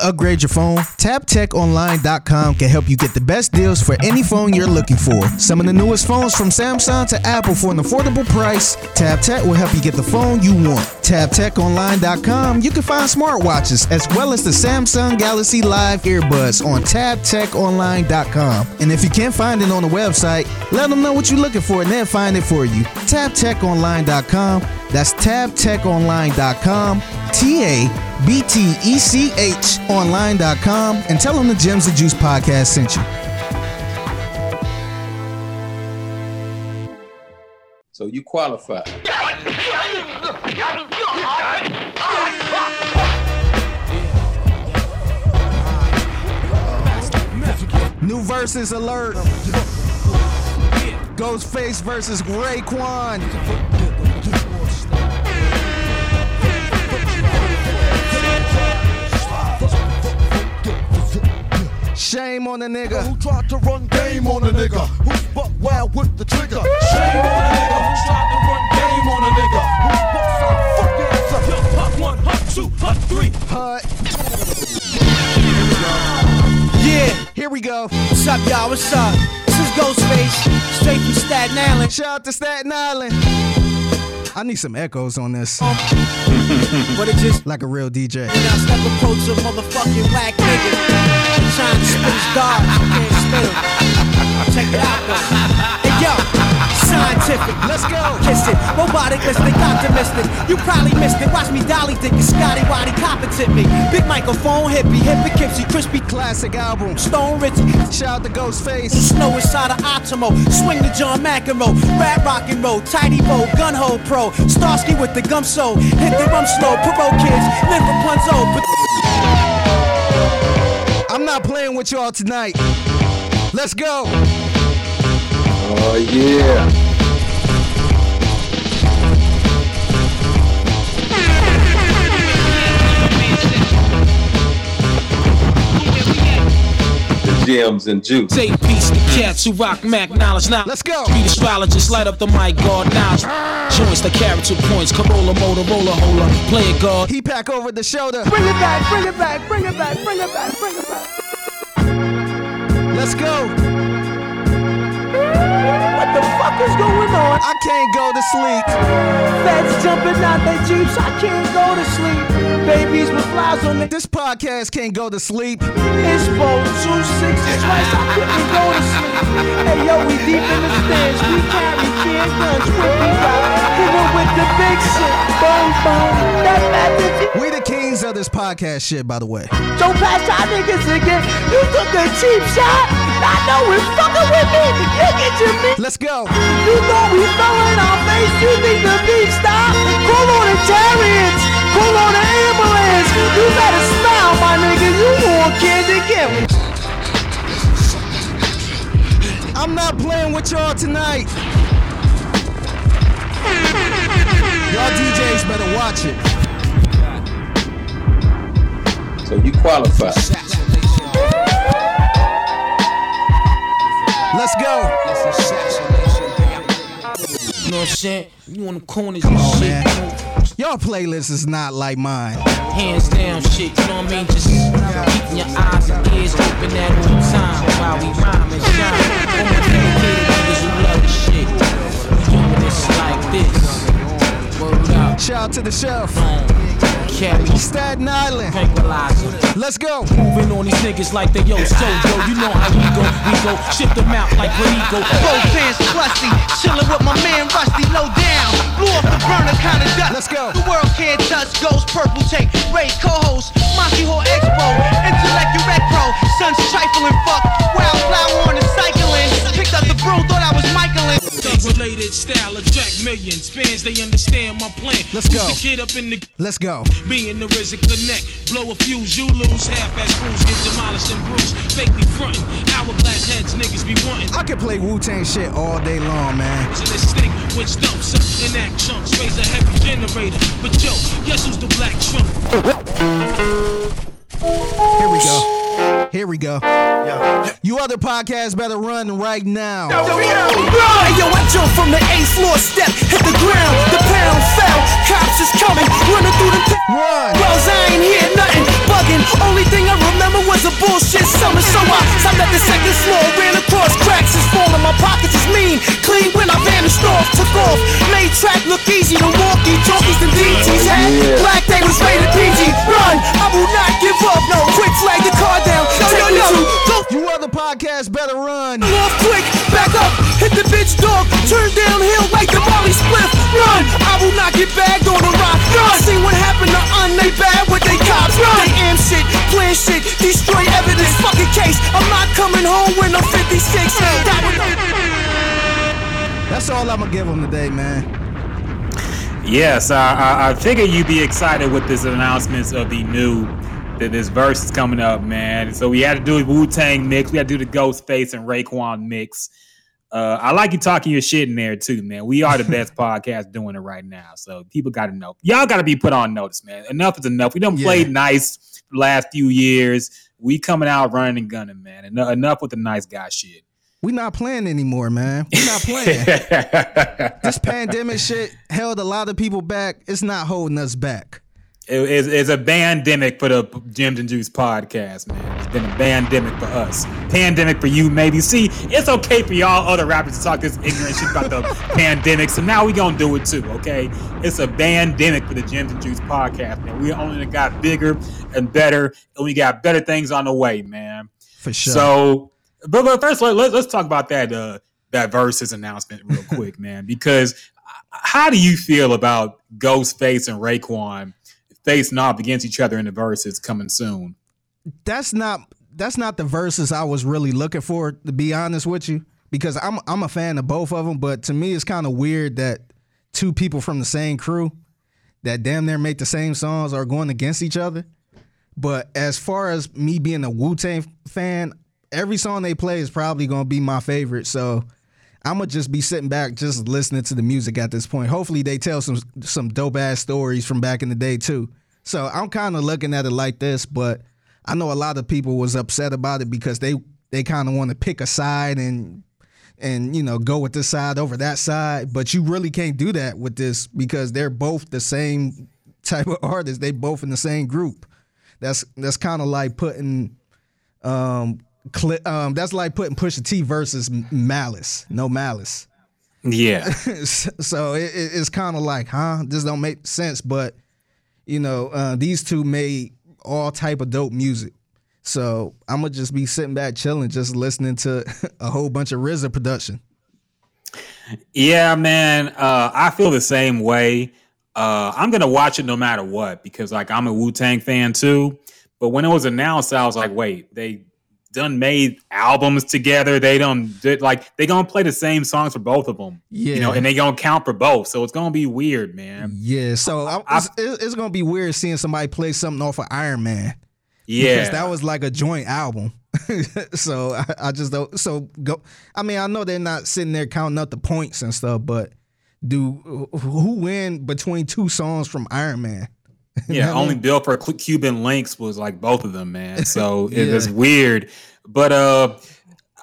to upgrade your phone? TabTechOnline.com can help you get the best deals for any phone you're looking for. Some of the newest phones from Samsung to Apple for an affordable price. TabTech will help you get the phone you want. TabTechOnline.com, you can find smartwatches as well as the Samsung Galaxy Live earbuds on TabTechOnline.com. And if you can't find it on the website, let them know what you're looking for and they'll find it for you. TabTechOnline.com. That's TabTechOnline.com. T A B T E C H online.com and tell them the Gems of Juice podcast sent you. So you qualify. New verses alert. Ghostface versus Raekwon. Shame on the nigga. Who tried to run game on a nigga? Who's buck wild with the trigger? Shame on a nigga who tried to run game on a nigga. Who's buck side fuck ass up? Yo, hut one, hut two, hut three. Hut. Yeah, Here we go. what's up, y'all? What's up? This is Ghostface, straight from Staten Island. Shout out to Staten Island. I need some echoes on this, But it just like a real DJ. now step approach a motherfucking whack nigga. Trying to spit his can't spit him. Check it out, though. Scientific. Let's go. Kiss it, robotic, listic, optimistic. You probably missed it. Watch me dolly dick and Scotty Waddy competent me. Big microphone, hippie, hippie, kipsy, crispy, Classic album. stone Richie. Shout out to Ghostface. Snow inside of Optimo, swing the John McEnroe, rap rock and roll, tidy bow, gun hole pro, Starsky with the gum so, hit the rum slow, pro kids, live punzo, but I'm not playing with y'all tonight. Let's go. Oh yeah. The gems and juice. Say peace to cats who rock Mac knowledge now. Let's go. Beat astrologist, light up the mic, guard knowledge. Joints the character points, Corolla, Motorola, hola, play it guard. He pack over the shoulder. bring it back, bring it back, bring it back, bring it back, bring it back. Let's go. What the fuck is going on? I can't go to sleep. Feds jumping out their jeeps, I can't go to sleep. Babies with flies on their This podcast can't go to sleep. Inspo, two sixes twice, I couldn't go to sleep. Hey yo, we deep in the stands, we carry can guns, hit with the big shit. Boom, boom, that message. We the kings of this podcast shit, by the way. Don't pass y'all niggas again. You took a cheap shot. I know it's fucking with me. You get your meat. Let's go. You know we throwing our face. You think the beat stop? Call on the. Call on the ambulance. You better smile, my nigga. You want candy again. I'm not playing with y'all tonight. Y'all DJs better watch it. So you qualify. Let's go. You know what I'm saying? You on the corners Come on, shit. man. you know, Y'all playlist is not like mine. Hands down shit, you know what I mean? Just keeping your eyes and ears open at all times while we rhyme and shine. All my dedicated niggas who love the shit. We doing this like this. Word up. Shout out to the chef. Carry Staten Island. tranquilizer. Let's go. Moving on these niggas like they yo Sojo. You know how we go, we go. Shift them out like Perico. Both pants crusty, chillin' with my man Rusty, low down. Blew off the burner, kinda dust. Let's go. The world can't touch, ghost purple take. Ray co-host, Monty Hall Expo, intellect you red pro. Son's trifling fuck, wildflower on the cycling. Picked up the broom, thought I was Michaelin. Thug related style of Jack Millions. Fans, they understand my plan. Let's go. Who's the kid up in the Let's go. me and the RZA connect. Blow a fuse, you lose. Half ass crews get demolished and bruised. Fakely frontin'. Hourglass heads, niggas be wantin'. I could play Wu Tang shit all day long, man. And this stick, which dumps up in that chunks. Raise a heavy generator. But yo, guess who's the black trump? Here we go. Here we go. Yo. You other podcasts better run right now. Yo, yo, hey, yo, I jump from the eighth floor step, hit the ground, the pound fell. Cops is coming, running through the th- run. Bros, I ain't hear nothing, bugging. Only thing I remember was a bullshit summer, so I stopped at the second floor, ran across cracks is falling. My pockets is mean, clean when I vanished off, took off. Made track look easy to walkie talkies and DTs had. Yeah. Black day was rated PG. Run, I will not give up. No quick flag, the car ass better run. off quick, back up, hit the bitch dog, turn downhill like the Molly split. Run, I will not get bagged on the rock. Run, see what happened to un, they bad with they cops. Run, they am shit, plan shit, destroy evidence, fucking case. I'm not coming home when I'm 56. That's all I'm gonna give them today, man. Yes, I, I, I figured you'd be excited with this announcements of the new that this verse is coming up, man. So we had to do a Wu Tang mix. We had to do the Ghostface and Raekwon mix. Uh, I like you talking your shit in there too, man. We are the best podcast doing it right now, so people got to know. Y'all got to be put on notice, man. Enough is enough. We done Yeah. played nice the last few years. We coming out running and gunning, man. Enough, enough with the nice guy shit. We not playing anymore, man. We not playing. this pandemic shit held a lot of people back. It's not holding us back. It- it's, it's a pandemic for the Gems and Juice podcast, man. It's been a pandemic for us. Pandemic for you, maybe. See, it's okay for y'all other rappers to talk this ignorant shit about the pandemic. So now we gonna do it too, okay? It's a pandemic for the Gems and Juice podcast, man. We only got bigger and better, and we got better things on the way, man. For sure. So, but, but first, let, let, us talk about that uh, that versus announcement real quick, man. Because uh, how do you feel about Ghostface and Raekwon facing off against each other in the verses coming soon? that's not that's not the verses I was really looking for, to be honest with you. Because I'm I'm a fan of both of them, but to me it's kind of weird that two people from the same crew that damn near make the same songs are going against each other. But as far as me being a Wu Tang fan, every song they play is probably gonna be my favorite. So I'm gonna just be sitting back, just listening to the music at this point. Hopefully, they tell some some dope ass stories from back in the day too. So I'm kind of looking at it like this, but I know a lot of people was upset about it because they they kind of want to pick a side and and you know go with this side over that side. But you really can't do that with this because they're both the same type of artists. They both in the same group. That's that's kind of like putting um, cli um that's like putting Pusha T versus Malice. No Malice. Yeah, so it, it- it's kind of like, huh? This don't make sense. But you know, uh, these two made all type of dope music. So I'm gonna just be sitting back chilling, just listening to a whole bunch of RZA production. yeah, man. Uh, I feel the same way. Uh, I'm gonna watch it no matter what because, like, I'm a Wu Tang fan too. But when it was announced, I was like, wait, they done made albums together. They done did like they gonna play the same songs for both of them. Yeah. you know, and they gonna count for both. So it's gonna be weird, man. Yeah, so I, I- it's, it's gonna be weird seeing somebody play something off of Iron Man. Yeah, because that was like a joint album. so I, I just don't. So go. I mean, I know they're not sitting there counting up the points and stuff, but do who win between two songs from Iron Man? Yeah, only built for Cu- Cuban Linx was like both of them, man. So it was weird. But uh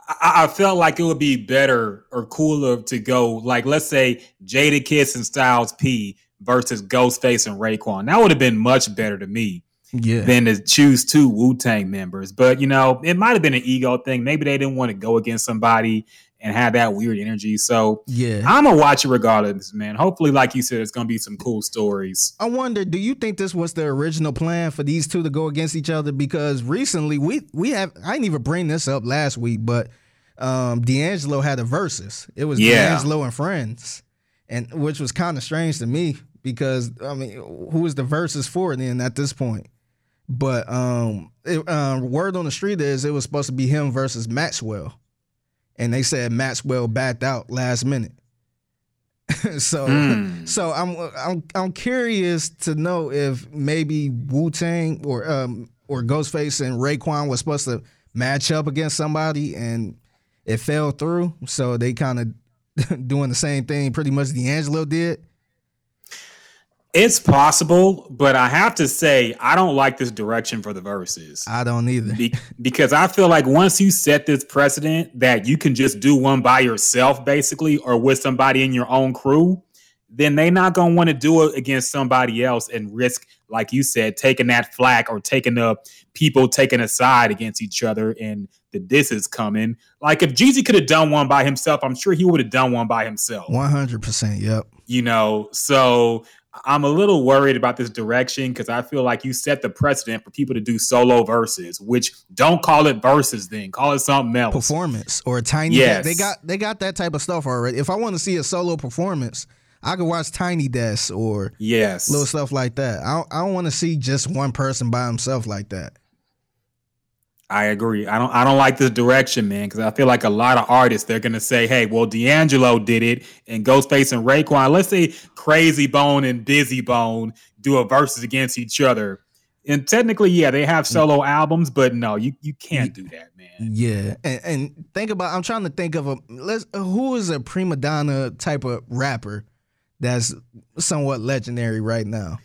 I, I felt like it would be better or cooler to go like let's say Jadakiss and Styles P versus Ghostface and Raekwon. That would have been much better to me Yeah, than to choose two Wu Tang members. But you know, it might have been an ego thing. Maybe they didn't want to go against somebody and have that weird energy. So yeah. I'm gonna watch it regardless, man. Hopefully, like you said, it's gonna be some cool stories. I wonder, do you think this was the original plan for these two to go against each other? Because recently we we have I didn't even bring this up last week, but um D'Angelo had a versus. It was Yeah. D'Angelo and friends. And which was kind of strange to me because I mean, who is the versus for then at this point? But um, it, um word on the street is it was supposed to be him versus Maxwell. And they said Maxwell backed out last minute. so Mm. so I'm I'm I'm curious to know if maybe Wu Tang or um or Ghostface and Raekwon was supposed to match up against somebody and it fell through. So they kind of doing the same thing pretty much D'Angelo did. It's possible, but I have to say I don't like this direction for the verses. I don't either. Be- because I feel like once you set this precedent that you can just do one by yourself, basically, or with somebody in your own crew, then they're not gonna want to do it against somebody else and risk, like you said, taking that flack or taking the people taking a side against each other and the diss is coming. Like if Jeezy could have done one by himself, I'm sure he would have done one by himself One hundred percent. Yep. you know so I'm a little worried about this direction because I feel like you set the precedent for people to do solo verses, which don't call it verses then, call it something else. performance or a tiny Yes. they got they got that type of stuff already. If I want to see a solo performance, I could watch Tiny Desk or Yes. little stuff like that. I don't, I don't want to see just one person by himself like that. I agree. I don't I don't like this direction, man, because I feel like a lot of artists they're gonna say, "Hey, well, D'Angelo did it, and Ghostface and Raekwon. Let's say Krayzie Bone and Bizzy Bone do a verses against each other." And technically, yeah, they have solo albums, but no, you you can't do that, man. Yeah, and, and think about. I'm trying to think of a let's who is a prima donna type of rapper that's somewhat legendary right now.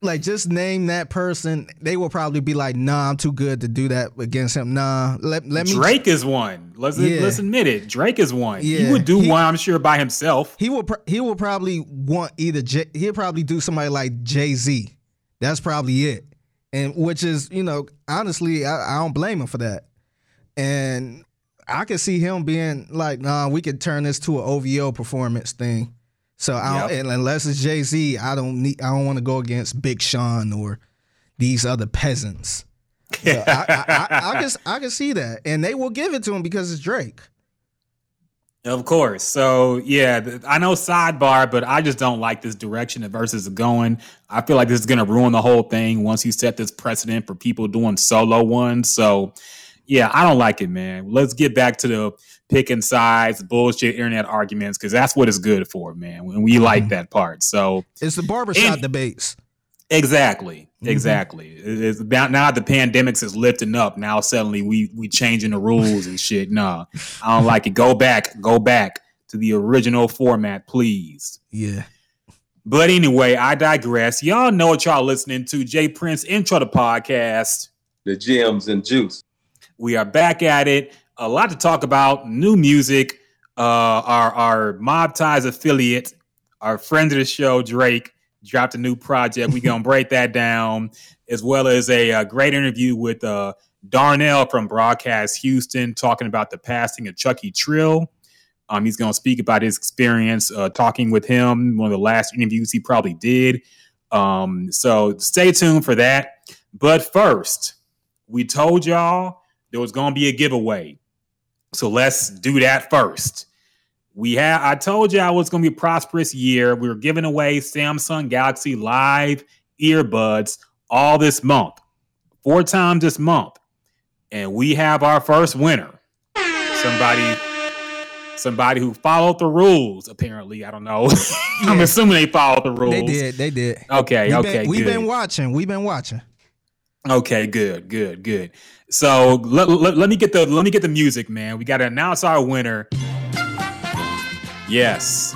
Like, just name that person. They will probably be like, "Nah, I'm too good to do that against him." Nah, let let me. Drake is one. Let's Yeah. let's admit it. Drake is one. He would do He- one, I'm sure, by himself. He will. pr- He will probably want either. J, he'll probably do somebody like Jay Z. That's probably it. And which is, you know, honestly, I, I don't blame him for that. And I could see him being like, "Nah, we could turn this to an OVO performance thing." So I Yep. and unless it's Jay Z, I don't need. I don't want to go against Big Sean or these other peasants. So I, I, I, I, can, I can see that, and they will give it to him because it's Drake. Of course. So yeah, I know sidebar, but I just don't like this direction that verses are going. I feel like this is gonna ruin the whole thing once you set this precedent for people doing solo ones. So yeah, I don't like it, man. Let's get back to the picking sides, bullshit internet arguments, because that's what it's good for, man. And we like that part. So It's the barbershop And- debates. Exactly. Mhm. Exactly. It- It's now, now the pandemics is lifting up. Now suddenly we we changing the rules and shit. Nah, I don't like it. Go back. Go back to the original format, please. Yeah. But anyway, I digress. Y'all know what y'all listening to. Jay Prince intro to podcast. The gems and juice. We are back at it. A lot to talk about. New music. Uh, our our Mob Ties affiliate, our friend of the show, Drake, dropped a new project. We're gonna break that down, as well as a, uh great interview with uh, Darnell from Broadcast Houston, talking about the passing of Chucky Trill. Um, he's gonna speak about his experience uh, talking with him. One of the last interviews he probably did. Um, so stay tuned for that. But first, we told y'all there was going to be a giveaway. So let's do that first. We have I told y'all was going to be a prosperous year. We were giving away Samsung Galaxy Live earbuds all this month. Four times this month. And we have our first winner. Somebody somebody who followed the rules apparently. I don't know. I'm assuming they followed the rules. They did. They did. Okay, We've okay, been, we've been watching. We've been watching. Okay, good, good, good. So let, let, let me get the let me get the music, man. We got to announce our winner. Yes.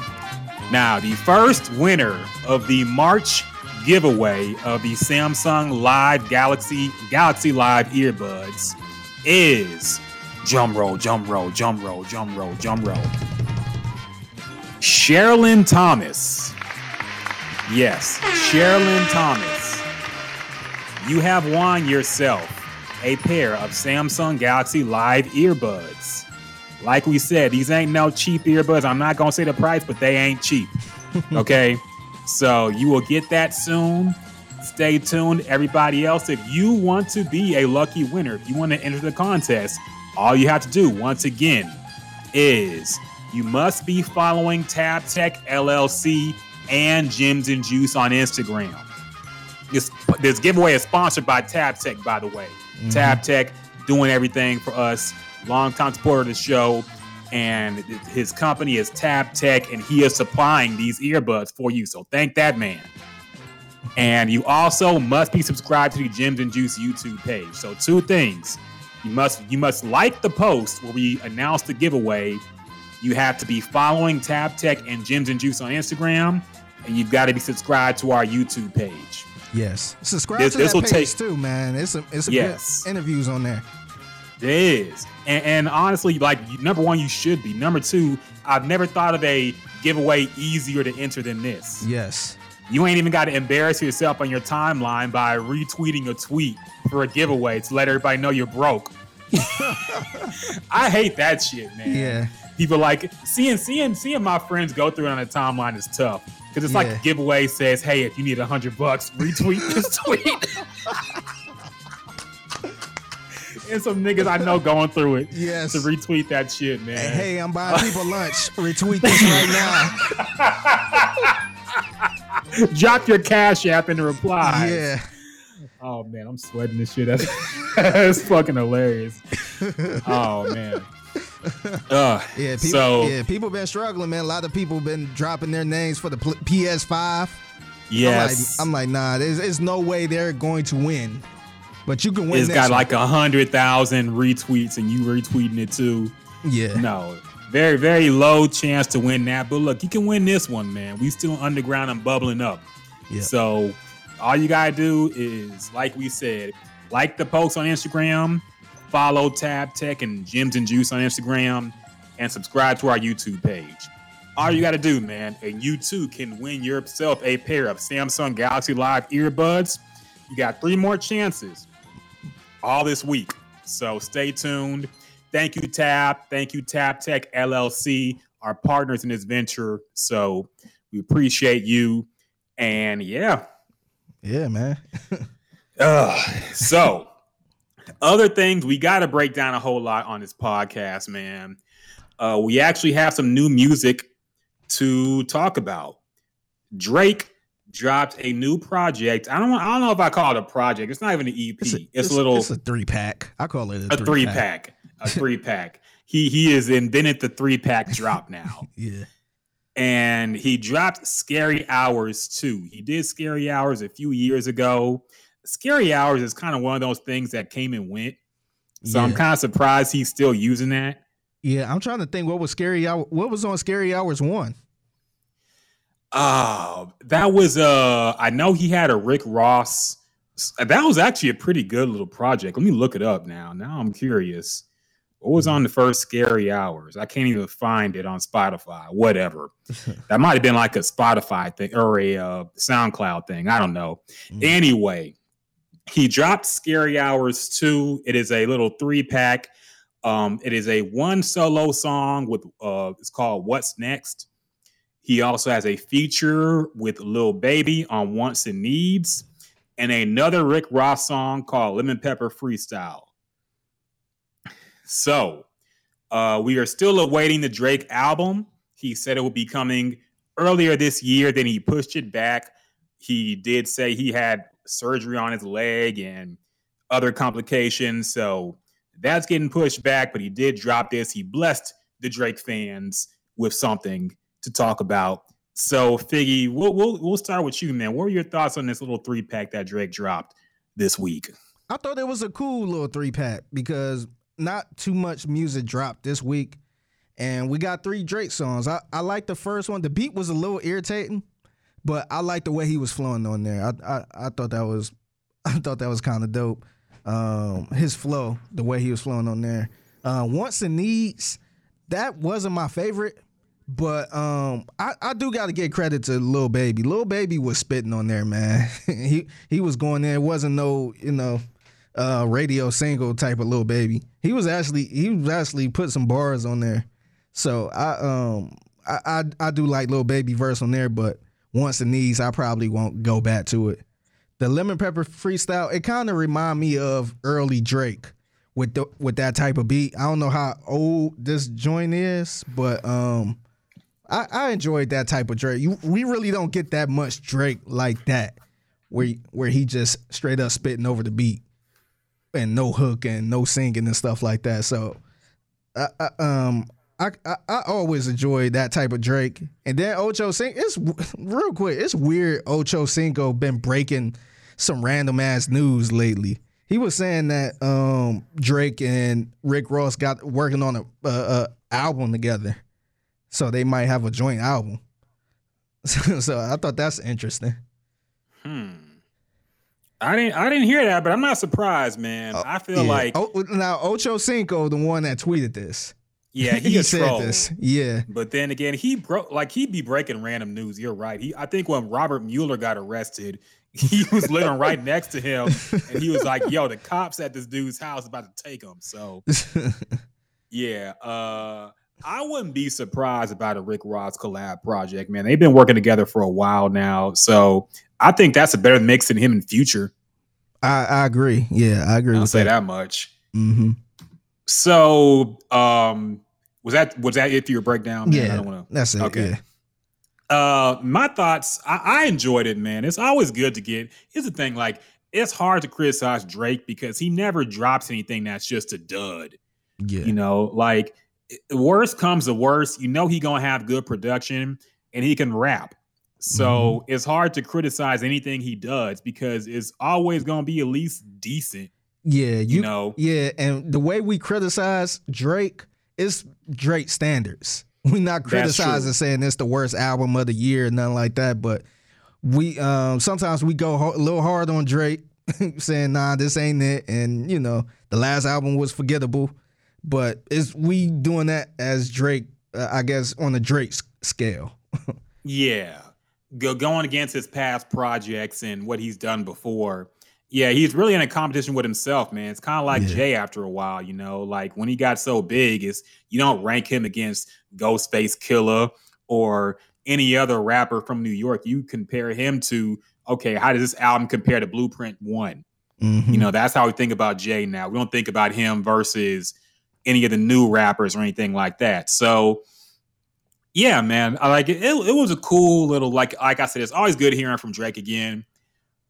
Now the first winner of the March giveaway of the Samsung Live Galaxy Galaxy Live earbuds is drum roll, drum roll, drum roll, drum roll, drum roll. Sherilyn Thomas. Yes, Sherilyn Thomas you have won yourself a pair of Samsung Galaxy Live earbuds. Like we said, these ain't no cheap earbuds. I'm not gonna say the price, but they ain't cheap. Okay, so you will get that soon. Stay tuned, everybody else. If you want to be a lucky winner, if you want to enter the contest, all you have to do, once again, is you must be following Tab Tech LLC and Gems and Juice on Instagram. This this giveaway is sponsored by Tab Tech, by the way. Mm-hmm. Tab Tech doing everything for us, longtime supporter of the show, and his company is Tab Tech, and he is supplying these earbuds for you. So thank that man. And you also must be subscribed to the Gems and Juice YouTube page. So two things: you must you must like the post where we announce the giveaway. You have to be following Tab Tech and Gems and Juice on Instagram, and you've got to be subscribed to our YouTube page. Yes. Subscribe This- to this that page take- too, man. It's a it's a Yes. interviews on there. It is. And, and honestly, like number one, you should be. Number two, I've never thought of a giveaway easier to enter than this. Yes. You ain't even got to embarrass yourself on your timeline by retweeting a tweet for a giveaway to let everybody know you're broke. I hate that shit, man. Yeah. People like seeing seeing seeing my friends go through it on a timeline is tough. Because it's like Yeah. a giveaway says, hey, if you need a hundred bucks, retweet this tweet. and some niggas I know going through it Yes. to retweet that shit, man. Hey, I'm buying people lunch. Retweet this right now. Drop your cash app in the reply. Yeah. Oh man, I'm sweating this shit. That's, that's fucking hilarious. Oh man. Uh, Yeah, people, so yeah, people been struggling, man. A lot of people been dropping their names for the PS5. yes, I'm like, I'm like, nah, there's, there's no way they're going to win. But you can win. it's got one. like a hundred thousand retweets, and you retweeting it too. yeah, No, very very low chance to win that. But look, you can win this one, man. We still underground and bubbling up. Yeah. So all you gotta do is, like we said, like the post on Instagram, follow Tab Tech and Gems and Juice on Instagram, and subscribe to our YouTube page. All you gotta do, man, and you too can win yourself a pair of Samsung Galaxy Live earbuds. You got three more chances all this week. So stay tuned. Thank you, Tab. Thank you, Tab Tech LLC, our partners in this venture. So we appreciate you. And yeah, yeah, man. uh, so other things we got to break down a whole lot on this podcast, man. Uh, we actually have some new music to talk about. Drake dropped a new project. I don't. I don't know if I call it a project. It's not even an EP. It's, a, little It's a three pack. I call it a, a three pack. A three pack. He he is invented the three pack drop now. Yeah, and he dropped Scary Hours too. He did Scary Hours a few years ago. Scary Hours is kind of one of those things that came and went. So I'm kind of surprised he's still using that. yeah. I'm trying to think what was scary hour. What was on Scary Hours one? Oh, that was uh I know he had a Rick Ross. That was actually a pretty good little project. Let me look it up now. Now I'm curious. What was on the first Scary Hours? I can't even find it on Spotify. Whatever. that might have been like a Spotify thing or a uh, SoundCloud thing. I don't know. Mm. Anyway, he dropped Scary Hours 2. It is a little three pack. Um, it is a one solo song with uh it's called What's Next. He also has a feature with Lil Baby on Wants and Needs, and another Rick Ross song called Lemon Pepper Freestyle. So, uh, we are still awaiting the Drake album. He said it will be coming earlier this year, then he pushed it back. He did say he had surgery on his leg and other complications. So that's getting pushed back, but he did drop this. He blessed the Drake fans with something to talk about. So, Figgy, we'll, we'll, we'll start with you, man. What are your thoughts on this little three pack that Drake dropped this week? I thought it was a cool little three pack because not too much music dropped this week, and we got three Drake songs. I I like the first one. The beat was a little irritating, but I like the way he was flowing on there. I I, I thought that was I thought that was kind of dope. Um, his flow, the way he was flowing on there. Uh, Wants and needs, that wasn't my favorite. But um, I, I do got to give credit to Lil Baby. Lil Baby was spitting on there, man. he he was going there. It wasn't no you know uh, radio single type of Lil Baby. He was actually he was actually put some bars on there. So I um I I, I do like Lil Baby verse on there, but once the knees, I probably won't go back to it. The lemon pepper freestyle, it kind of remind me of early Drake with the, with that type of beat. I don't know how old this joint is, but um, I, I enjoyed that type of Drake. You, we really don't get that much Drake like that, where where he just straight up spitting over the beat and no hook and no singing and stuff like that. So, I, um, I, I I always enjoy that type of Drake. And then Ocho Cinco, it's real quick. It's weird. Ocho Cinco been breaking some random ass news lately. He was saying that um, Drake and Rick Ross got working on a, a, a album together, so they might have a joint album. so I thought that's interesting. Hmm. I didn't I didn't hear that, but I'm not surprised, man. I feel Yeah. like oh, now Ocho Cinco, the one that tweeted this, yeah, he, a said troll. this. Yeah, But then again, he broke like he'd be breaking random news. You're right. He I think when Robert Mueller got arrested, he was living right next to him, and he was like, "Yo, the cops at this dude's house about to take him." So yeah, uh, I wouldn't be surprised about a Rick Ross collab project, man. They've been working together for a while now, so I think that's a better mix than him in future. I, I agree. Yeah, I agree I'll say that. that much. Mm-hmm. So, um, was that was that it for your breakdown? man? I Yeah, don't wanna- that's it. Okay. Yeah. Uh, my thoughts. I, I enjoyed it, man. It's always good to get. Here's the thing, like it's hard to criticize Drake because he never drops anything that's just a dud. Yeah. You know, like worst comes to worst, you know he gonna have good production and he can rap. So Mm-hmm. it's hard to criticize anything he does because it's always gonna be at least decent. Yeah. You, You, know, Yeah, and the way we criticize Drake is Drake standards. We're not criticizing saying it's the worst album of the year, nothing like that. But we um sometimes we go ho- a little hard on Drake, saying nah, this ain't it, and you know the last album was forgettable. But it's we doing that as Drake, uh, I guess, on the Drake scale. Yeah. Go, going against his past projects and what he's done before. Yeah, he's really in a competition with himself, man. It's kind of like Yeah. Jay after a while, you know, like when he got so big, is you don't rank him against Ghostface Killah or any other rapper from New York. You compare him to, okay, how does this album compare to Blueprint One? Mhm. You know, that's how we think about Jay now. We don't think about him versus any of the new rappers or anything like that. So, yeah, man, I like it. It, it was a cool little like like I said, it's always good hearing from Drake again.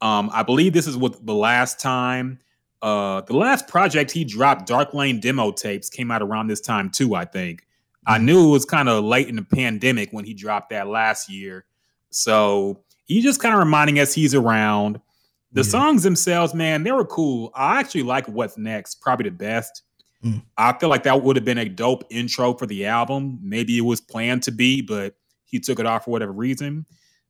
Um, I believe this is what the last time, uh, the last project he dropped, Dark Lane demo tapes, came out around this time too. I think I knew it was kind of late in the pandemic when he dropped that last year. So he's just kind of reminding us he's around. The Yeah. songs themselves, man, they were cool. I actually like What's Next, probably the best. Mm. I feel like that would have been a dope intro for the album. Maybe it was planned to be, but he took it off for whatever reason.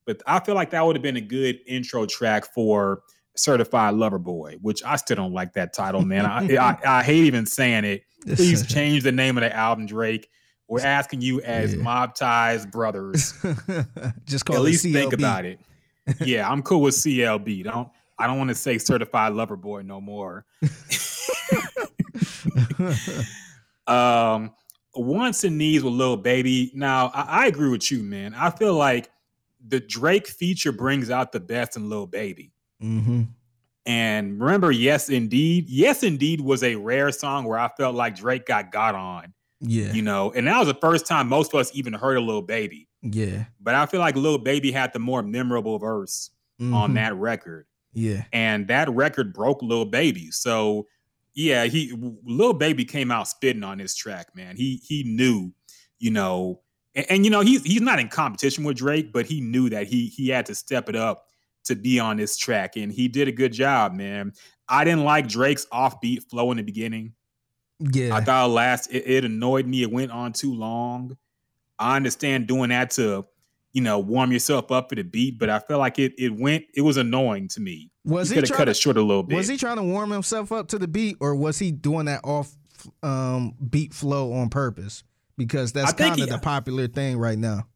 But I feel like that would have been a good intro track for Certified Lover Boy, which I still don't like that title, man. I, I, I hate even saying it. Please change the name of the album, Drake. We're asking you as Yeah. mob ties brothers. Just call At least think about it. Yeah, I'm cool with CLB. Don't I don't want to say certified lover boy no more. um wants and needs with Lil Baby. Now, I, I agree with you, man. I feel like the Drake feature brings out the best in Lil Baby. hmm And remember, Yes Indeed. Yes Indeed was a rare song where I felt like Drake got got on, Yeah. you know, and that was the first time most of us even heard a Lil Baby. yeah. But I feel like Lil Baby had the more memorable verse on Mhm. that record. Yeah. And that record broke Lil Baby. So yeah, he Lil Baby came out spitting on this track, man. He he knew, you know, and, and, you know, he's he's not in competition with Drake, but he knew that he he had to step it up to be on this track. And he did a good job, man. I didn't like Drake's offbeat flow in the beginning. Yeah. I thought last it, it annoyed me. It went on too long. I understand doing that to, you know, warm yourself up for the beat, but I felt like it it went. It was annoying to me. was he he could have trying cut to, it short a little bit. was he trying to warm himself up to the beat, or was he doing that off um, beat flow on purpose? Because that's kind of he- the popular thing right now.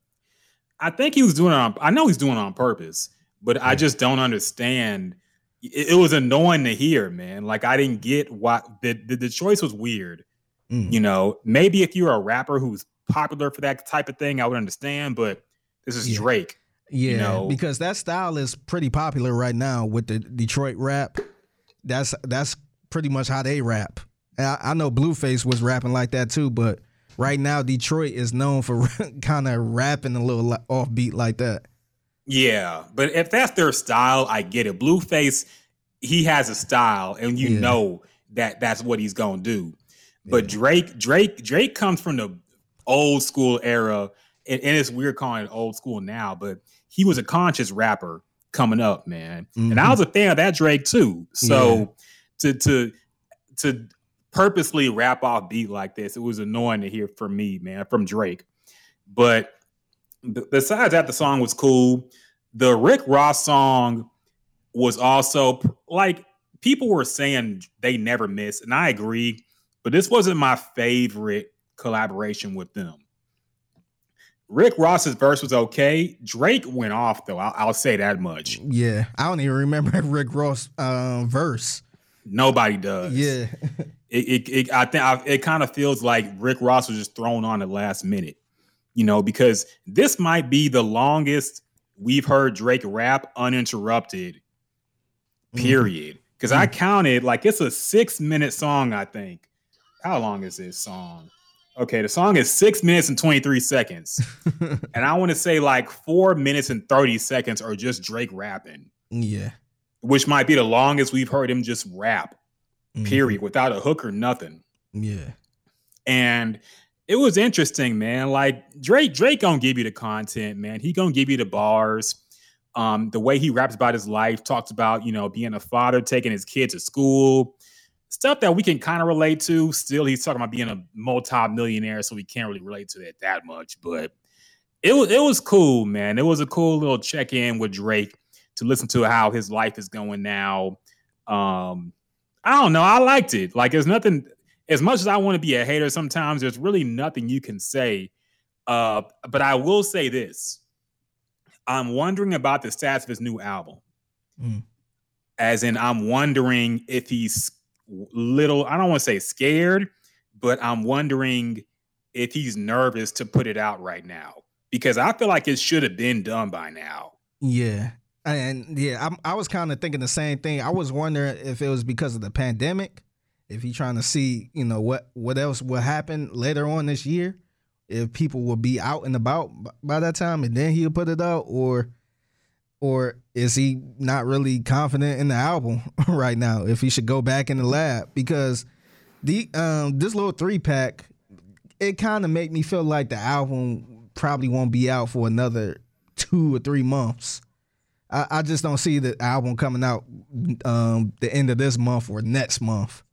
I think he was doing it on. I know he's doing it on purpose, but I just don't understand. It, it was annoying to hear, man. Like I didn't get why the the, the choice was weird. Mm. You know, maybe if you're a rapper who's popular for that type of thing, I would understand. But this is Yeah. Drake. Yeah, know- because that style is pretty popular right now with the Detroit rap. That's that's pretty much how they rap. I, I know Blueface was rapping like that too, but right now Detroit is known for kind of rapping a little offbeat like that. Yeah, but if that's their style, I get it. Blueface, he has a style, and you Yeah. know that that's what he's gonna do. But Drake, Drake, Drake comes from the old school era, and, and it's weird calling it old school now, but he was a conscious rapper coming up, man. And I Mhm. was a fan of that Drake too. So to to to purposely rap off beat like this, it was annoying to hear from me, man, from Drake. But besides that, the song was cool. The Rick Ross song was also like people were saying they never miss, and I agree. But this wasn't my favorite collaboration with them. Rick Ross's verse was okay. Drake went off though. I'll, I'll say that much. Yeah, I don't even remember Rick Ross um, verse. Nobody does. Yeah. It, it, it I think I, it kind of feels like Rick Ross was just thrown on at last minute, you know, because this might be the longest we've heard Drake rap uninterrupted. Mm-hmm. Period. Because I counted like it's a six minute song. I think. How long is this song? Okay, the song is six minutes and 23 seconds. and I want to say like four minutes and 30 seconds are just Drake rapping, Yeah. which might be the longest we've heard him just rap, Mhm. period, without a hook or nothing. Yeah. And it was interesting, man. Like Drake, Drake gonna give you the content, man. He gonna give you the bars. Um, the way he raps about his life, talks about, you know, being a father, taking his kid to school, stuff that we can kind of relate to. Still, he's talking about being a multi-millionaire, so we can't really relate to that that much. But it was it was cool, man. It was a cool little check-in with Drake to listen to how his life is going now. Um, I don't know. I liked it. Like, there's nothing. As much as I want to be a hater, sometimes there's really nothing you can say. Uh, but I will say this: I'm wondering about the stats of his new album. Mm. As in, I'm wondering if he's little. I don't want to say scared, but I'm wondering if he's nervous to put it out right now because I feel like it should have been done by now. Yeah. And yeah, I'm, I was kind of thinking the same thing. I was wondering if it was because of the pandemic, if he trying to see, you know, what what else will happen later on this year, if people will be out and about by that time, and then he'll put it out, or or is he not really confident in the album right now? If he should go back in the lab because the um this little three pack, it kind of made me feel like the album probably won't be out for another two or three months. I, I just don't see the album coming out um the end of this month or next month.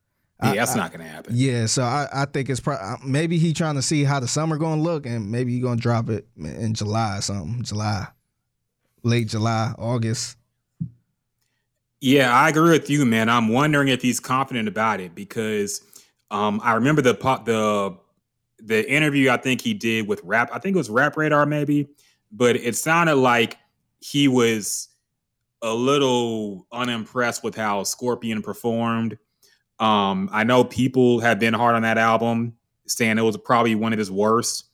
Yeah, I- that's not gonna happen. Yeah, so I, I think it's probably maybe he trying to see how the summer gonna look, and maybe he gonna drop it in July or something. July, late July, August. Yeah, I agree with you, man. I'm wondering if he's confident about it because um, I remember the pop the the interview I think he did with Rap. I think it was Rap Radar, maybe, but it sounded like he was a little unimpressed with how Scorpion performed. Um, I know people have been hard on that album, saying it was probably one of his worst.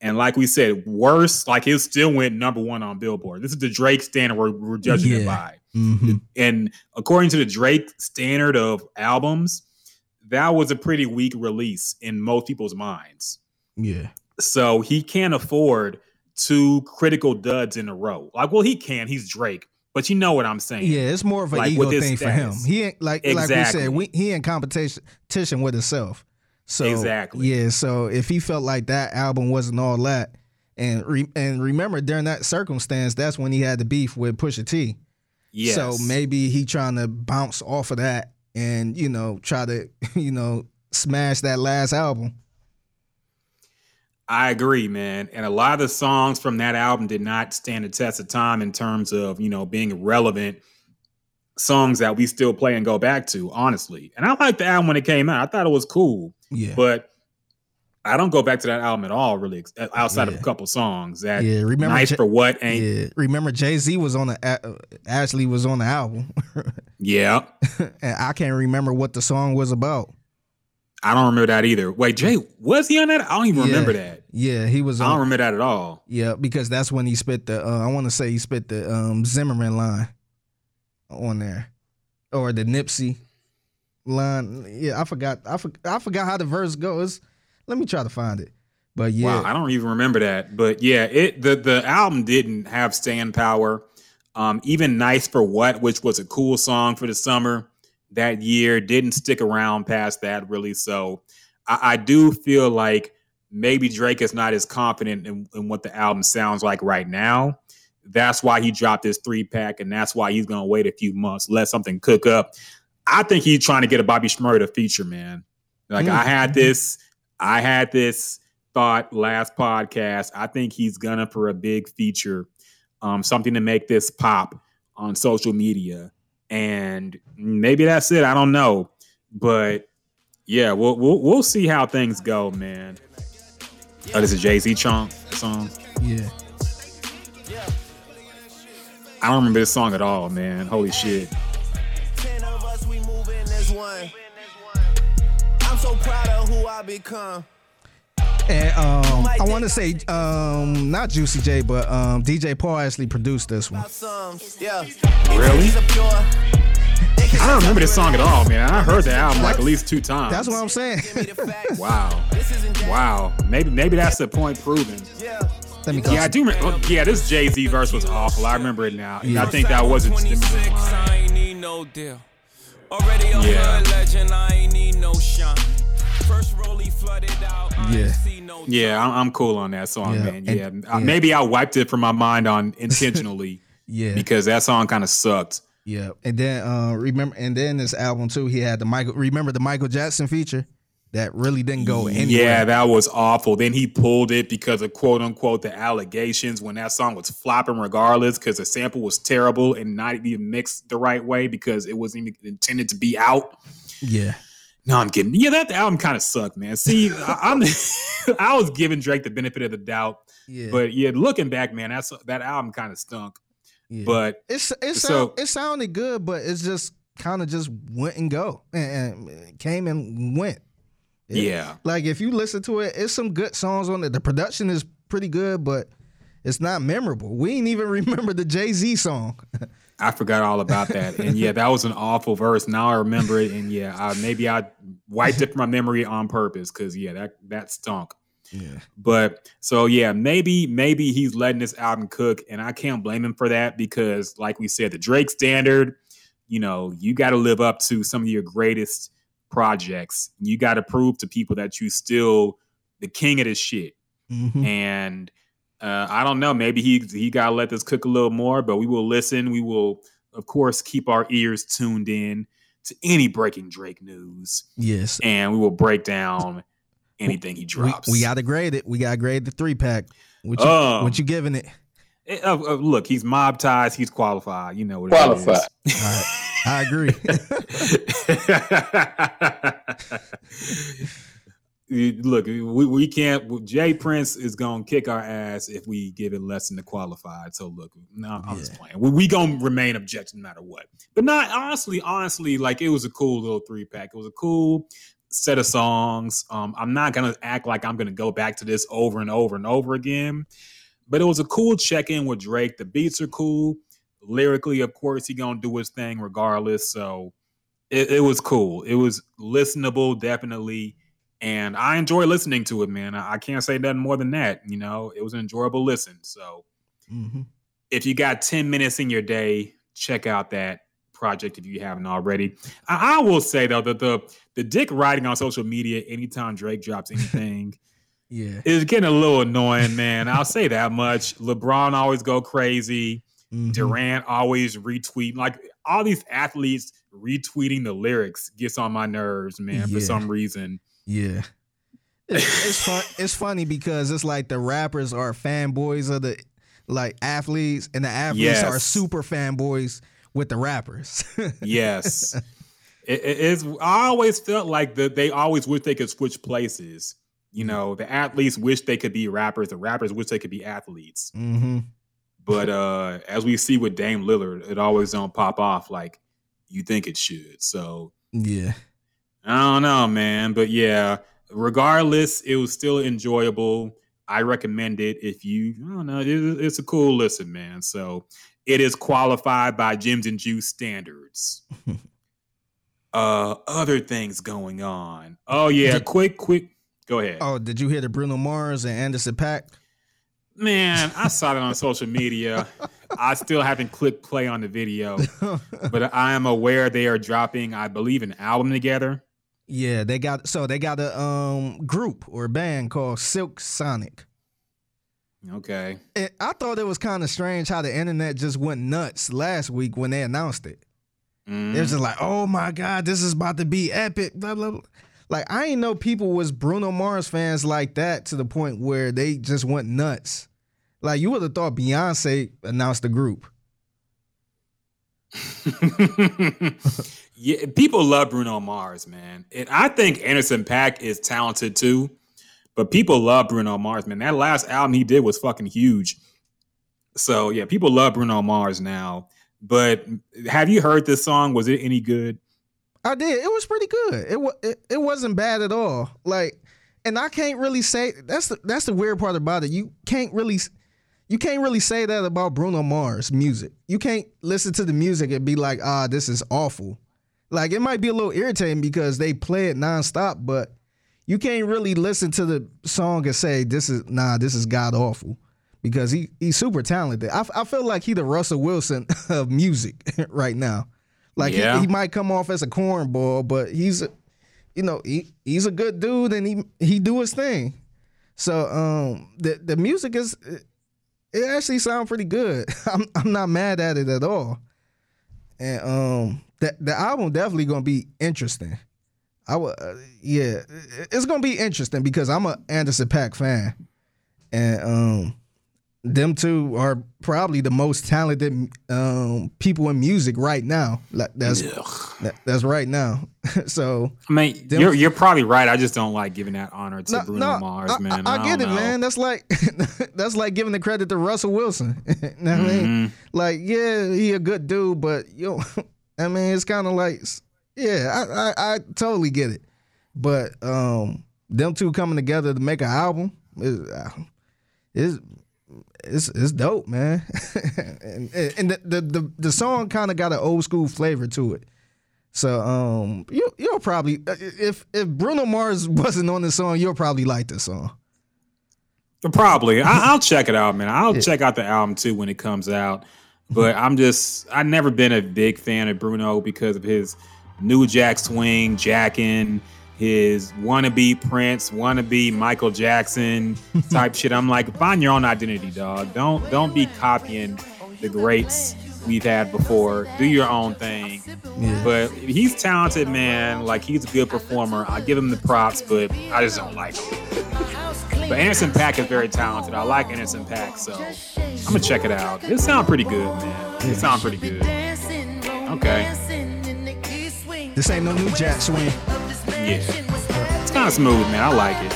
And like we said, worse, like it still went number one on Billboard. This is the Drake standard we're, we're judging it by. Mm-hmm. And according to the Drake standard of albums, that was a pretty weak release in most people's minds. Yeah, So he can't afford two critical duds in a row. Like, well, he can. He's Drake, but you know what I'm saying. yeah. It's more of an Like, ego thing for him. He ain't like like we Exactly. said, we, he in competition competition with himself. So Exactly. yeah. So if he felt like that album wasn't all that, and re, and remember during that circumstance, that's when he had the beef with Pusha T. Yes. So maybe he trying to bounce off of that and you know try to you know smash that last album. I agree, man. And a lot of the songs from that album did not stand the test of time in terms of, you know, being relevant songs that we still play and go back to, honestly. And I liked the album when it came out. I thought it was cool, Yeah. but I don't go back to that album at all, really, ex- outside of a couple songs. That Yeah, remember nice J- for what ain't. Yeah. Remember Jay Z was on the uh, Ashley was on the album, Yeah. and I can't remember what the song was about. I don't remember that either. Wait, Jay, was he on that? I don't even Yeah. remember that. Yeah, he was I don't on. remember that at all. Yeah, because that's when he spit the. Uh, I want to say he spit the um, Zimmerman line on there, or the Nipsey line. Yeah, I forgot. I, for, I forgot how the verse goes. Let me try to find it. But yeah, Wow, I don't even remember that. But yeah, it the the album didn't have stand power. Um, even Nice for What, which was a cool song for the summer that year, didn't stick around past that really. So I, I do feel like maybe Drake is not as confident in, in what the album sounds like right now. That's why he dropped his three pack, and that's why he's gonna wait a few months, let something cook up. I think he's trying to get a Bobby Shmurda feature, man. Like I had this, I had this thought last podcast. I think he's gonna for a big feature, um, something to make this pop on social media, and maybe that's it. I don't know, but yeah, we'll we'll, we'll see how things go, man. Oh, this is Jay Z song. Song. yeah. I don't remember this song at all, man. Holy shit. Ten of us, we moving as one. I'm so proud of who I become. And um, I want to say, um, not Juicy J, but um, DJ Paul actually produced this one. Yeah. Really? I don't remember this song at all, man. I heard the album like at least two times. That's what I'm saying. give me the facts. Wow. This isn't that. Wow. Maybe maybe that's the point proven. Yeah. Let me. Yeah, I do remember. Yeah, this Jay Z verse was awful. I remember it now. And I think that wasn't Stimmy 26, line. I ain't need no deal. Already a Yeah. legend, I ain't need no shine. First rollie flooded out, I Yeah. ain't see no Yeah, I'm, I'm cool on that song, Yeah, man. and- Yeah, Uh, yeah. maybe I wiped it from my mind on intentionally Yeah, because that song kind of sucked. Yeah. And then uh, remember, and then this album too, he had the Michael. Remember the Michael Jackson feature that really didn't go anywhere. Yeah, that was awful. Then he pulled it because of quote unquote the allegations when that song was flopping regardless because the sample was terrible and not even mixed the right way because it wasn't even intended to be out. yeah, No, I'm kidding. Yeah, that album kind of sucked, man. See, I, I'm I was giving Drake the benefit of the doubt, yeah. but yeah, looking back, man, that's that album kind of stunk. Yeah. But it's it so- sound, it sounded good, but it's just kind of just went and go and, and came and went. It- yeah, Like if you listen to it, it's some good songs on it. The production is pretty good, but it's not memorable. We ain't even remember the Jay Z song. I forgot all about that. And yeah, that was an awful verse. Now I remember it, and yeah, I, maybe I wiped it from my memory on purpose because yeah, that that stunk. Yeah, But so yeah, maybe maybe he's letting this album cook, and I can't blame him for that because, like we said, the Drake standard, you know, you got to live up to some of your greatest projects. You got to prove to people that you still the king of this shit. Mhm. And uh, I don't know, maybe he he got to let this cook a little more, but we will listen. We will, of course, keep our ears tuned in to any breaking Drake news, yes. and we will break down anything he drops. we got to grade it. We got to grade the three pack. What you, Um, what you giving it? Eh, uh, uh, look, he's mob ties. He's qualified. You know what Qualified. it is. All right. I agree. Look, we, we can't. Jay Prince is gonna kick our ass if we give it less than the qualified. So look, no, I'm just playing. We, we gonna remain objective no matter what. But not honestly, honestly, like it was a cool little three pack. It was a cool set of songs. Um, I'm not gonna act like I'm gonna go back to this over and over and over again. But it was a cool check in with Drake. The beats are cool. Lyrically, of course, he gonna do his thing regardless. So it, it was cool. It was listenable, definitely. And I enjoy listening to it, man. I, I can't say nothing more than that. You know, it was an enjoyable listen. So Mhm. if you got 10 minutes in your day, check out that project if you haven't already. I, I will say though that the the dick writing on social media anytime Drake drops anything Yeah. is getting a little annoying, man. I'll say that much. LeBron always go crazy. Mhm. Durant always retweet. Like all these athletes retweeting the lyrics gets on my nerves, man, for some reason. Yeah. It's, it's fun. It's funny because it's like the rappers are fanboys of the like athletes, and the athletes are super fanboys with the rappers. Yes. it, it is I always felt like that they always wish they could switch places. You know, the athletes wish they could be rappers, the rappers wish they could be athletes. hmm But uh as we see with Dame Lillard, it always don't pop off like you think it should. So Yeah. I don't know, man. But yeah, regardless, it was still enjoyable. I recommend it if you, I don't know, it, it's a cool listen, man. So it is qualified by Gyms and Juice standards. uh, other things going on. Oh yeah, quick, quick. Go ahead, Oh, did you hear the Bruno Mars and Anderson .Paak? man. I saw it on social media. I still haven't clicked play on the video, but I am aware they are dropping, I believe, an album together. Yeah, they got so they got a um group or band called Silk Sonic. Okay. And I thought it was kind of strange how the internet just went nuts last week when they announced it. Mm. It was just like, oh my God, this is about to be epic. Blah blah blah. Like I ain't know people was Bruno Mars fans like that to the point where they just went nuts. Like you would have thought Beyonce announced the group. yeah, people love Bruno Mars, man. And I think Anderson .Paak is talented too. But people love Bruno Mars, man. That last album he did was fucking huge. So yeah, people love Bruno Mars now. But have you heard this song? Was it any good? I did. It was pretty good. It was it, it wasn't bad at all. Like, and I can't really say that's the that's the weird part about it. You can't really you can't really say that about Bruno Mars music. You can't listen to the music and be like, ah, this is awful. Like it might be a little irritating because they play it nonstop, but you can't really listen to the song and say this is nah, this is god awful because he he's super talented. I, I feel like he the Russell Wilson of music right now. Like Yeah. he, he might come off as a cornball, but he's a, you know he he's a good dude and he he do his thing. So um the the music is it actually sounds pretty good. I'm I'm not mad at it at all. And um the the album definitely gonna be interesting. I would uh, yeah, it's gonna be interesting because I'm a Anderson .Paak fan, and um, them two are probably the most talented um people in music right now. Like that's that- that's right now. so I mean, Them- you're you're probably right. I just don't like giving that honor to no, Bruno no, Mars, man. I, I get it, know. man. That's like that's like giving the credit to Russell Wilson. you know what I mean? Mhm. Like, yeah, he a good dude, but yo, I mean, it's kind of like, yeah, I, I I totally get it. But um, them two coming together to make an album is uh, is it's it's dope, man. and and the the the, the song kind of got an old school flavor to it. So um, you you'll probably if if Bruno Mars wasn't on the song, you'll probably like the song. Probably. I, I'll check it out, man. I'll check out the album too when it comes out. But I'm just, I've never been a big fan of Bruno because of his new Jack swing, jacking, his wannabe Prince, wannabe Michael Jackson type shit. I'm like, find your own identity, dog. Don't don't be copying the greats we've had before. Do your own thing. Yeah. But he's talented, man. Like he's a good performer. I give him the props, but I just don't like him. But Anderson .Paak is very talented. I like Anderson .Paak, so I'm gonna check it out. It sounds pretty good, man. It sounds pretty good. Okay. This ain't no new Jack swing. Yeah. It's kind of smooth, man. I like it.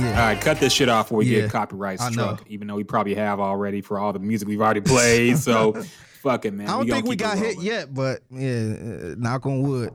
Yeah. All right, cut this shit off before we Yeah, get copyright struck. Even though we probably have already for all the music we've already played. So fuck it, man. I don't gonna think we got hit yet, but yeah, uh, knock on wood.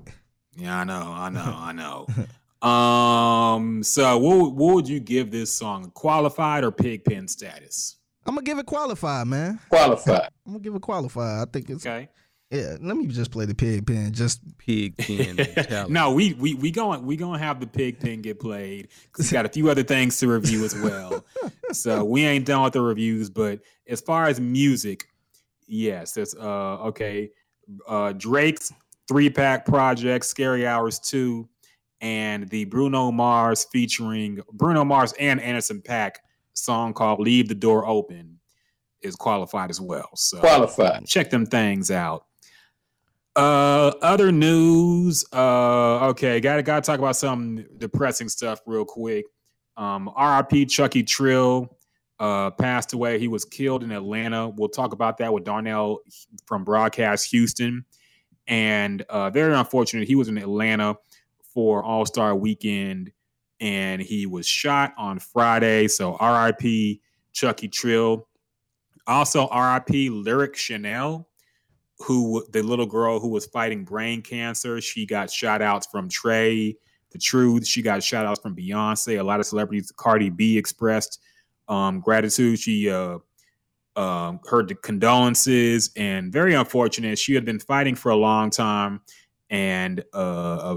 Yeah, I know, I know, I know. Um, so what what would you give this song? Qualified or pig pen status? I'm gonna give it qualified, man. Qualified. I'm gonna give it qualified. I think it's Okay. Yeah. Let me just play the pig pen. Just Pig pen no, we we we going we gonna have the pig pen get played. 'cause we got a few other things to review as well. so we ain't done with the reviews, but as far as music, yes, it's uh okay. Uh Drake's three pack project, Scary Hours 2, and the Bruno Mars featuring Bruno Mars and Anderson .Paak song called Leave the Door Open is qualified as well. So Qualified. check them things out. Uh, other news. Uh, okay, gotta gotta talk about some depressing stuff real quick. Um, R.I.P. Chucky Trill uh, passed away. He was killed in Atlanta. We'll talk about that with Darnell from Broadcast Houston. And uh, very unfortunate, he was in Atlanta for All Star Weekend, and he was shot on Friday. So R.I.P. Chucky Trill. Also, R.I.P. Lyric Chanel who the little girl who was fighting brain cancer, she got shout outs from Trae, The Truth. She got shout outs from Beyonce. A lot of celebrities, Cardi B expressed um, gratitude. She uh, um, heard the condolences and very unfortunate. She had been fighting for a long time and uh,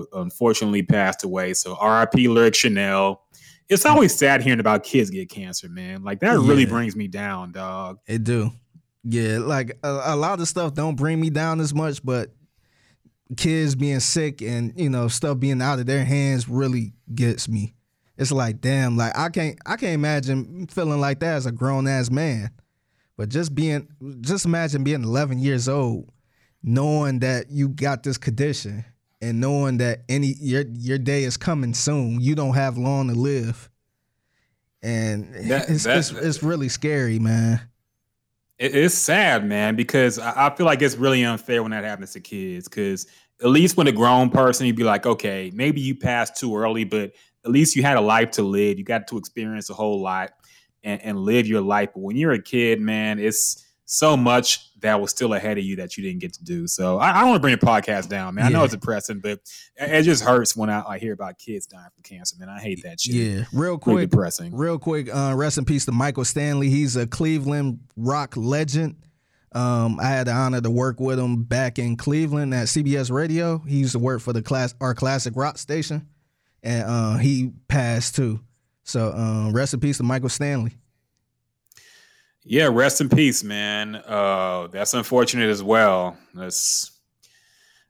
uh, unfortunately passed away. So RIP Lyric Chanel. It's always sad hearing about kids get cancer, man. Like that really brings me down, dog. it do. Yeah, like a, a lot of stuff don't bring me down as much, but kids being sick and you know stuff being out of their hands really gets me. It's like damn, like I can't I can't imagine feeling like that as a grown ass man. But just being just imagine being 11 years old, knowing that you got this condition and knowing that any your your day is coming soon. You don't have long to live. And That- it's, that- it's it's really scary, man. It- it's sad, man, because I, I feel like it's really unfair when that happens to kids. Because at least when a grown person, you'd be like, okay, maybe you passed too early, but at least you had a life to live. You got to experience a whole lot and, and live your life. But when you're a kid, man, it's so much that was still ahead of you that you didn't get to do. So I, I don't want to bring the podcast down, man. I know it's depressing, but it, just hurts when I, I hear about kids dying from cancer, man. I hate that shit. Yeah, real quick, depressing. real quick. Uh, rest in peace to Michael Stanley. He's a Cleveland rock legend. Um, I had the honor to work with him back in Cleveland at CBS Radio. He used to work for the class our classic rock station, and uh, he passed too. So um, rest in peace to Michael Stanley. Yeah, rest in peace, man. Uh, that's unfortunate as well. That's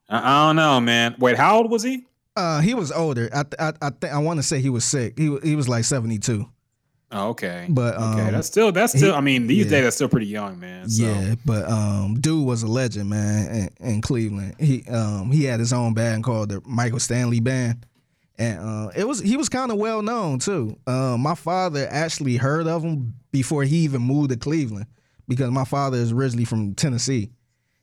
I, I don't know, man. Wait, how old was he? Uh, he was older. I th- I I, th- I want to say he was sick. He wa- he was like seventy two. Oh, okay. But, okay, um, that's still that's still. he- I mean, these yeah. days that's still pretty young, man. So. Yeah, but um, dude was a legend, man, in, in Cleveland. He um he had his own band called the Michael Stanley Band, and uh, it was he was kind of well known too. Uh, my father actually heard of him before he even moved to Cleveland because my father is originally from Tennessee,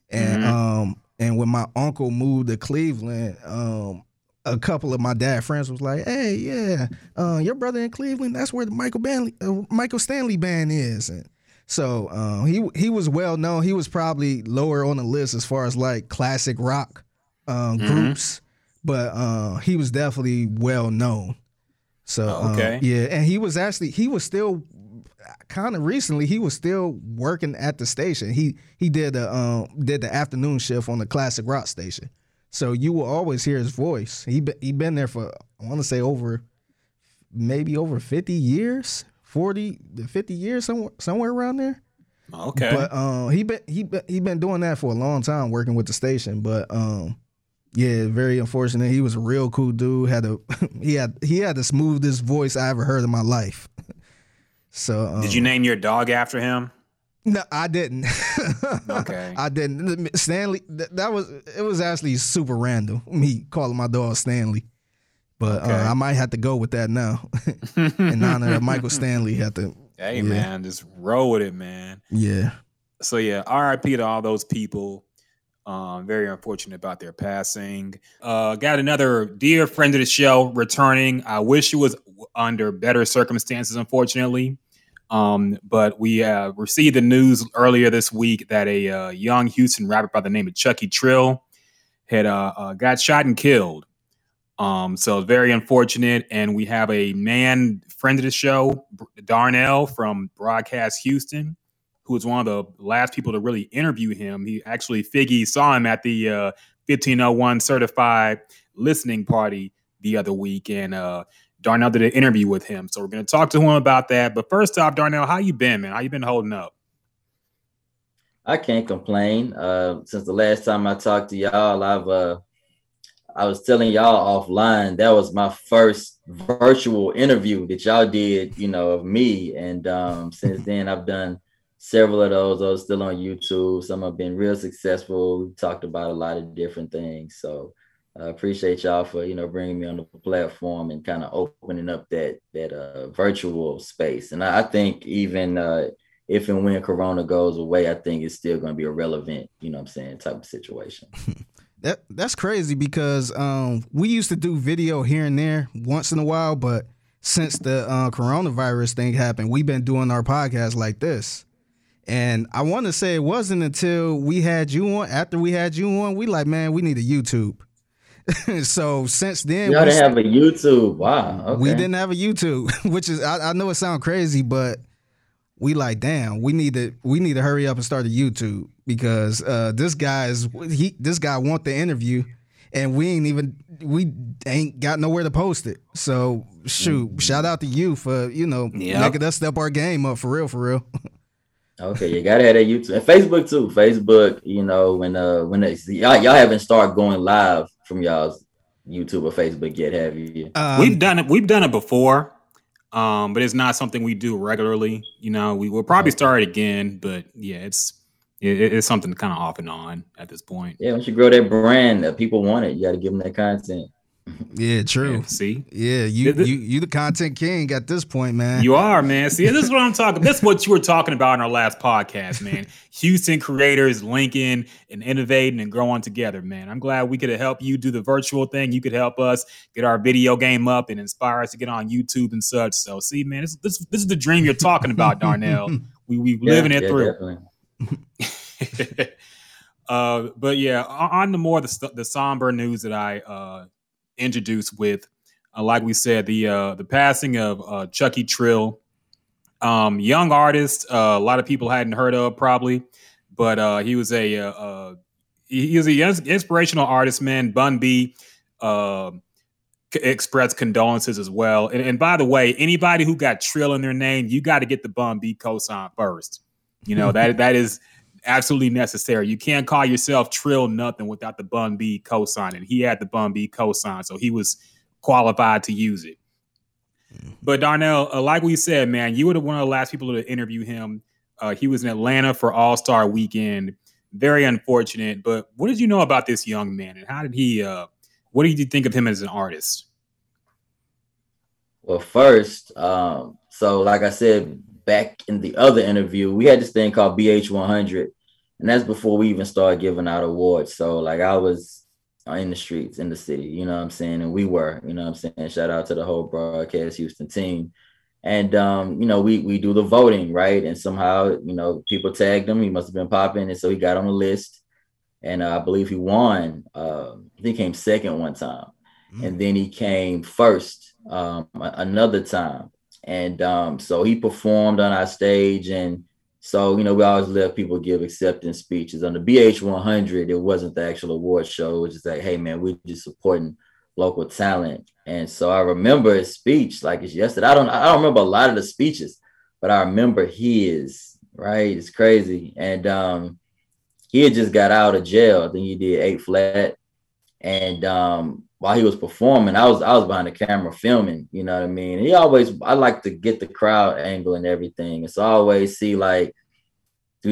and um and when my uncle moved to Cleveland, um. A couple of my dad friends was like, "Hey, yeah, uh, your brother in Cleveland. That's where the Michael Stanley, uh, Michael Stanley band is." And so uh, he he was well known. He was probably lower on the list as far as like classic rock um, groups, but uh, he was definitely well known. So uh, Okay. yeah, and he was actually he was still kind of recently he was still working at the station. He he did the um, did the afternoon shift on the classic rock station. So you will always hear his voice. He be, he been there for I want to say over maybe over 50 years, 40 to 50 years somewhere somewhere around there. Okay. But um, he been he been he been doing that for a long time, working with the station. But um, yeah, very unfortunate. He was a real cool dude. Had a he had he had the smoothest voice I ever heard in my life. So um, Did you name your dog after him? No, I didn't. Okay. I didn't. Stanley. That, that was it. Was actually super random. Me calling my dog Stanley. But Okay. uh, I might have to go with that now. In honor of Michael Stanley, had to. Hey yeah. man, just roll with it, man. Yeah. So yeah, RIP to all those people. Um, very unfortunate about their passing. Uh, got another dear friend of the show returning. I wish it was under better circumstances, unfortunately. Um, but we uh, received the news earlier this week that a uh, young Houston rapper by the name of Chucky Trill had uh, uh, got shot and killed. Um, so very unfortunate. And we have a man friend of the show, Darnell from Broadcast Houston, who was one of the last people to really interview him. He actually Figgy saw him at the uh, 1501 certified listening party the other week, and uh, Darnell did an interview with him. So we're going to talk to him about that. But first off, Darnell, how you been, man? How you been holding up? I can't complain. Uh, since the last time I talked to y'all, I've uh, I was telling y'all offline that was my first virtual interview that y'all did, you know, of me. And um, since then, I've done several of those. Those still on YouTube. Some have been real successful. We talked about a lot of different things. So I appreciate y'all for you know bringing me on the platform and kind of opening up that that uh, virtual space. And I, I think even uh, if and when Corona goes away, I think it's still going to be a relevant, you know, what I'm saying, type of situation. That that's crazy because um, we used to do video here and there once in a while, but since the uh, coronavirus thing happened, we've been doing our podcast like this. And I want to say it wasn't until we had you on. After we had you on, we like, man, we need a YouTube. so since then, Y'all we, didn't have a YouTube. Wow. Okay. we didn't have a YouTube, which is I, I know it sounds crazy, but we like, damn, we need to we need to hurry up and start a YouTube because uh, this guy is he this guy want the interview, and we ain't even we ain't got nowhere to post it. So shoot, shout out to you for you know Yep. making us step our game up for real, for real. Okay, you gotta have that YouTube and Facebook too. Facebook, you know, when uh when it's, y'all y'all haven't started going live from y'all's YouTube or Facebook yet, have you? Um, we've done it. We've done it before, um, but it's not something we do regularly. You know, we will probably start it again, but yeah, it's it, it's something kind of off and on at this point. Yeah, once you grow that brand, that people want it, you got to give them that content. Yeah, true. Yeah, see, Yeah, you Th- th- you you the content king at this point, man. You are, man. See, this is what I'm talking. This is what you were talking about in our last podcast, man. Houston creators linking and innovating and growing together, man. I'm glad we could help you do the virtual thing. You could help us get our video game up and inspire us to get on YouTube and such. So, see, man, this this, this is the dream you're talking about, Darnell. We we living it yeah, through. Uh, but yeah, on the more the, the somber news that I uh, introduced with, uh, like we said, the uh, the passing of uh, Chucky Trill, um, young artist, uh, a lot of people hadn't heard of probably, but uh, he was a uh, he, was a inspirational artist, man. Bun B. Uh, express condolences as well. And, and, by the way, anybody who got Trill in their name, you got to get the Bun B cosign first. You know that that is absolutely necessary. You can't call yourself Trill nothing without the Bun B cosign, and he had the Bun B cosign, so he was qualified to use it. Mm-hmm. But Darnell, uh, like we said, man, you were one of the last people to interview him. Uh, he was in Atlanta for All Star Weekend. Very unfortunate. But what did you know about this young man, and how did he? Uh, what did you think of him as an artist? Well, first, um, so like I said back in the other interview, we had this thing called BH 100, and that's before we even started giving out awards. So like I was in the streets in the city, you know what I'm saying? And we were, you know what I'm saying? Shout out to the whole broadcast Houston team. And um, you know, we we do the voting, right? And somehow, you know, people tagged him. He must have been popping, and so he got on the list. And uh, I believe he won. Uh, I think he came second one time, mm. and then he came first um, another time. And um, so he performed on our stage, and so, you know, we always let people give acceptance speeches. On the BH 100, it wasn't the actual award show. It was just like, hey, man, we're just supporting local talent. And so I remember his speech like it's yesterday. I don't I don't remember a lot of the speeches, but I remember his, right? It's crazy. And um he had just got out of jail. I think he did eight flat. And um while he was performing, I was I was behind the camera filming, you know what I mean? And he always I like to get the crowd angle and everything. It's always see like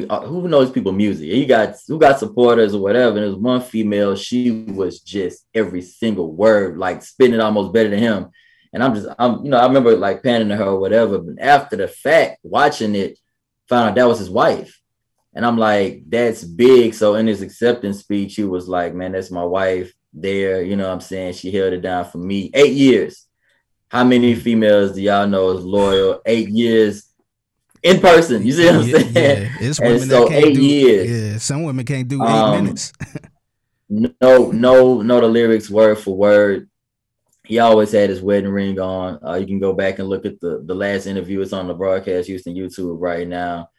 uh, who knows people music? He got who got supporters or whatever. And there's one female, she was just every single word, like spitting it almost better than him. And I'm just, I'm, you know, I remember like panning to her or whatever. But after the fact, watching it, found out that was his wife. And I'm like, that's big. So in his acceptance speech, he was like, man, that's my wife there. You know what I'm saying? She held it down for me. Eight years. How many females do y'all know is loyal? Eight years in person. You see what I'm saying? Yeah, it's women and so that can't eight do, years. Yeah, some women can't do eight um, minutes. no, no, no, the lyrics word for word. He always had his wedding ring on. Uh, you can go back and look at the the last interview. It's on the broadcast Houston YouTube right now.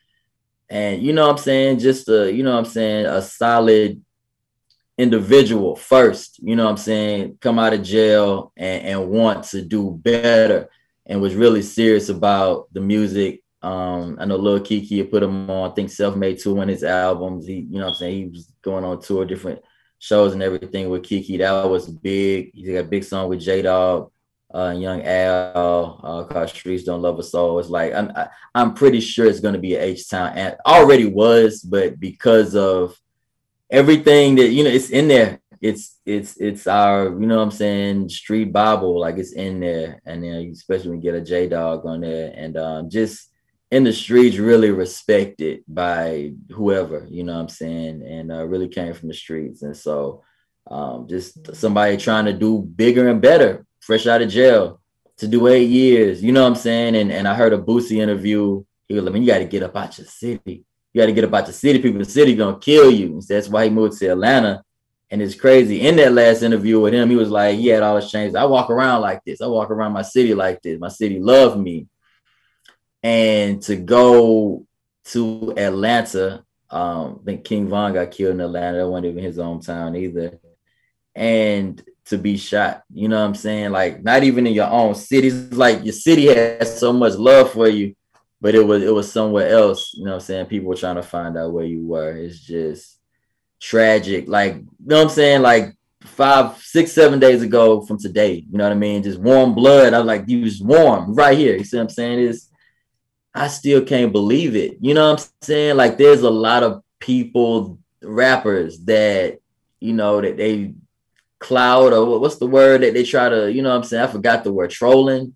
And you know what I'm saying? Just a, you know what I'm saying, a solid individual first, you know what I'm saying, come out of jail and, and want to do better and was really serious about the music um, I know Lil Keke put him on, I think Self Made Two on his albums. He, you know I'm saying? He was going on tour, different shows and everything with Keke. That was big. He got a big song with J-Dawg, uh, Young Al, uh, called Streets Don't Love Us All. It's like, I'm, I, I'm pretty sure it's to be a H Town and already was, but because of everything that, you know, it's in there. It's, it's, it's our, you know what I'm saying? Street Bible, like it's in there. And then especially when you get a J-Dawg on there and um, just, in the streets really respected by whoever, you know what I'm saying, and uh, really came from the streets. And so um, just somebody trying to do bigger and better, fresh out of jail to do eight years, you know what I'm saying? And and I heard a Boosie interview. He was like, man, you got to get up out your city. You got to get about the city. People the city gonna kill you. So that's why he moved to Atlanta. And it's crazy. In that last interview with him, he was like, he had all his changes. I walk around like this. I walk around my city like this. My city loved me and to go to Atlanta, um, I think King Von got killed in Atlanta. That wasn't even his hometown either. And to be shot, you know what I'm saying? Like not even in your own city. It's like your city has so much love for you, but it was it was somewhere else. You know what I'm saying? People were trying to find out where you were. It's just tragic. Like, you know what I'm saying? Like five, six, seven days ago from today. You know what I mean? Just warm blood. I was like, you was warm right here. You see what I'm saying? Is I still can't believe it. You know what I'm saying? Like there's a lot of people, rappers that, you know, that they cloud or what's the word that they try to, you know what I'm saying? I forgot the word trolling.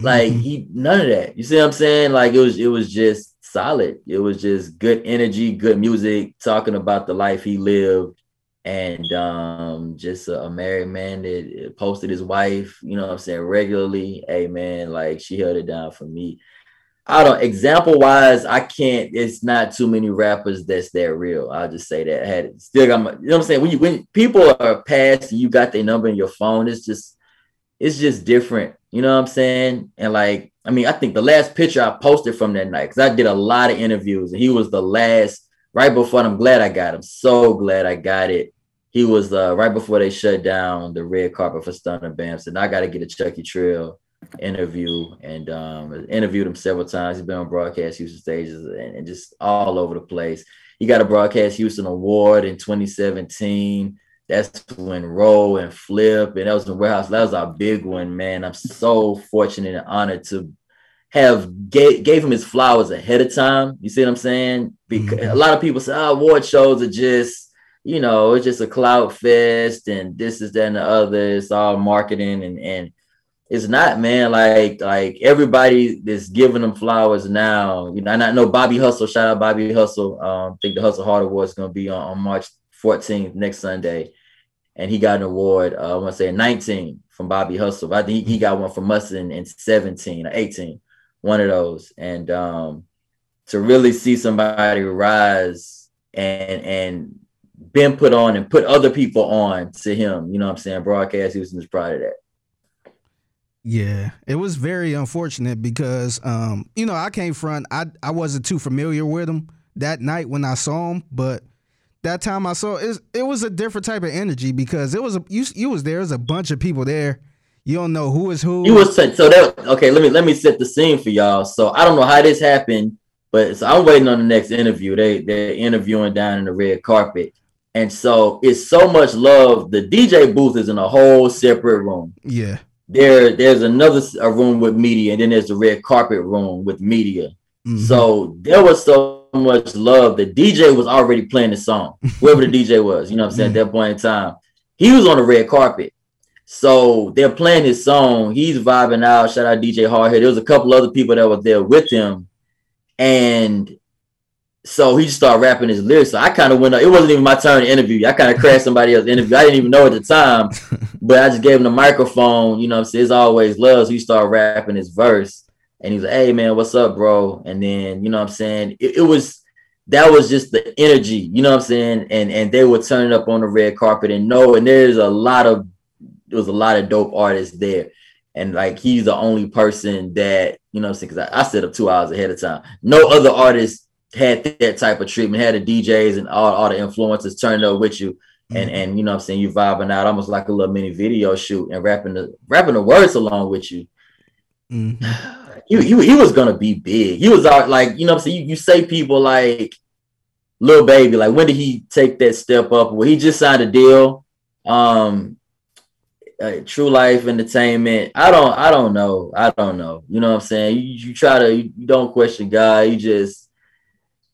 Like mm-hmm. he none of that. You see what I'm saying? Like it was it was just solid. It was just good energy, good music, talking about the life he lived. And um, just a, a married man that posted his wife, you know what I'm saying, regularly. Hey man, like she held it down for me. I don't example wise, I can't. It's not too many rappers that's that real. I'll just say that. I had it. Still got my. You know what I'm saying? When you when people are past you got their number in your phone, it's just it's just different. You know what I'm saying? And like, I mean, I think the last picture I posted from that night because I did a lot of interviews and he was the last right before. I'm glad I got him. So glad I got it. He was uh, right before they shut down the red carpet for Stunner Bams, and I got to get a Chucky Trill interview and um, interviewed him several times. He's been on broadcast Houston stages and, and, just all over the place. He got a broadcast Houston award in 2017. That's when Roll and Flip and that was in warehouse. That was our big one, man. I'm so fortunate and honored to have gave, gave him his flowers ahead of time. You see what I'm saying? Because mm-hmm. a lot of people say oh, award shows are just, you know, it's just a cloud fest and this is that and the other. It's all marketing and and it's not, man. Like like everybody that's giving them flowers now. You know, and I know Bobby Hustle. Shout out Bobby Hustle. Um, I think the Hustle Hard Award is going to be on, on March 14th next Sunday, and he got an award. Uh, I want to say 19 from Bobby Hustle. I think he, got one from us in, in 17 or 18, one of those. And um, to really see somebody rise and and been put on and put other people on to him, you know what I'm saying? Broadcast He Houston is proud of that. Yeah, it was very unfortunate because um, you know, I came front. I I wasn't too familiar with him that night when I saw him, but that time I saw it, it was a different type of energy because it was a you you was there, there was a bunch of people there. You don't know who is who. You was so that okay. Let me let me set the scene for y'all. So I don't know how this happened, but so I'm waiting on the next interview. They they're interviewing down in the red carpet, and so it's so much love. The DJ booth is in a whole separate room. Yeah there there's another a room with media and then there's the red carpet room with media mm-hmm. so there was so much love the dj was already playing the song whoever the dj was you know what i'm saying at that mm. point in time he was on the red carpet so they're playing his song he's vibing out shout out dj hardhead there was a couple other people that were there with him and so he just started rapping his lyrics. So I kind of went up. It wasn't even my turn to interview. I kind of crashed somebody else's interview. I didn't even know at the time, but I just gave him the microphone. You know, I'm saying it's always love. So he started rapping his verse, and he's like, "Hey man, what's up, bro?" And then you know, what I'm saying it, it, was that was just the energy. You know, what I'm saying, and and they were turning up on the red carpet, and no, and there's a lot of there was a lot of dope artists there. And like he's the only person that, you know, I'm saying, because I, I set up two hours ahead of time. No other artist had that type of treatment, had the DJs and all, all the influencers turned up with you. And mm-hmm. and you know I'm saying you vibing out almost like a little mini video shoot and rapping the rapping the words along with you. Mm-hmm. He, he, he was gonna be big. He was out like you know I'm saying you, you say people like Lil Baby like when did he take that step up? Well, he just signed a deal. Um, uh, True Life Entertainment. I don't I don't know. I don't know. You know what I'm saying? You, you try to you don't question God. You just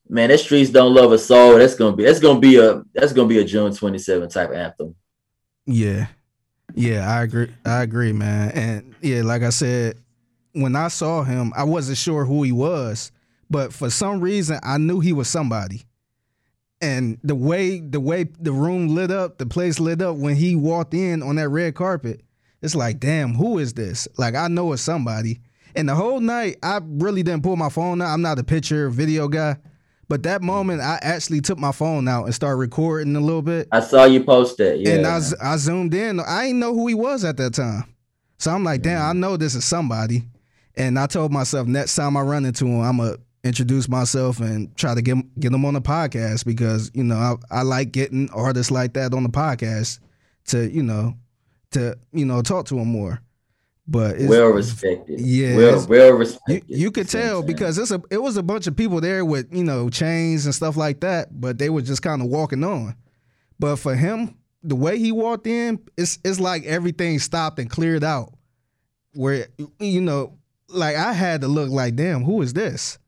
man, that streets don't love a soul. That's gonna be that's gonna be a that's gonna be a June 27 type anthem. Yeah. Yeah, I agree. I agree, man. And yeah, like I said, when I saw him, I wasn't sure who he was, but for some reason I knew he was somebody. And the way the way the room lit up, the place lit up when he walked in on that red carpet, it's like, damn, who is this? Like I know it's somebody. And the whole night, I really didn't pull my phone out. I'm not a picture video guy. But that moment, I actually took my phone out and started recording a little bit. I saw you post it. Yeah. And I, I zoomed in. I didn't know who he was at that time. So I'm like, damn, I mm. know this is somebody. And I told myself, next time I run into him, I'm to introduce myself and try to get, get him on the podcast because, you know, I, I like getting artists like that on the podcast to, you know, to, you know, talk to him more but well respected. Yeah, well, well respected. You, you could tell because it's a it was a bunch of people there with you know chains and stuff like that, but they were just kind of walking on. But for him, the way he walked in, it's it's like everything stopped and cleared out. Where you know, like I had to look like, damn, who is this?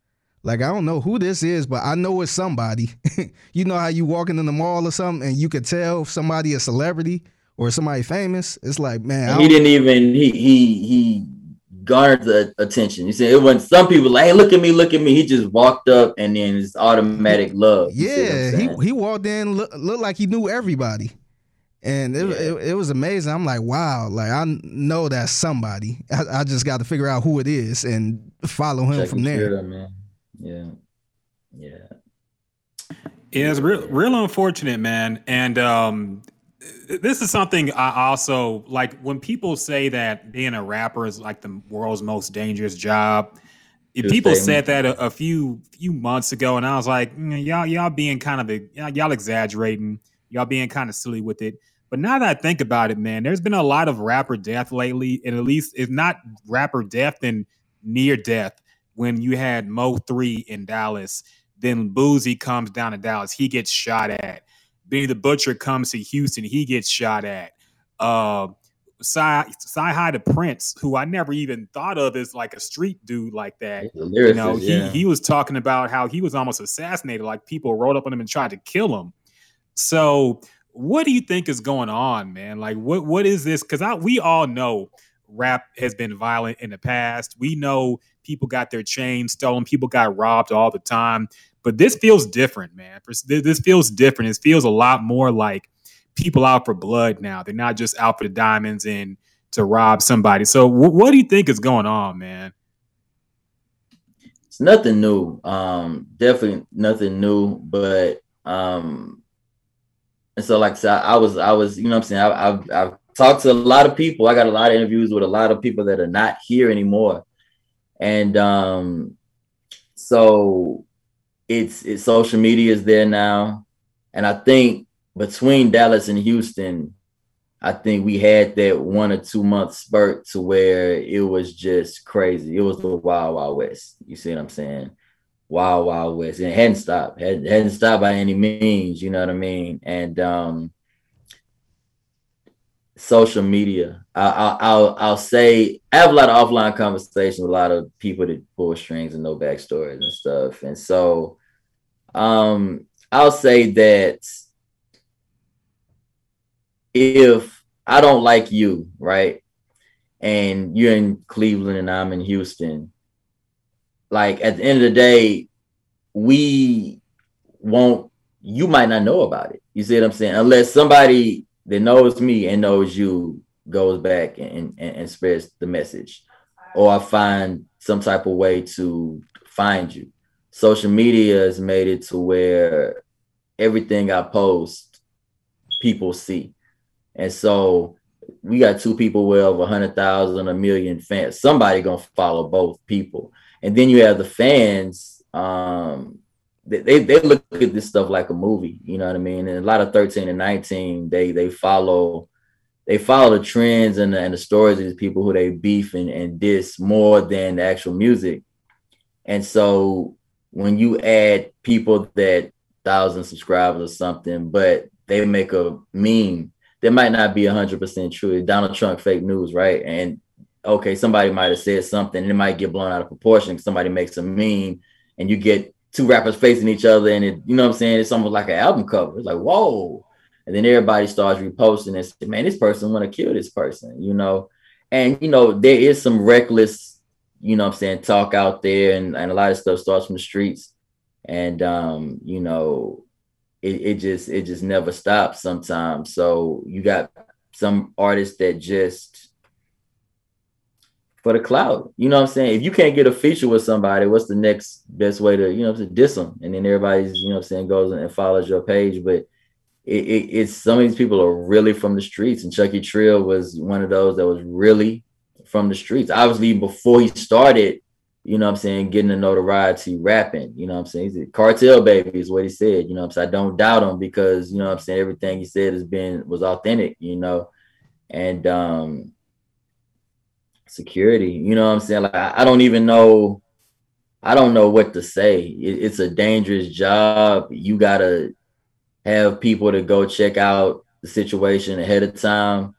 Like I don't know who this is, but I know it's somebody. you know how you walking in the mall or something, and you could tell somebody a celebrity or somebody famous, it's like, man, he didn't even he he he garnered the attention. You see, it wasn't some people like, hey, look at me, look at me. He just walked up and then it's automatic love. Yeah, he he walked in, look, looked like he knew everybody. And it, yeah. it, it, was amazing. I'm like, wow, like I know that's somebody. I, I just got to figure out who it is. And follow him Check from there. shit man. Yeah, yeah. Yeah, it's real, real unfortunate, man. And um, this is something I also like when people say that being a rapper is like the world's most dangerous job. Good people statement. said that a, a few few months ago, and I was like, "Mm, y'all y'all being kind of a, y'all y'all exaggerating, y'all being kind of silly with it. But now that I think about it, man, there's been a lot of rapper death lately, and at least if not rapper death, then near death. When you had Mo3 in Dallas, then Boosie comes down to Dallas, he gets shot at. Benny the Butcher comes to Houston, he gets shot at. Uh, Sci High the Prince, who I never even thought of as like a street dude like that. You know, he yeah. he was talking about how he was almost assassinated, like people rolled up on him and tried to kill him. So, what do you think is going on, man? Like, what what is this? Because we all know rap has been violent in the past. We know people got their chains stolen, people got robbed all the time. But this feels different, man. This feels different. It feels a lot more like people out for blood now. They're not just out for the diamonds and to rob somebody. So, wh- what do you think is going on, man? it's nothing new. Um, definitely nothing new, but um, and so like I said, I was, I was, you know, what I'm saying, I, I've, I've talked to a lot of people. I got a lot of interviews with a lot of people that are not here anymore, and um, so it's, it's social media is there now, and I think between Dallas and Houston. I think we had that one or two month spurt to where it was just crazy. It was the wild, wild west. You see what I'm saying? Wild, wild west. And it hadn't stopped. Had, hadn't stopped by any means. You know what I mean? And um, social media. I, I, I'll I'll say I have a lot of offline conversations a lot of people that pull strings and know backstories and stuff. And so um, I'll say that if I don't like you, right, and you're in Cleveland and I'm in Houston, like at the end of the day, we won't, you might not know about it. You see what I'm saying? Unless somebody that knows me and knows you goes back and, and, and spreads the message, or I find some type of way to find you. Social media has made it to where everything I post, people see. And so we got two people with over a hundred thousand, a million fans. Somebody gonna follow both people. And then you have the fans. Um, they, they look at this stuff like a movie, you know what I mean? And a lot of 13 and 19, they they follow they follow the trends and the, and the stories of these people who they beef and, and diss more than the actual music. And so when you add people that thousand subscribers or something, but they make a meme that might not be hundred percent true. Donald Trump fake news, right? And okay, somebody might have said something, and it might get blown out of proportion. Somebody makes a meme, and you get two rappers facing each other, and it, you know what I'm saying? It's almost like an album cover. It's like whoa, and then everybody starts reposting and say, man, this person want to kill this person, you know. And you know, there is some reckless, you know what I'm saying, talk out there, and, and a lot of stuff starts from the streets. And um, you know, it, it just it just never stops sometimes. So you got some artists that just for the cloud. You know what I'm saying? If you can't get a feature with somebody, what's the next best way to, you know, to diss them? And then everybody's, you know I'm saying, goes and follows your page. But it, it, it's some of these people are really from the streets. And Chucky Trill was one of those that was really from the streets. Obviously, before he started, you know I'm saying, getting the notoriety rapping, you know I'm saying? He's a cartel baby is what he said, you know I'm saying? I don't doubt him because, you know I'm saying, everything he said has been was authentic, you know. And um security, you know what I'm saying? Like I, I don't even know I don't know what to say. It, it's a dangerous job. You gotta have people to go check out the situation ahead of time.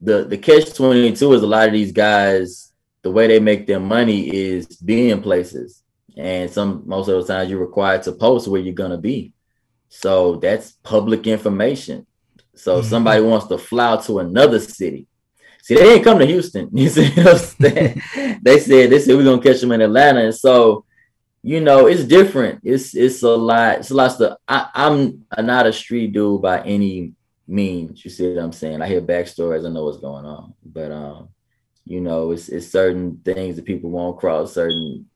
The the catch 22 is a lot of these guys the way they make their money is being places. And some most of the times you're required to post where you're gonna be. So that's public information. So Mhm. somebody wants to fly to another city. See, they didn't come to Houston. You see what I'm saying? they said they said we're gonna catch them in Atlanta. And so, you know, it's different. It's it's a lot, it's a lot of stuff. I, I'm not a street dude by any means. You see what I'm saying? I hear backstories, I know what's going on. But um You know, it's it's certain things that people won't cross, certain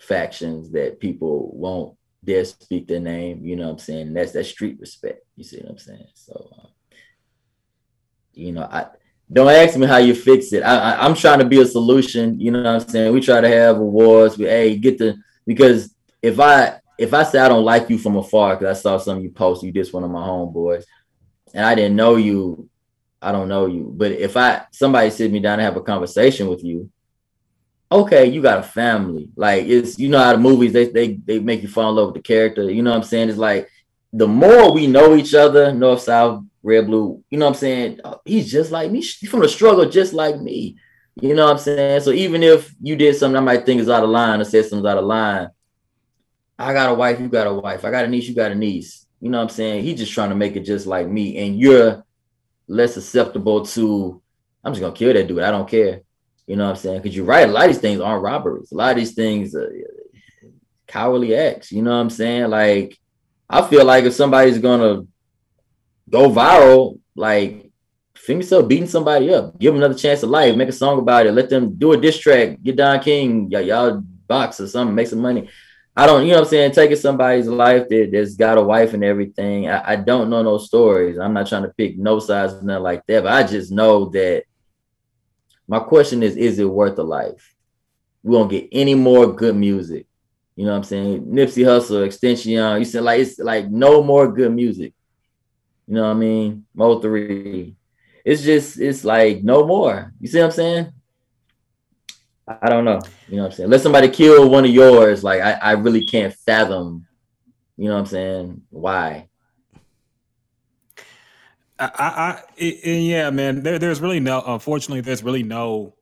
factions that people won't dare speak their name. You know what I'm saying? And that's that street respect. You see what I'm saying? So, uh, you know, I don't ask me how you fix it. I, am trying to be a solution. You know what I'm saying? We try to have awards. We hey get the because if I if I say I don't like you from afar because I saw something you post, you just one of my homeboys, and I didn't know you, I don't know you. But if I somebody sit me down and have a conversation with you, okay, you got a family. Like it's you know how the movies they they they make you fall in love with the character. You know what I'm saying? It's like the more we know each other, north, south, red, blue, you know what I'm saying? Uh, he's just like me. He's from the struggle, just like me. You know what I'm saying? So even if you did something I might think is out of line or said something's out of line, I got a wife, you got a wife. I got a niece, you got a niece. You know what I'm saying? He's just trying to make it just like me. And you're less susceptible to, I'm just gonna kill that dude. I don't care. You know what I'm saying? Because you're right, a lot of these things aren't robberies. A lot of these things, uh, cowardly acts. You know what I'm saying? Like, I feel like if somebody's gonna go viral, like, film yourself beating somebody up, give them another chance of life, make a song about it, let them do a diss track, get Don King, y- y'all box or something, make some money. I don't, you know what I'm saying, taking somebody's life that, that's got a wife and everything. I, I don't know no stories. I'm not trying to pick no sides, nothing like that, but I just know that my question is, is it worth a life? We won't get any more good music. You know what I'm saying? Nipsey Hussle, XXXTentacion, you said like it's like no more good music. You know what I mean? Mo3. It's just it's like no more. You see what I'm saying? I don't know. You know what I'm saying? Let somebody kill one of yours. Like I, I really can't fathom, you know what I'm saying? Why? I, I, I yeah, man. There, there's really no. Unfortunately, there's really no,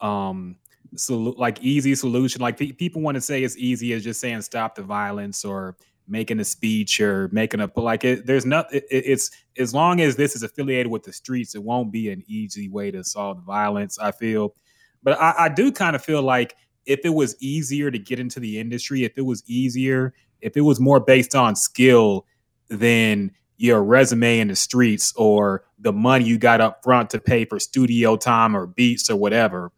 um, so like easy solution. Like pe- people want to say it's easy as just saying stop the violence or making a speech or making a like it. There's nothing It, it's as long as this is affiliated with the streets, it won't be an easy way to solve the violence. I feel, but I, I do kind of feel like if it was easier to get into the industry, if it was easier, if it was more based on skill, then your resume in the streets or the money you got up front to pay for studio time or beats or whatever.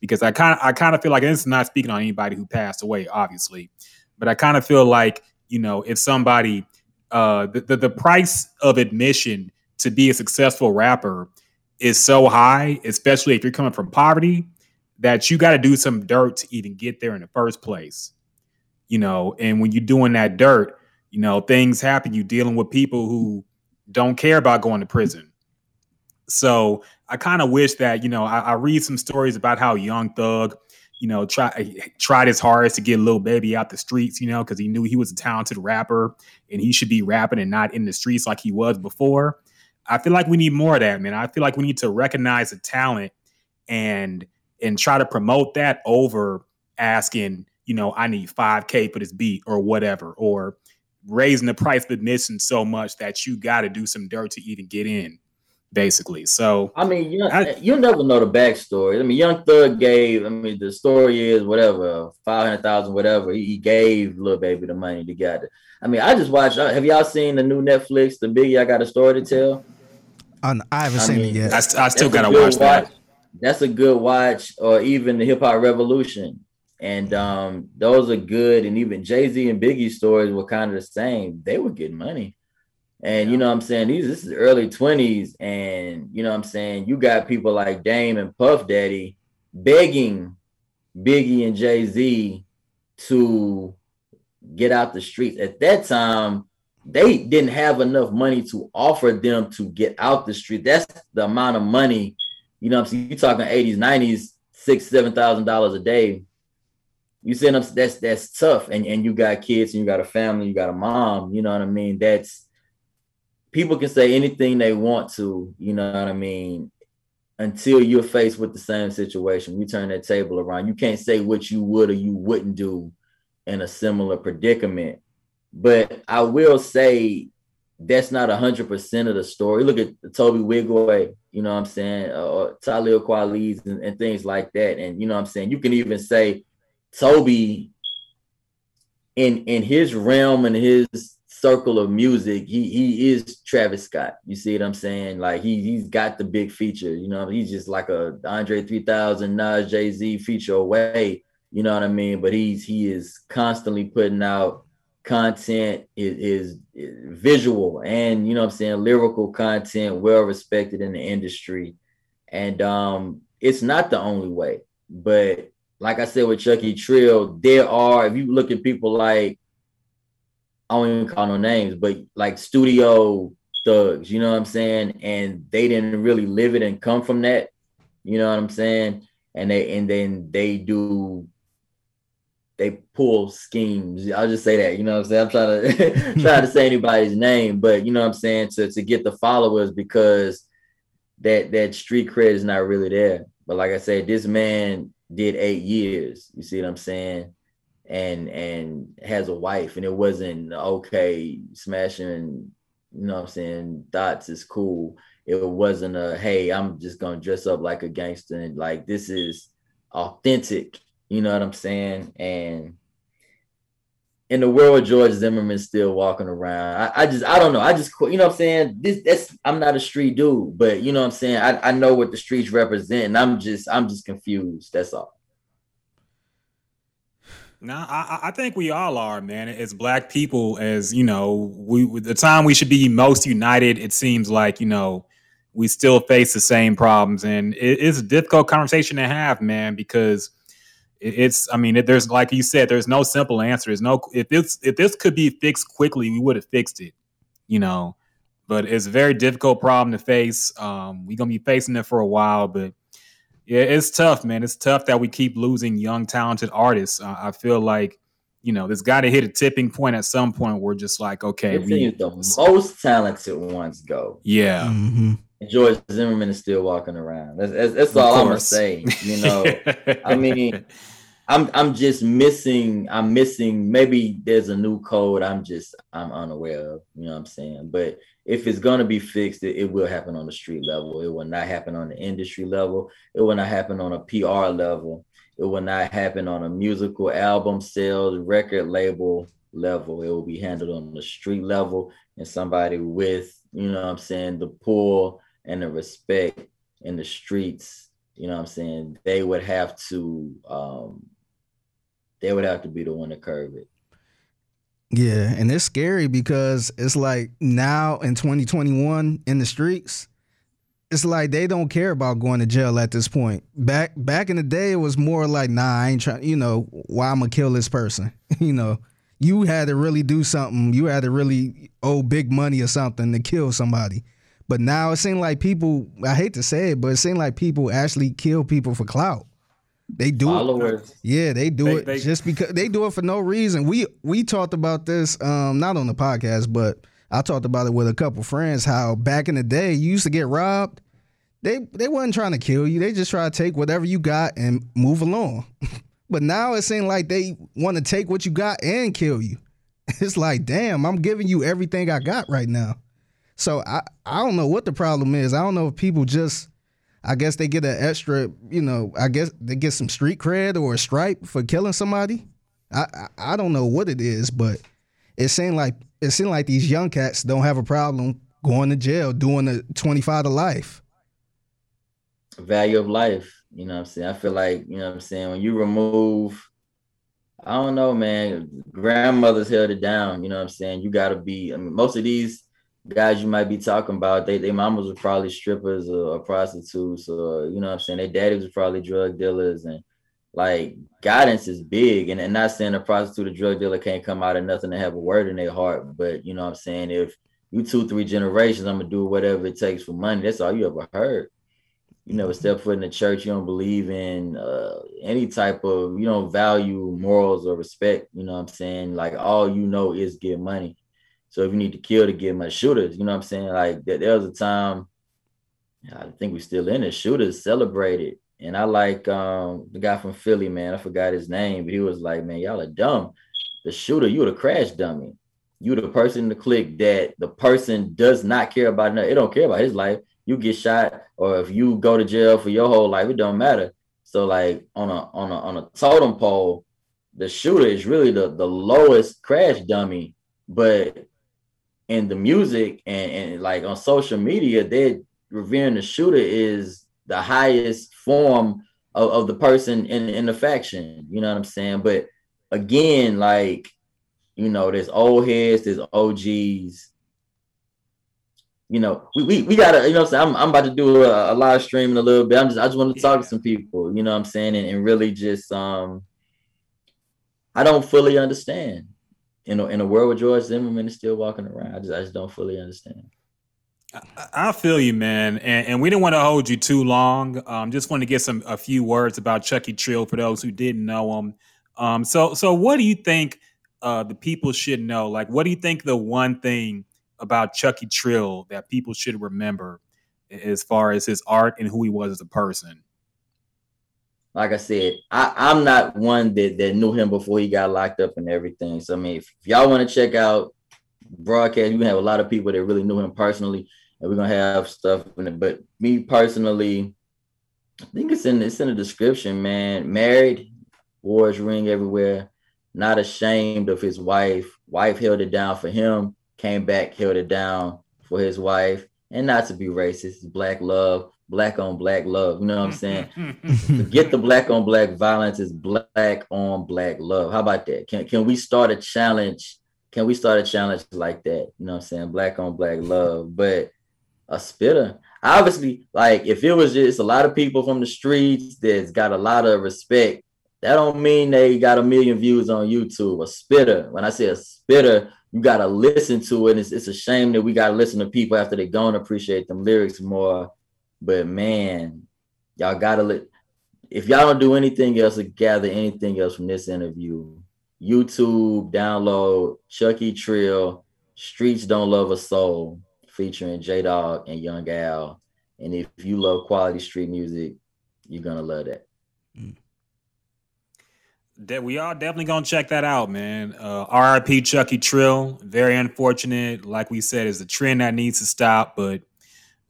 Because I kind of I kind of feel like this is not speaking on anybody who passed away, obviously, but I kind of feel like you know if somebody uh, the, the the price of admission to be a successful rapper is so high, especially if you're coming from poverty, that you got to do some dirt to even get there in the first place. You know, and when you're doing that dirt, you know, things happen. You're dealing with people who don't care about going to prison. So I kind of wish that, you know, I, I, read some stories about how Young Thug, you know, try, eh, tried his hardest to get Lil Baby out the streets, you know, because he knew he was a talented rapper and he should be rapping and not in the streets like he was before. I feel like we need more of that, man. I feel like we need to recognize the talent and and try to promote that over asking, you know, I need 5K for this beat or whatever, or raising the price of admission so much that you got to do some dirt to even get in, basically. So I mean, you you never know the backstory. I mean, Young Thug gave. I mean, the story is whatever five hundred thousand, whatever. He, he gave Lil Baby the money to get it. I mean, I just watched. Have y'all seen the new Netflix, The Biggie? I got a story to tell. I, I haven't I seen mean, it yet. I, I still gotta watch that. Watch. That's a good watch, or even the Hip Hop Revolution. And um, those are good. And even Jay Z and Biggie stories were kind of the same. They were getting money. And you know what I'm saying? These this is early 20s. And you know what I'm saying? You got people like Dame and Puff Daddy begging Biggie and Jay-Z to get out the streets. At that time, they didn't have enough money to offer them to get out the street. That's the amount of money, you know I'm saying? You're talking 80s, 90s, six, seven thousand dollars a day you them that's that's tough and, and you got kids and you got a family you got a mom you know what i mean that's people can say anything they want to you know what i mean until you're faced with the same situation. We turn that table around. You can't say what you would or you wouldn't do in a similar predicament. But i will say that's not 100% of the story. Look at Tobe Nwigwe you know what i'm saying or uh, talib kweli's and, and things like that. And you know what i'm saying? You can even say Toby in in his realm and his circle of music, he he is Travis Scott. You see what I'm saying? Like he he's got the big feature. You know, he's just like a Andre 3000, Nas, Jay Z feature away. You know what I mean? But he's he is constantly putting out content is, is, visual and you know what I'm saying lyrical content well respected in the industry and um it's not the only way but like I said with Chucky Trill there are if you look at people like I don't even call no names but like studio thugs you know what I'm saying and they didn't really live it and come from that you know what I'm saying and they and then they do they pull schemes. I'll just say that, you know what I'm saying? I'm trying to try to say anybody's name, but you know what I'm saying, to, to get the followers because that that street cred is not really there. But like I said, this man did eight years. You see what I'm saying? And and has a wife, and it wasn't okay, smashing, you know what I'm saying, dots is cool. It wasn't a hey, I'm just gonna dress up like a gangster and like this is authentic you know what I'm saying? And in the world, George Zimmerman still walking around. I, I, just, I don't know. I just, you know what I'm saying? This, that's, I'm not a street dude, but you know what I'm saying? I, I know what the streets represent, and I'm just, I'm just confused. That's all. No, I, I think we all are, man. As black people, as you know, we the time we should be most united. It seems like you know we still face the same problems, and it, it's a difficult conversation to have, man, because it's i mean there's like you said there's no simple answer there's no if this if this could be fixed quickly we would have fixed it you know but it's a very difficult problem to face um we're gonna be facing it for a while but yeah it's tough man it's tough that we keep losing young talented artists uh, i feel like you know there's got to hit a tipping point at some point where just like okay we, the most talented ones go yeah mm-hmm. George Zimmerman is still walking around. That's, that's, that's all I'm gonna say. You know, I mean, I'm I'm just missing. I'm missing. Maybe there's a new code. I'm just I'm unaware of. You know what I'm saying? But if it's gonna be fixed, it, it will happen on the street level. It will not happen on the industry level. It will not happen on a PR level. It will not happen on a musical album sales record label level. It will be handled on the street level and somebody with you know what I'm saying the pull and the respect in the streets, you know what I'm saying, they would have to um they would have to be the one to curb it. Yeah, and it's scary because it's like now in 2021 in the streets, it's like they don't care about going to jail at this point. Back back in the day, it was more like, nah, I ain't trying. You know, why I'm gonna kill this person. you know, you had to really do something. You had to really owe big money or something to kill somebody. But now it seems like people, I hate to say it, but it seems like people actually kill people for clout. They do Followers. it. Yeah, they do they, it they, just because they do it for no reason. We we talked about this um not on the podcast, but I talked about it with a couple friends how back in the day you used to get robbed. They they wasn't trying to kill you. They just try to take whatever you got and move along. but now it seems like they want to take what you got and kill you. It's like, damn, I'm giving you everything I got right now. So I, I don't know what the problem is. I don't know if people just I guess they get an extra, you know, I guess they get some street cred or a stripe for killing somebody. I, I, I don't know what it is, but it seemed like it seemed like these young cats don't have a problem going to jail doing a 25 to life. Value of life, you know what I'm saying? I feel like, you know what I'm saying, when you remove I don't know, man, grandmothers held it down, you know what I'm saying? You got to be I mean most of these guys you might be talking about, they they mamas were probably strippers or, or prostitutes or you know what I'm saying. Their daddies was probably drug dealers and like guidance is big. And, and not saying a prostitute or drug dealer can't come out of nothing to have a word in their heart, but you know what I'm saying. If you two three generations, I'm gonna do whatever it takes for money. That's all you ever heard. You never step foot in the church. You don't believe in uh, any type of. You don't value morals or respect. You know what I'm saying. Like all you know is get money so if you need to kill to get my shooters, you know what I'm saying? Like there, there was a time, I think we still in it. Shooters celebrated, and I like um, the guy from Philly, man. I forgot his name, but he was like, "Man, y'all are dumb. The shooter, you the crash dummy. You the person in the click that the person does not care about. Nothing. It don't care about his life. You get shot, or if you go to jail for your whole life, it don't matter. So like on a on a on a totem pole, the shooter is really the the lowest crash dummy, but in the music and, and like on social media, they're revering the shooter is the highest form of, of the person in, in the faction. You know what I'm saying? But again, like, you know, there's old heads, there's OGs. You know, we, we, we gotta, you know, I'm, I'm, I'm about to do a, a, live stream in a little bit. I'm just I just want to talk to some people, you know what I'm saying, and, and really just um I don't fully understand. You know, in a world where George Zimmerman is still walking around, I just I just don't fully understand. I feel you, man, and, and we didn't want to hold you too long. Um, just want to get some a few words about Chucky Trill for those who didn't know him. Um, so so what do you think uh, the people should know? Like, what do you think the one thing about Chucky Trill that people should remember as far as his art and who he was as a person? Like I said, I, I'm not one that, that knew him before he got locked up and everything. So I mean, if, y'all want to check out broadcast, you have a lot of people that really knew him personally and we're gonna have stuff in it. But me personally, I think it's in it's in the description, man. Married, wore his ring everywhere, not ashamed of his wife. Wife held it down for him, came back, held it down for his wife, and not to be racist, black love, black on black love. You know what I'm saying? Mm-hmm. Forget the black on black violence is black on black love. How about that? Can can we start a challenge? Can we start a challenge like that? You know what I'm saying? Black on black love. But a spitter. Obviously, like if it was just a lot of people from the streets that's got a lot of respect, that don't mean they got a million views on YouTube. A spitter. When I say a spitter, you gotta listen to it. It's, it's a shame that we gotta listen to people after they gone appreciate them lyrics more. But man, y'all gotta let if y'all don't do anything else or gather anything else from this interview, YouTube, download Chucky Trill, Streets Don't Love a Soul featuring J-Dawg and Young Al. And if you love quality street music, you're gonna love that. That we are definitely gonna check that out, man. Uh, RIP Chucky Trill. Very unfortunate. Like we said, is a trend that needs to stop, but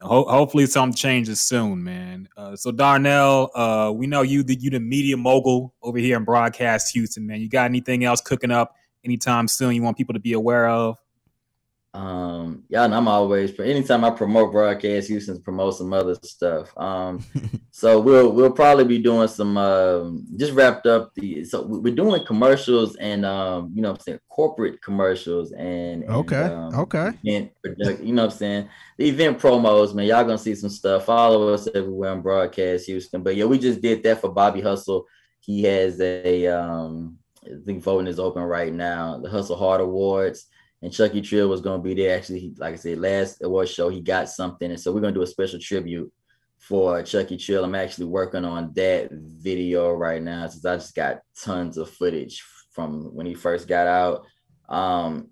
ho- hopefully something changes soon, man. Uh, so Darnell, uh, we know you you the media mogul over here in broadcast Houston, man. You got anything else cooking up anytime soon? You want people to be aware of? Um, y'all know I'm always anytime I promote broadcast Houston, promote some other stuff. Um, so we'll we'll probably be doing some um, just wrapped up the so we're doing commercials and um, you know I'm saying corporate commercials and, and okay um, okay. event, you know I'm saying? The event promos man y'all gonna see some stuff. Follow us everywhere on broadcast Houston. But yeah we just did that for Bobby Hustle. He has a um I think voting is open right now. The Hustle Hard Awards and Chucky Trill was going to be there. Actually, he, like I said, last award show he got something, and so we're going to do a special tribute for Chucky Trill. I'm actually working on that video right now since I just got tons of footage from when he first got out. Um,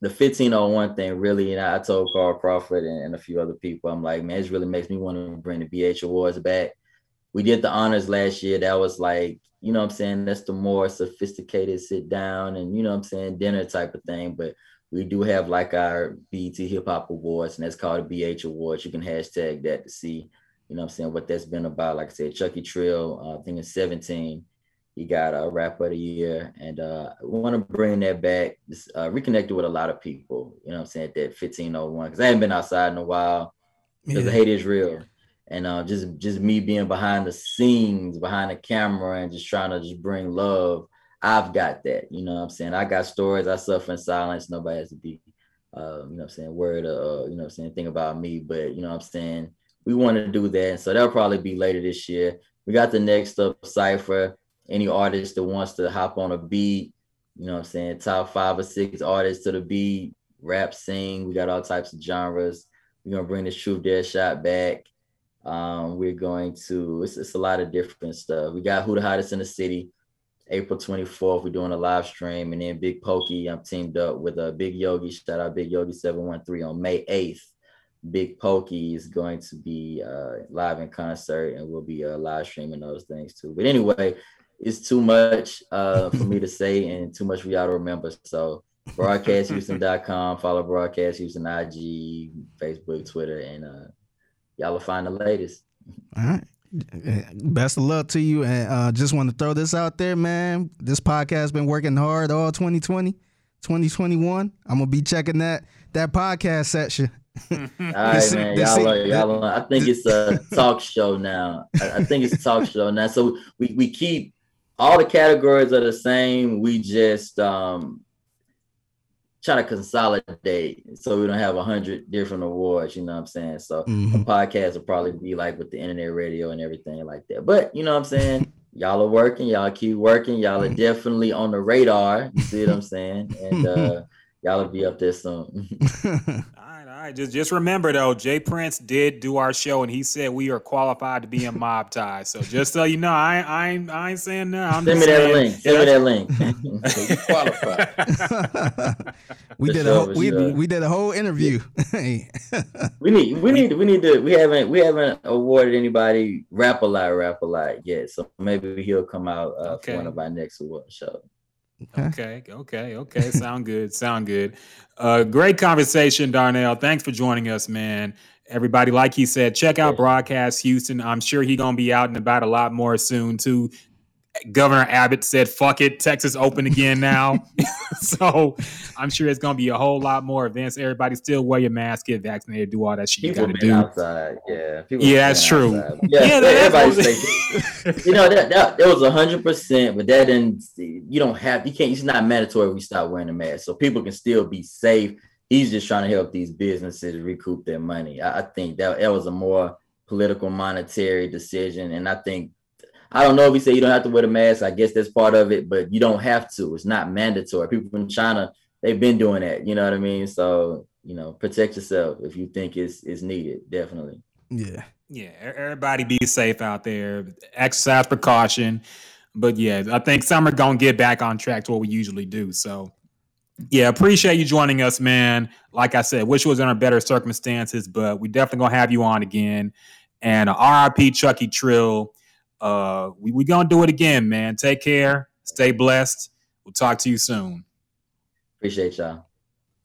the 1501 thing really, and I told Carl Crawford and, and a few other people, I'm like, man, it really makes me want to bring the BH Awards back. We did the honors last year. That was like, you know what I'm saying? That's the more sophisticated sit down and, you know what I'm saying, dinner type of thing. But we do have like our BET Hip Hop Awards, and that's called the BH Awards. You can hashtag that to see, you know what I'm saying, what that's been about. Like I said, Chucky Trill, uh, I think in 17, he got a rap of the year. And uh, we want to bring that back, just, uh, reconnected with a lot of people, you know what I'm saying, that 1501, because I haven't been outside in a while because yeah. the hate is real. And uh, just just me being behind the scenes, behind the camera, and just trying to just bring love I've got that. You know what I'm saying? I got stories. I suffer in silence. Nobody has to be, uh, you know what I'm saying, word uh, you know what I'm saying, think about me. But you know what I'm saying? We want to do that. So that'll probably be later this year. We got the next up cipher. Any artist that wants to hop on a beat, you know what I'm saying? Top five or six artists to the beat, rap, sing. We got all types of genres. We're gonna bring the Truth Dare Shot back. Um, we're going to it's, it's a lot of different stuff. We got who the hottest in the city. April 24th, we're doing a live stream. And then Big Pokey, I'm teamed up with a uh, Big Yogi. Shout out Big Yogi 713 on May 8th. Big Pokey is going to be uh, live in concert and we'll be uh, live streaming those things too. But anyway, it's too much uh, for me to say and too much for y'all to remember. So broadcasthouston.com, follow Broadcast Houston IG, Facebook, Twitter, and uh, y'all will find the latest. All right. Best of luck to you. And uh, just want to throw this out there, man. This podcast has been working hard all 2020, 2021. I'm gonna be checking that that podcast section. All right, man. Y'all are, y'all are, I think it's a talk show now. I, I think it's a talk show now. So we, we keep all the categories are the same. We just um try to consolidate so we don't have a hundred different awards, you know what I'm saying? So Mhm. a podcast will probably be like with the internet radio and everything like that. But you know what I'm saying? y'all are working, y'all keep working, y'all are definitely on the radar. You see what I'm saying? And uh y'all will be up there soon. All right, just just remember though, J. Prince did do our show, and he said we are qualified to be in mob ties. So just so you know, I I ain't, I ain't saying no. I'm Send me just that saying, link. Send me that link. we For did sure, a whole, we, sure. we did a whole interview. We need we need we need to we haven't we haven't awarded anybody Rap-A-Lot rap a lot yet. So maybe he'll come out uh, Okay. for one of our next award show. Okay, okay, okay. Sound good. Sound good. Uh, great conversation, Darnell. Thanks for joining us, man. Everybody, like he said, check out Broadcast Houston. I'm sure he gonna be out and about a lot more soon too. Governor Abbott said, "Fuck it, Texas open again now." so I'm sure it's gonna be a whole lot more events. Everybody still wear your mask, get vaccinated, do all that shit People you gotta do. outside, yeah. People Yeah, that's true. outside. Yeah, Yeah, that's everybody what- say, you know that that, that was hundred percent, but that didn't. You don't have you can't. It's not mandatory. We stop wearing a mask, so people can still be safe. He's just trying to help these businesses recoup their money. I, I think that that was a more political, monetary decision, and I think I don't know if he said you don't have to wear the mask. I guess that's part of it, but you don't have to. It's not mandatory. People from China, they've been doing that. You know what I mean? So you know, protect yourself if you think it's it's needed. Definitely. Yeah. Yeah, everybody be safe out there. Exercise precaution. But yeah, I think summer gonna get back on track to what we usually do. So yeah, appreciate you joining us, man. Like I said, wish it was under better circumstances, but we definitely gonna have you on again. And uh, RIP Chucky Trill. Uh we we gonna do it again, man. Take care, stay blessed. We'll talk to you soon. Appreciate y'all.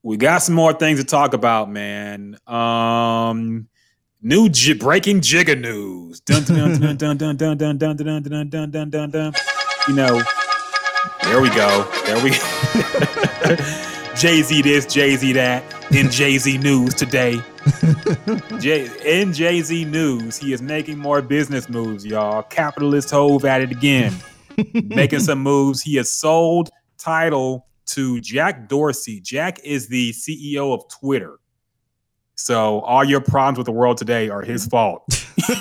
We got some more things to talk about, man. Um, new j- breaking Jigga news. Dun dun dun dun dun dun dun dun dun dun dun dun dun dun dun. You know, there we go. There we. Jay Z this, Jay Z that. In Jay Z news today. Jay, in Jay Z news, he is making more business moves, y'all. Capitalist Hove at it again, making some moves. He has sold Tidal to Jack Dorsey. Jack is the CEO of Twitter. So all your problems with the world today are his fault.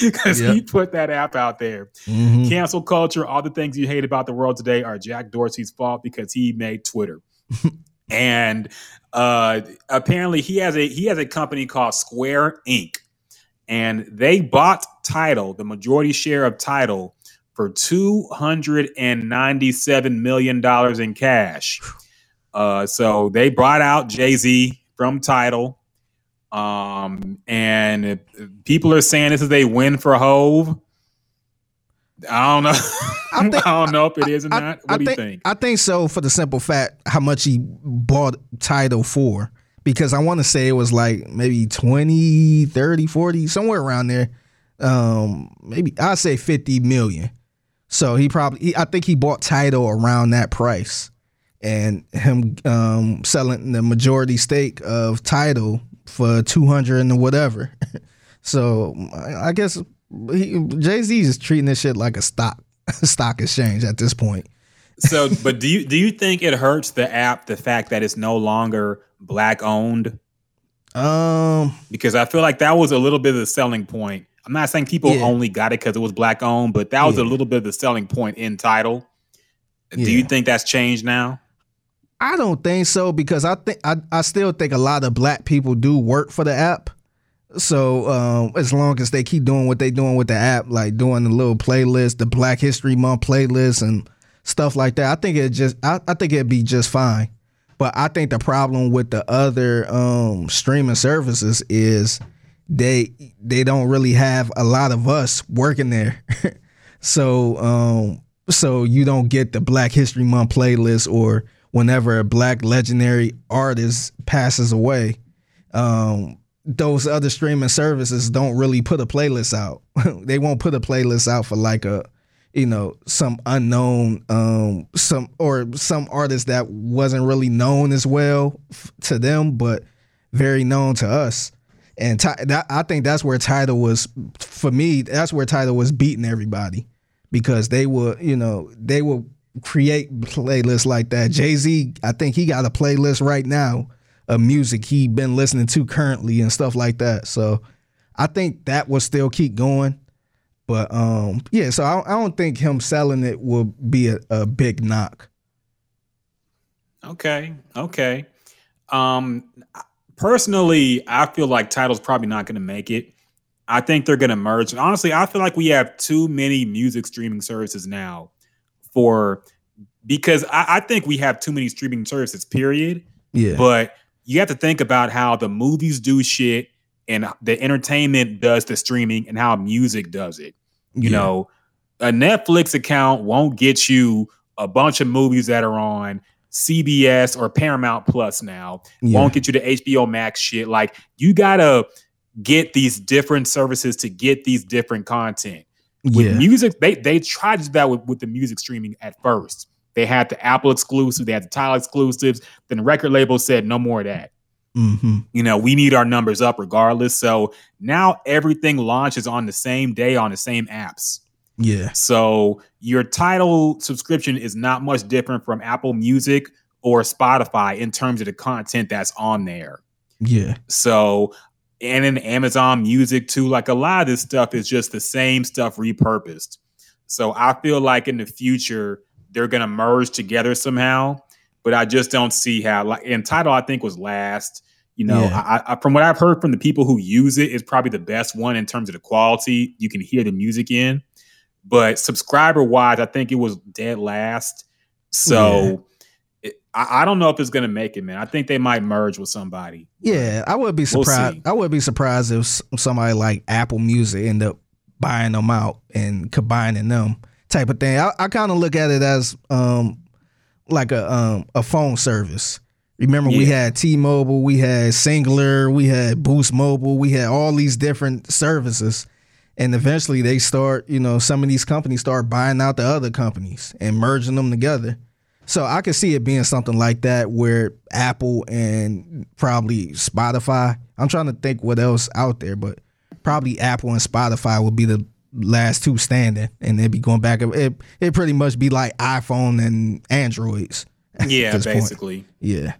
Because he put that app out there. Mhm. Cancel culture, all the things you hate about the world today are Jack Dorsey's fault because he made Twitter. And uh apparently he has a he has a company called Square Inc. And they bought Tidal, the majority share of Tidal, for two hundred and ninety-seven million dollars in cash. Uh, so they brought out Jay Z from Tidal, um, and people are saying this is a win for Hove. I don't know. I, don't know if it is or not. What I do think, you think? I think so for the simple fact how much he bought Tidal for. Because I want to say it was like maybe 20, 30, 40, somewhere around there. Um, maybe I'd say 50 million. So he probably he, I think he bought Tidal around that price. And him um selling the majority stake of Tidal for 200 and whatever. so I I guess Jay Z is treating this shit like a stock stock exchange at this point. so, but do you do you think it hurts the app the fact that it's no longer black owned? Um, because I feel like that was a little bit of the selling point. I'm not saying people Yeah. only got it because it was black owned, but that was a little bit of the selling point in Tidal. Do Yeah. you think that's changed now? I don't think so because I think I, I still think a lot of black people do work for the app. So um, as long as they keep doing what they doing with the app, like doing the little playlist, the Black History Month playlist and stuff like that, I think it just I, I think it'd be just fine. But I think the problem with the other um, streaming services is they they don't really have a lot of us working there. so um so you don't get the Black History Month playlist or whenever a black legendary artist passes away. Um those other streaming services don't really put a playlist out. they won't put a playlist out for like a you know some unknown um some or some artist that wasn't really known as well to them but very known to us. And that, i think that's where Tidal was for me that's where Tidal was beating everybody. Because they would you know they would create playlists like that. Jay-z i think he got a playlist right now of music he been listening to currently and stuff like that so i think that will still keep going but um, yeah, so I, I don't think him selling it will be a, a big knock. Okay, okay. Um, personally, I feel like Tidal's probably not going to make it. I think they're going to merge. And honestly, I feel like we have too many music streaming services now for because I, I think we have too many streaming services. Period. Yeah. But you have to think about how the movies do shit and the entertainment does the streaming and how music does it. You Yeah. know, a Netflix account won't get you a bunch of movies that are on CBS or Paramount Plus now. Yeah. Won't get you the HBO Max shit. Like you gotta get these different services to get these different content. With Yeah. music, they they tried to do that with, with the music streaming at first. They had the Apple exclusive, they had the Tidal exclusives. Then the record label said no more of that Mm-hmm. you know, we need our numbers up regardless. So now everything launches on the same day on the same apps. Yeah. So your Tidal subscription is not much different from Apple Music or Spotify in terms of the content that's on there. Yeah. So, and in Amazon Music too, like a lot of this stuff is just the same stuff repurposed. So I feel like in the future they're gonna merge together somehow, but I just don't see how. Like, and Tidal I think was last. You know, Yeah. I, I, from what I've heard from the people who use it, it's probably the best one in terms of the quality. You can hear the music in, but subscriber wise, I think it was dead last. So. It, I, don't know if it's gonna make it, man. I think they might merge with somebody. Yeah, I would be We'll surprised. I would be surprised if somebody like Apple Music end up buying them out and combining them type of thing. I, I kind of look at it as um like a um a phone service. Remember, we had T-Mobile, we had Cingular, we had Boost Mobile, we had all these different services, and eventually they start, you know, some of these companies start buying out the other companies and merging them together. So I could see it being something like that where Apple and probably Spotify. I'm trying to think what else out there, but probably Apple and Spotify would be the last two standing, and they'd be going back. It it pretty much be like iPhone and Androids. Yeah, this point. basically. Yeah,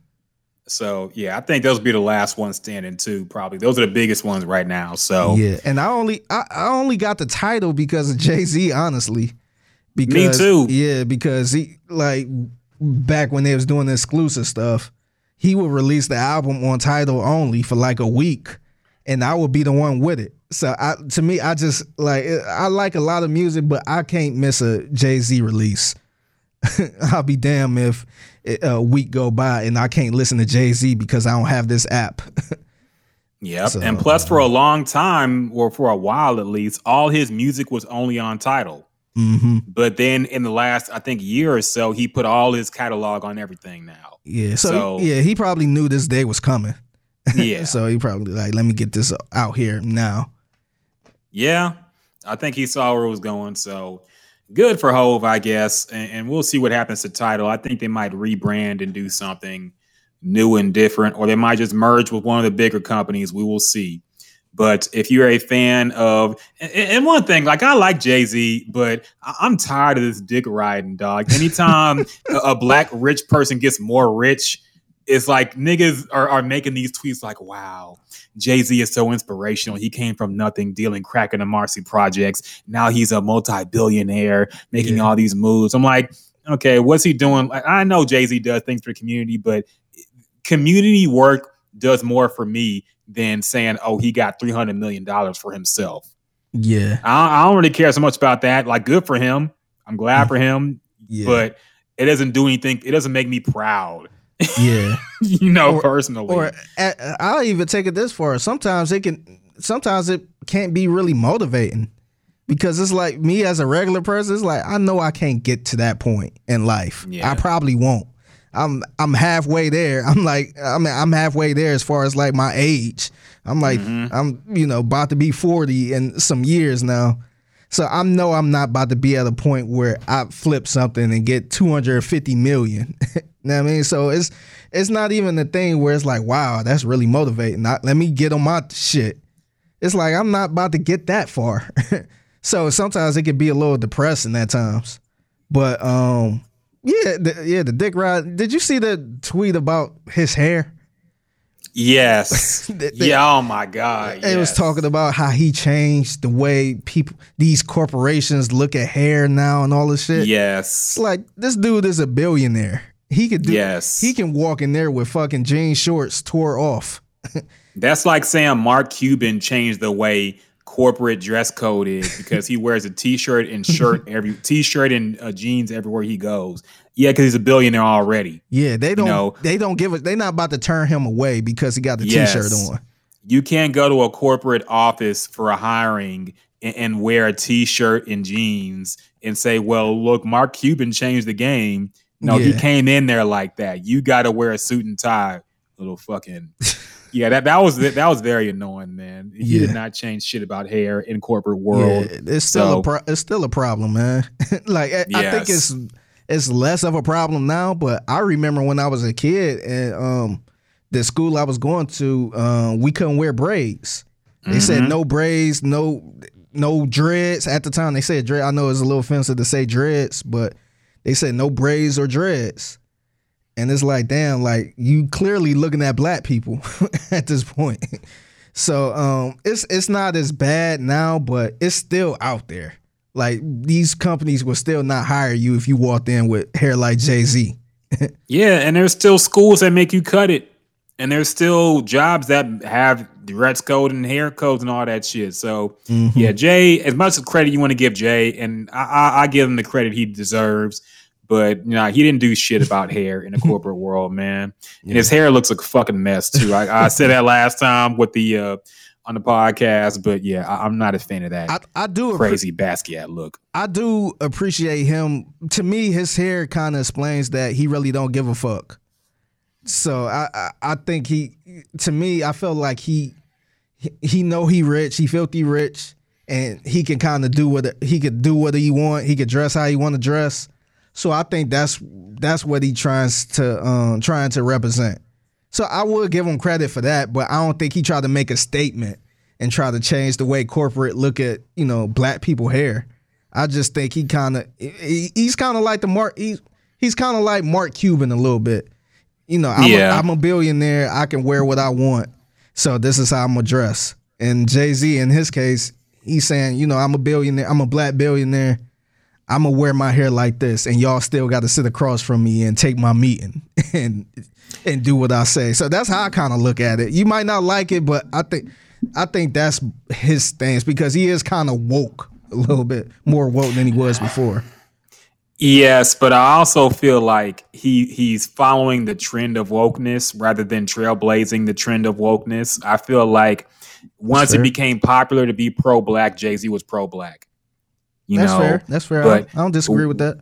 So yeah, I think those will be the last ones standing too. Probably those are the biggest ones right now. So yeah. And I only I, I only got the Tidal because of Jay Z, honestly. Because, too. Yeah, because he like back when they was doing the exclusive stuff, he would release the album on Tidal only for like a week, and I would be the one with it. So I, to me, I just like I like a lot of music, but I can't miss a Jay Z release. I'll be damn if a week go by and I can't listen to Jay Z because I don't have this app. Yep. So, and plus, for a long time, or for a while at least, all his music was only on Tidal. hmm But then in the last, I think, year or so, he put all his catalog on everything now. Yeah. So, So- yeah, he probably knew this day was coming. Yeah. so he probably like, let me get this out here now. Yeah. I think he saw where it was going. So good for Hove, I guess. And, and we'll see what happens to Tidal. I think they might rebrand and do something new and different, or they might just merge with one of the bigger companies. We will see. But if you're a fan of, and, and one thing, like I like Jay Z, but I'm tired of this dick riding, dog. Anytime a, a black rich person gets more rich, it's like niggas are, are making these tweets like, wow, Jay Z is so inspirational. He came from nothing, dealing crack in the Marcy projects. Now he's a multi billionaire making Yeah. all these moves. I'm like, okay, what's he doing? Like, I know Jay Z does things for the community, but community work does more for me than saying, oh, he got $300 million for himself. Yeah. I, I don't really care so much about that. Like, good for him. I'm glad for him, Yeah. but it doesn't do anything. It doesn't make me proud, yeah. you know, Or- personally. Or uh, I'll even take it this far. Sometimes it can. Sometimes it can't be really motivating because it's like me as a regular person. It's like I know I can't get to that point in life. Yeah. I probably won't. I'm I'm halfway there. I'm like I'm I'm halfway there as far as like my age. I'm like Mm-hmm. I'm you know about to be 40 in some years now. So I know I'm not about to be at a point where I flip something and get 250 million. you know what I mean? So it's it's not even the thing where it's like, wow, that's really motivating. Not, let me get on my shit. It's like I'm not about to get that far. so sometimes it can be a little depressing at times. But um yeah, the, yeah, the dick rod. Did you see the tweet about his hair? Yes. yeah. Oh my God. It yes. was talking about how he changed the way people, these corporations look at hair now and all this shit. Yes. Like this dude is a billionaire. He could do. Yes. He can walk in there with fucking jean shorts tore off. That's like saying Mark Cuban changed the way corporate dress code is because he wears a t-shirt and shirt every t-shirt and uh, jeans everywhere he goes. Yeah, because he's a billionaire already. Yeah, they don't. You know, they don't give it. They're not about to turn him away because he got the Yes. t-shirt on. you can't go to a corporate office for a hiring and, and wear a t-shirt and jeans and say, "Well, look, Mark Cuban changed the game." No, he came in there like that. You got to wear a suit and tie, little fucking. Yeah, that that was that was very annoying, man. He Yeah. did not change shit about hair in corporate world. Yeah, it's still So- a pro- it's still a problem, man. like I- I think it's it's less of a problem now, but I remember when I was a kid and um the school I was going to, um, we couldn't wear braids. They said Mhm. no braids, no no dreads. At the time they said dread. I know it's a little offensive to say dreads, but they said no braids or dreads. And it's like, damn, like you clearly looking at black people at this point. So um it's it's not as bad now, but it's still out there. Like these companies will still not hire you if you walked in with hair like Jay Z. Yeah, and there's still schools that make you cut it, and there's still jobs that have dress code and hair codes and all that shit. So Mm-hmm. yeah, Jay, as much as credit you want to give Jay, and I, I, I give him the credit he deserves, but you know he didn't do shit about hair in the corporate world, man. And his hair looks like a fucking mess too. I, I said that last time with the uh, on the podcast, but yeah, I, I'm not a fan of that I, I do appre- crazy Basquiat look. I do appreciate him. To me, his hair kind of explains that he really don't give a fuck. So I, I I think he to me I feel like he he, he know he rich, he filthy rich, and he can kind of do what he could do what he want. He could dress how he want to dress. So I think that's that's what he tries to um trying to represent. So I would give him credit for that, but I don't think he tried to make a statement and try to change the way corporate look at you know black people hair. I just think he kind of he, he's kind of like the Mark he's he's kind of like Mark Cuban a little bit. You know, I'm, Yeah. a, I'm a billionaire. I can wear what I want. So this is how I'm gonna dress. And Jay Z, in his case, he's saying, you know, I'm a billionaire. I'm a black billionaire. I'm gonna wear my hair like this, and y'all still got to sit across from me and take my meeting and and do what I say. So that's how I kind of look at it. You might not like it, but I think I think that's his stance because he is kind of woke a little bit more woke than he was before. Yes, but I also feel like he he's following the trend of wokeness rather than trailblazing the trend of wokeness. I feel like once fair. it became popular to be pro black, Jay Z was pro black. You that's know, fair. That's fair. I, but I don't disagree with that.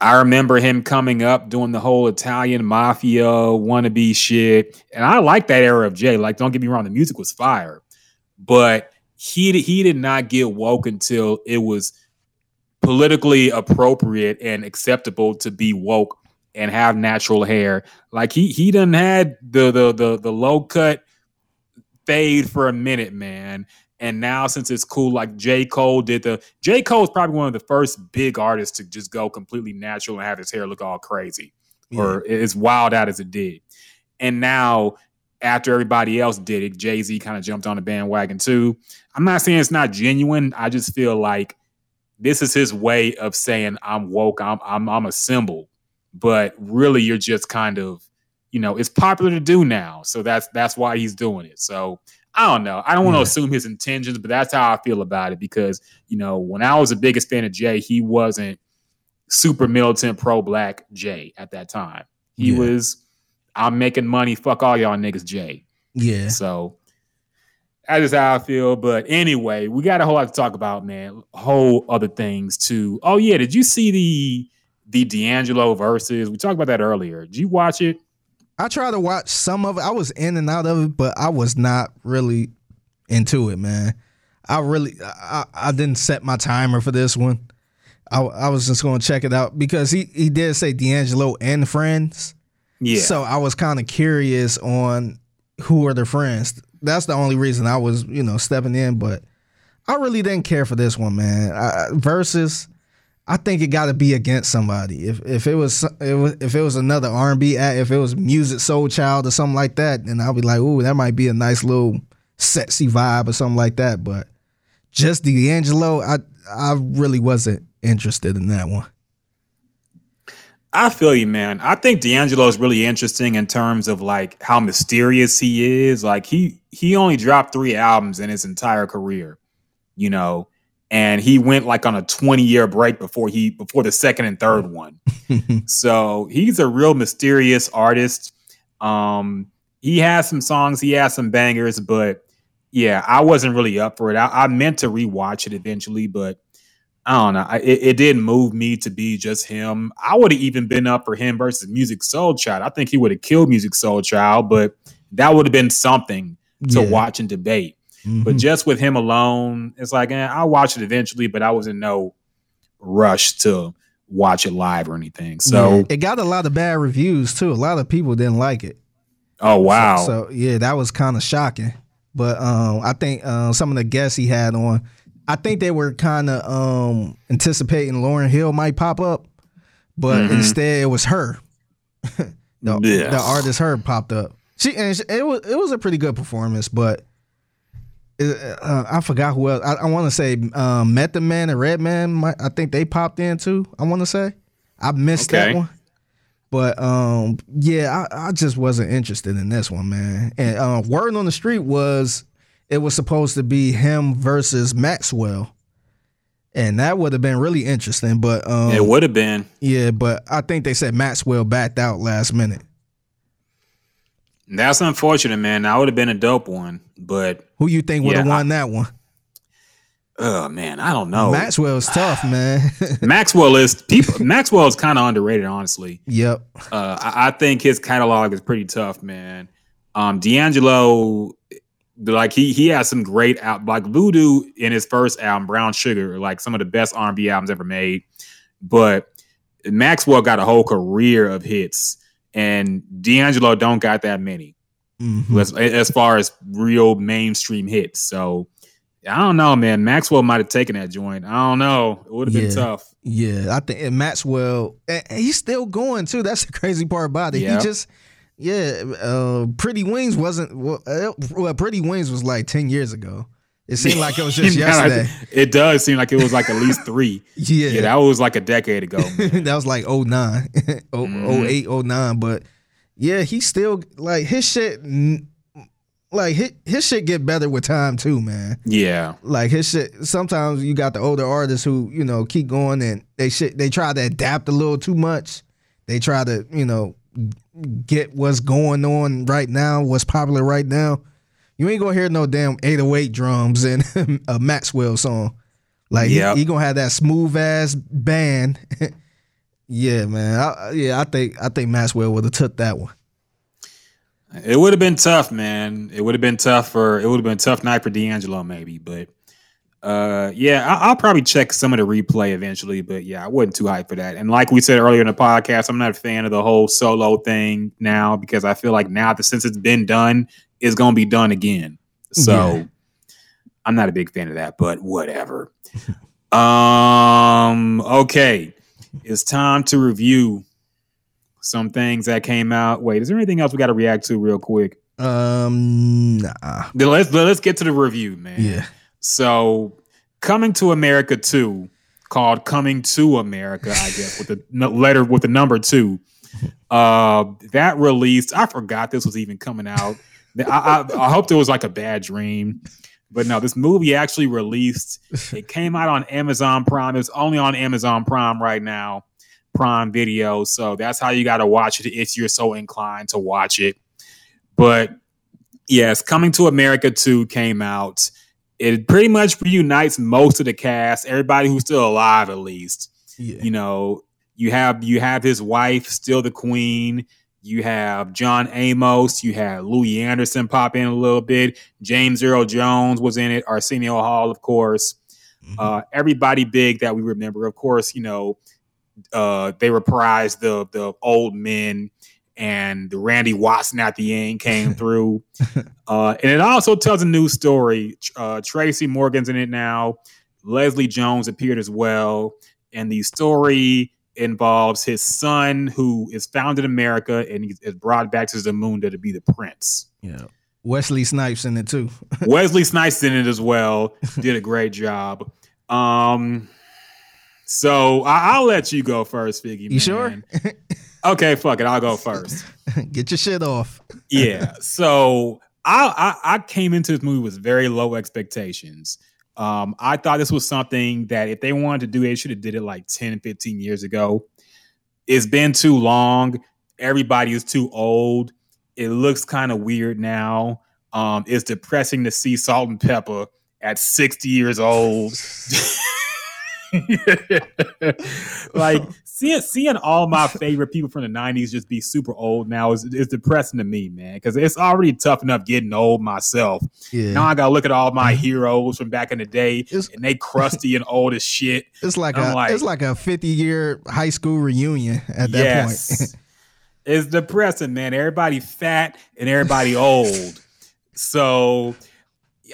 I remember him coming up doing the whole Italian mafia wannabe shit, and I like that era of Jay. Like, don't get me wrong, the music was fire, but he did- he did not get woke until it was politically appropriate and acceptable to be woke and have natural hair. Like he he done had the the the the low cut fade for a minute, man. And now since it's cool, like J. Cole did the J. Cole is probably one of the first big artists to just go completely natural and have his hair look all crazy. Or as wild out as it did. And now after everybody else did it, Jay Z kind of jumped on the bandwagon too. I'm not saying it's not genuine. I just feel like this is his way of saying I'm woke. I'm I'm I'm a symbol, but really you're just kind of, you know, it's popular to do now. So that's that's why he's doing it. So I don't know. I don't want to Yeah. assume his intentions, but that's how I feel about it because you know when I was the biggest fan of Jay, he wasn't super militant pro black Jay at that time. He Yeah. was I'm making money. Fuck all y'all niggas, Jay. Yeah. So that is how I feel. But anyway, we got a whole lot to talk about, man. Whole other things too. Oh yeah, did you see the the D'Angelo versus? We talked about that earlier. Did you watch it? I tried to watch some of it. I was in and out of it, but I was not really into it, man. I really I, I didn't set my timer for this one. I, I was just going to check it out because he he did say D'Angelo and friends. Yeah. So I was kind of curious on who are their friends. That's the only reason I was you know stepping in, but I really didn't care for this one, man. I, versus. I think it got to be against somebody. If if it was if it was another R and B if it was Musiq Soulchild or something like that, then I'll be like, ooh, that might be a nice little sexy vibe or something like that. But just D'Angelo, I I really wasn't interested in that one. I feel you, man. I think D'Angelo is really interesting in terms of like how mysterious he is. Like he he only dropped three albums in his entire career, you know, and he went like on a 20 year break before he before the second and third one. so he's a real mysterious artist. Um, he has some songs, he has some bangers, but yeah, I wasn't really up for it. I, I meant to rewatch it eventually, but I don't know. I, it, it, didn't move me to be just him. I would have even been up for him versus Musiq Soulchild. I think he would have killed Musiq Soulchild, but that would have been something to yeah. watch and debate. Mm-hmm. But just with him alone, it's like eh, I'll watch it eventually, but I was in no rush to watch it live or anything. So yeah, it got a lot of bad reviews too. A lot of people didn't like it. Oh wow! So, so yeah, that was kind of shocking. But um, I think uh, some of the guests he had on, I think they were kind of um, anticipating Lauryn Hill might pop up, but mm-hmm. instead it was her. the, yeah. the artist her popped up. She and it was it was a pretty good performance, but uh, I forgot who else. I, I want to say um, Method Man and red Redman. I think they popped in too. I want to say I missed okay. that one, but um, yeah, I, I, just wasn't interested in this one, man. And uh, word on the street was it was supposed to be him versus Maxwell, and that would have been really interesting. But um, it would have been, yeah. But I think they said Maxwell backed out last minute. That's unfortunate, man. That would have been a dope one, but who you think would have yeah, won I, that one? Oh man, I don't know. Maxwell's tough, man. Maxwell is people. Maxwell is kind of underrated, honestly. Yep. Uh, I, I, think his catalog is pretty tough, man. Um, D'Angelo, like he he has some great out like Voodoo in his first album, Brown Sugar, like some of the best R and B albums ever made. But Maxwell got a whole career of hits and D'Angelo don't got that many mm-hmm. as, as far as real mainstream hits. So I don't know, man. Maxwell might have taken that joint. I don't know. It would have yeah. been tough. Yeah, I think Maxwell, he's still going too. That's the crazy part about it. Yep. He just, yeah, uh, Pretty Wings wasn't. Well, uh, well, Pretty Wings was like ten years ago. It seemed like it was just yesterday. It does seem like it was like at least three. yeah. yeah. that was like a decade ago. that was like 09, 0, mm-hmm. 08, 09. But yeah, he still like his shit like his, his shit get better with time too, man. Yeah. Like his shit sometimes you got the older artists who, you know, keep going and they shit they try to adapt a little too much. They try to, you know, get what's going on right now, what's popular right now you ain't gonna hear no damn 808 drums in a Maxwell song. Like yep. he, he, gonna have that smooth ass band. yeah, man. I, yeah, I think I think Maxwell would have took that one. It would have been tough, man. It would have been tough for it would have been tough night for D'Angelo, maybe. But uh, yeah, I, will probably check some of the replay eventually. But yeah, I wasn't too hyped for that. And like we said earlier in the podcast, I'm not a fan of the whole solo thing now because I feel like now that since it's been done, is going to be done again. So yeah. I'm not a big fan of that, but whatever. um, okay. It's time to review some things that came out. Wait, is there anything else we got to react to real quick? Um, nah. Then let's let's get to the review, man. Yeah. So, Coming to America 2 called Coming to America, I guess, with the letter with the number 2. Uh that released, I forgot this was even coming out. I, I, I hoped it was like a bad dream. But no, this movie actually released. It came out on Amazon Prime. It's only on Amazon Prime right now, Prime Video. So that's how you got to watch it if you're so inclined to watch it. But yes, Coming to America 2 came out. It pretty much reunites most of the cast, everybody who's still alive at least. Yeah. You know, you have you have his wife, still the queen. You have John Amos. You had Louie Anderson pop in a little bit. James Earl Jones was in it. Arsenio Hall, of course. Mm-hmm. Uh, everybody big that we remember. Of course, you know, uh, they reprised the the old men and the Randy Watson at the end came through. uh, and it also tells a new story. Uh, Tracy Morgan's in it now. Leslie Jones appeared as well. And the story involves his son who is found in America and he is brought back to Zamunda to be the prince. Yeah. Wesley Snipes in it too. Wesley Snipes in it as well. Did a great job. Um so I- will let you go first, Figgy. You man. sure? okay, fuck it. I'll go first. Get your shit off. yeah. So I, I I came into this movie with very low expectations. Um, I thought this was something that if they wanted to do, it, they should have did it like 10, 15 years ago. It's been too long. Everybody is too old. It looks kind of weird now. Um, it's depressing to see Salt and Pepper at 60 years old. like seeing seeing all my favorite people from the 90s just be super old now is, is depressing to me, man. Because it's already tough enough getting old myself. Yeah. Now I gotta look at all my mm-hmm. heroes from back in the day it's, and they crusty and old as shit. It's like a like, it's like a 50 year high school reunion at that yes. point. it's depressing, man. Everybody fat and everybody old. So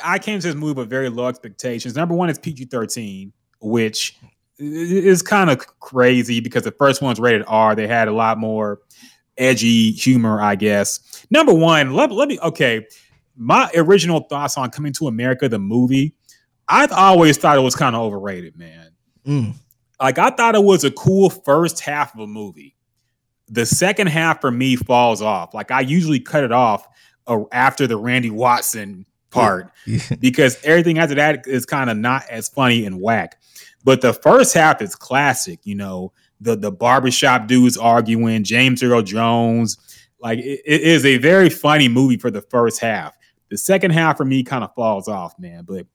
I came to this movie with very low expectations. Number one, it's PG 13 which is kind of crazy because the first one's rated R. They had a lot more edgy humor, I guess. Number one, let, let me okay. My original thoughts on Coming to America, the movie, I've always thought it was kind of overrated, man. Mm. Like I thought it was a cool first half of a movie. The second half for me falls off. Like I usually cut it off uh, after the Randy Watson part because everything after that is kind of not as funny and whack. But the first half is classic, you know, the the barbershop dudes arguing, James Earl Jones. Like it, it is a very funny movie for the first half. The second half for me kind of falls off, man. But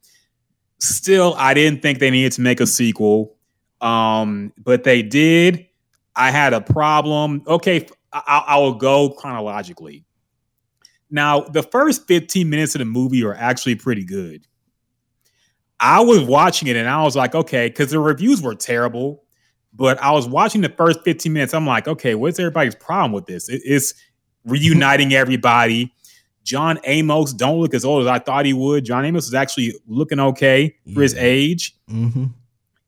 still, I didn't think they needed to make a sequel. Um, but they did. I had a problem. Okay, I, I will go chronologically. Now, the first 15 minutes of the movie are actually pretty good. I was watching it and I was like, okay, because the reviews were terrible. But I was watching the first 15 minutes. I'm like, okay, what's everybody's problem with this? it's reuniting everybody. John Amos don't look as old as I thought he would. John Amos is actually looking okay for his age. Mm-hmm.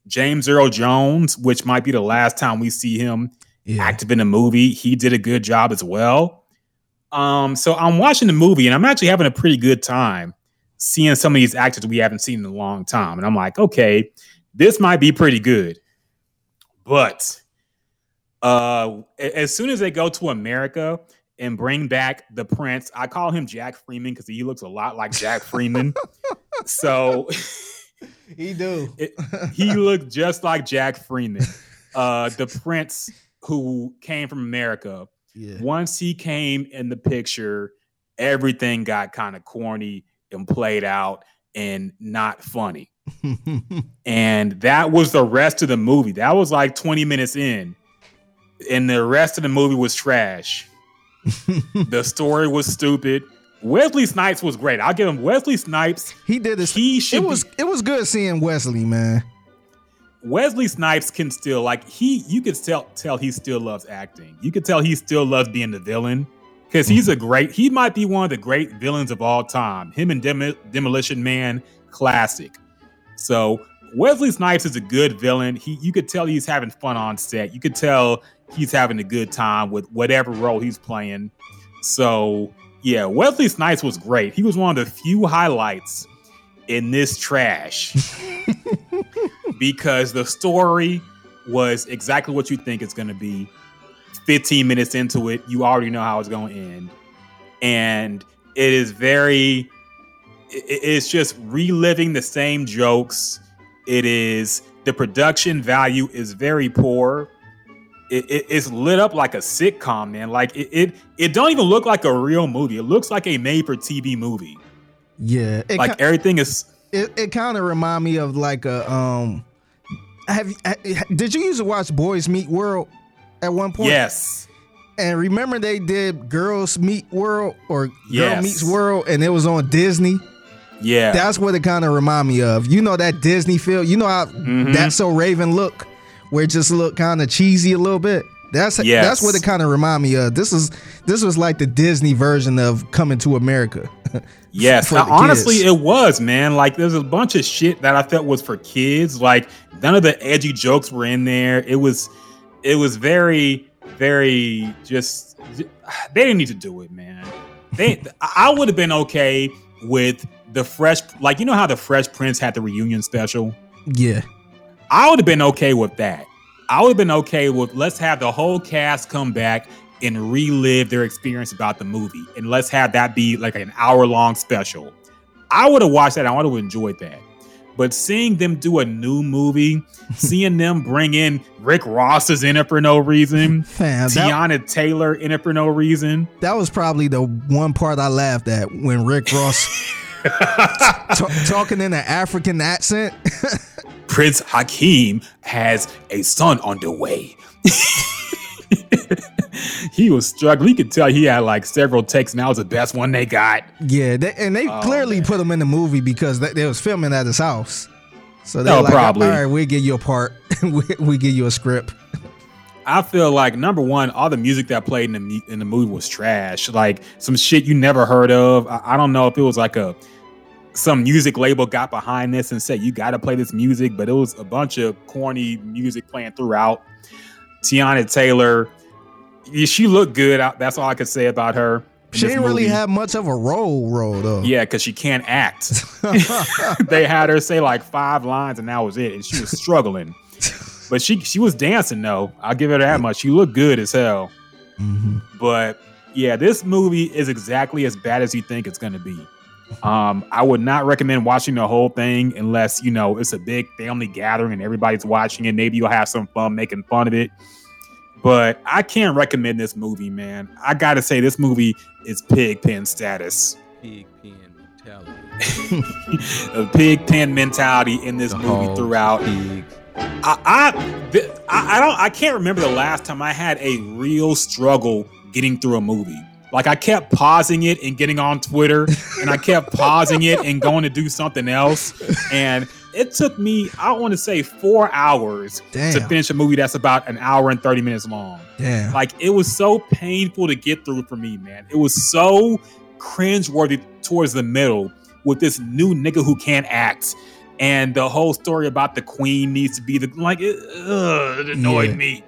James Earl Jones, which might be the last time we see him yeah. active in a movie, he did a good job as well. Um, so I'm watching the movie and I'm actually having a pretty good time seeing some of these actors we haven't seen in a long time. And I'm like, okay, this might be pretty good. But uh as soon as they go to America and bring back the prince, I call him Jack Freeman because he looks a lot like Jack Freeman. so he do. it, he looked just like Jack Freeman. Uh the prince who came from America. Yeah. Once he came in the picture, everything got kind of corny and played out and not funny. and that was the rest of the movie. That was like 20 minutes in. And the rest of the movie was trash. the story was stupid. Wesley Snipes was great. I'll give him Wesley Snipes. He did this. He should. It was be, it was good seeing Wesley, man. Wesley Snipes can still like he. You could tell tell he still loves acting. You could tell he still loves being the villain because he's mm-hmm. a great. He might be one of the great villains of all time. Him and Dem- Demolition Man, classic. So Wesley Snipes is a good villain. He, you could tell he's having fun on set. You could tell he's having a good time with whatever role he's playing. So yeah, Wesley Snipes was great. He was one of the few highlights in this trash because the story was exactly what you think it's going to be. 15 minutes into it, you already know how it's going to end. And it is very, it's just reliving the same jokes. It is, the production value is very poor. It, it, it's lit up like a sitcom, man. Like it, it, it don't even look like a real movie. It looks like a made for TV movie. Yeah, like everything is. It, it kind of remind me of like a um. Have did you used to watch Boys Meet World? At one point? Yes. And remember they did Girls Meet World or Girl Yes. Meets World, and it was on Disney. Yeah. That's what it kind of remind me of. You know that Disney feel. You know how Mm-hmm. that's so Raven look, where it just look kind of cheesy a little bit. That's Yes. that's what it kind of remind me of. This is this was like the Disney version of Coming to America. Yes, uh, honestly, it was, man. Like, there's a bunch of shit that I felt was for kids. Like, none of the edgy jokes were in there. It was, it was very, very just. They didn't need to do it, man. They, I would have been okay with the fresh, like you know how the Fresh Prince had the reunion special. Yeah. I would have been okay with that. I would have been okay with let's have the whole cast come back and relive their experience about the movie, and let's have that be like an hour long special. I would have watched that. I would have enjoyed that. But seeing them do a new movie, seeing them bring in Rick Ross is in it for no reason, Fam, that, Teyana Taylor in it for no reason. that was probably the one part I laughed at when Rick Ross ta- talking in an African accent. Prince Hakeem has a son on the way. he was struggling. You could tell he had like several takes, and that was the best one they got. yeah, they, and they Oh, clearly man. put him in the movie because they, they was filming at his house. So they Oh, like, probably. all right, we'll give you a part. we, we give you a script. I feel like number one, all the music that played in the in the movie was trash. Like some shit you never heard of. I, I don't know if it was like a some music label got behind this and said you got to play this music, but it was a bunch of corny music playing throughout. Teyana Taylor, she looked good. That's all I could say about her. She didn't really have much of a role role though. Yeah, because she can't act. they had her say like five lines, and that was it. And she was struggling, but she she was dancing though. I'll give her that much. She looked good as hell. Mhm. But yeah, this movie is exactly as bad as you think it's gonna be. Um, I would not recommend watching the whole thing unless you know it's a big family gathering and everybody's watching it. Maybe you'll have some fun making fun of it. But I can't recommend this movie, man. I gotta say this movie is pig pen status. Pig pen mentality. a pig pen mentality in this The movie throughout. pigs. I, I, th- I I don't I can't remember the last time I had a real struggle getting through a movie. Like I kept pausing it and getting on Twitter, and I kept pausing it and going to do something else. And it took me, I want to say, four hours to finish a movie that's about an hour and 30 minutes long. Damn. Like it was so painful to get through for me, man. It was so cringeworthy towards the middle with this new nigga who can't act. And the whole story about the queen needs to be the like it, ugh, it annoyed Yeah. me.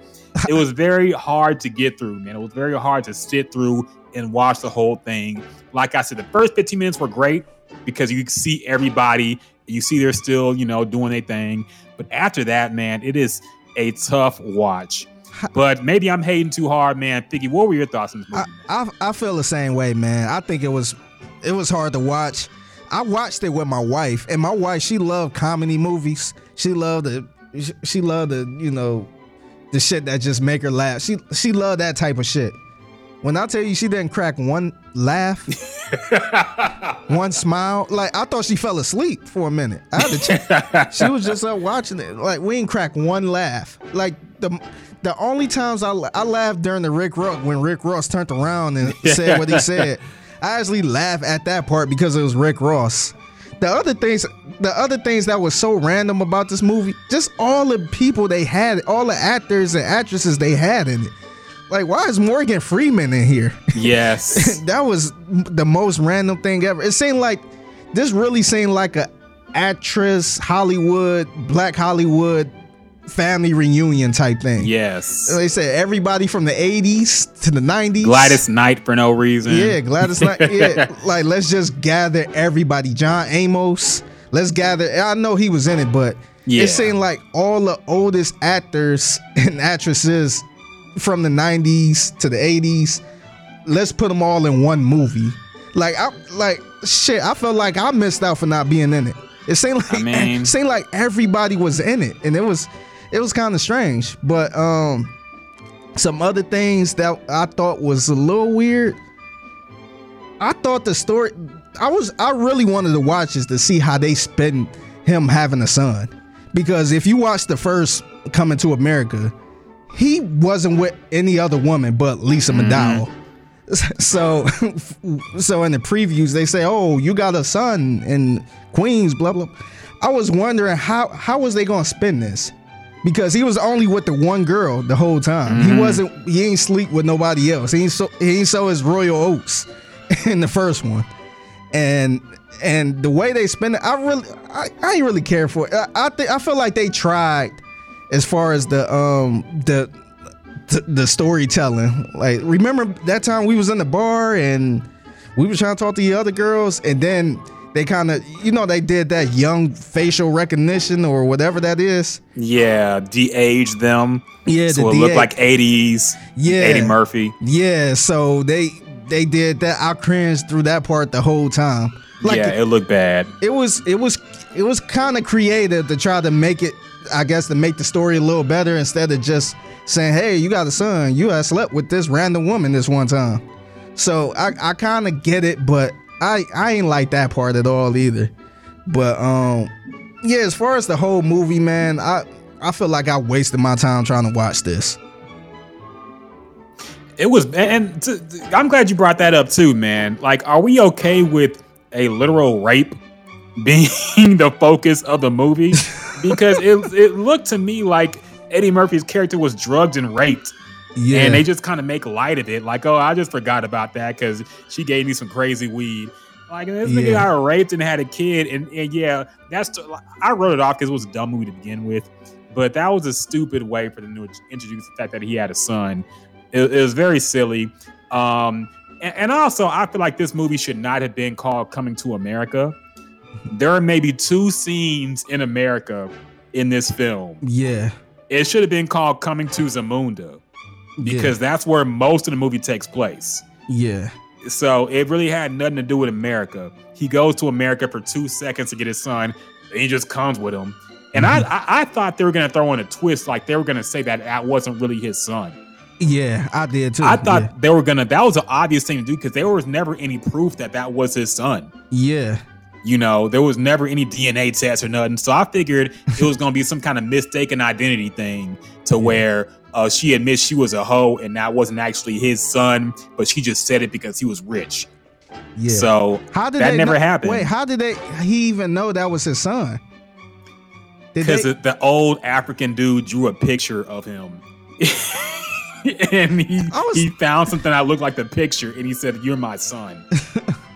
It was very hard to get through, man. It was very hard to sit through and watch the whole thing. Like I said, the first 15 minutes were great because you could see everybody, you see they're still, you know, doing their thing. But after that, man, it is a tough watch. But maybe I'm hating too hard, man. Figgy, what were your thoughts on this movie? I. I I feel the same way, man. I think it was it was hard to watch. I watched it with my wife, and my wife she loved comedy movies. She loved the she- she loved the you know the shit that just make her laugh. She she loved that type of shit. When I tell you she didn't crack one laugh, one smile, like I thought she fell asleep for a minute. I had to check. she was just up watching it. Like we didn't crack one laugh. Like the the only times I I laughed during the Rick Ross when Rick Ross turned around and said what he said. I actually laughed at that part because it was Rick Ross. The other things, the other things that was so random about this movie, just all the people they had, all the actors and actresses they had in it. Like, why is Morgan Freeman in here? yes. that was the most random thing ever. It seemed like this really seemed like a actress Hollywood, Black Hollywood family reunion type thing. Yes. They said everybody from the 80s to the 90s. Gladys Knight for no reason. Yeah, Gladys Knight. Yeah, like let's just gather everybody. John Amos. Let's gather. I know he was in it, but Yeah. it seemed like all the oldest actors and actresses from the 90s to the 80s. Let's put them all in one movie. Like I like shit. I felt like I missed out for not being in it. It seemed like I mean- it seemed like everybody was in it, and it was it was kind of strange. But um, some other things that I thought was a little weird. I thought the story. I was. I really wanted to watch this to see how they spend him having a son, because if you watch the first Coming to America, he wasn't with any other woman but Lisa Mm-hmm. McDowell. So, so in the previews they say, "Oh, you got a son in Queens." Blah blah. I was wondering how how was they gonna spin this because he was only with the one girl the whole time. Mm-hmm. He wasn't. He ain't sleep with nobody else. He ain't so he ain't sow his royal oats in the first one, and and the way they spin it, I really I, I ain't really care for it. I, I think I feel like they tried as far as the um the the, the storytelling. Like remember that time we was in the bar and we was trying to talk to the other girls and then they kind of you know they did that young facial recognition or whatever that is. Yeah, de-age them. Yeah, so the it looked like 80s. Yeah. Eddie Murphy. Yeah, so they they did that. I cringed through that part the whole time. Like yeah, it looked bad. it was it was it was kind of creative to try to make it i guess to make the story a little better instead of just saying hey you got a son. You had slept with this random woman this one time. So i, I kind of get it but i i ain't like that part at all either. But um yeah as far as the whole movie man i i feel like i wasted my time trying to watch this. It was, and I'm glad you brought that up too, man. Like, are we okay with a literal rape being the focus of the movie? Because it it looked to me like Eddie Murphy's character was drugged and raped. yeah And they just kind of make light of it, like, oh, I just forgot about that because she gave me some crazy weed. Like this nigga Yeah. got raped and had a kid, and, and yeah, that's I wrote it off because it was a dumb movie to begin with, but that was a stupid way for them to introduce the fact that he had a son. It, it was very silly, um, and, and also I feel like this movie should not have been called "Coming to America." There are maybe two scenes in America in this film. yeah It should have been called "Coming to Zamunda." because that's where most of the movie takes place. yeah So it really had nothing to do with America. He goes to America for two seconds to get his son, and he just comes with him. And I, mm-hmm. I, I thought they were gonna throw in a twist, like they were gonna say that that wasn't really his son. yeah i did too I thought yeah. they were gonna. That was an obvious thing to do because there was never any proof that that was his son. yeah You know, there was never any DNA tests or nothing. So I figured it was gonna be some kind of mistaken identity thing to where uh, she admits she was a hoe and that wasn't actually his son, but she just said it because he was rich. yeah So How did that never know- happened. Wait, how did they? He even know that was his son? Because the, the old African dude drew a picture of him. and he, was- he found something that looked like the picture and he said, You're my son.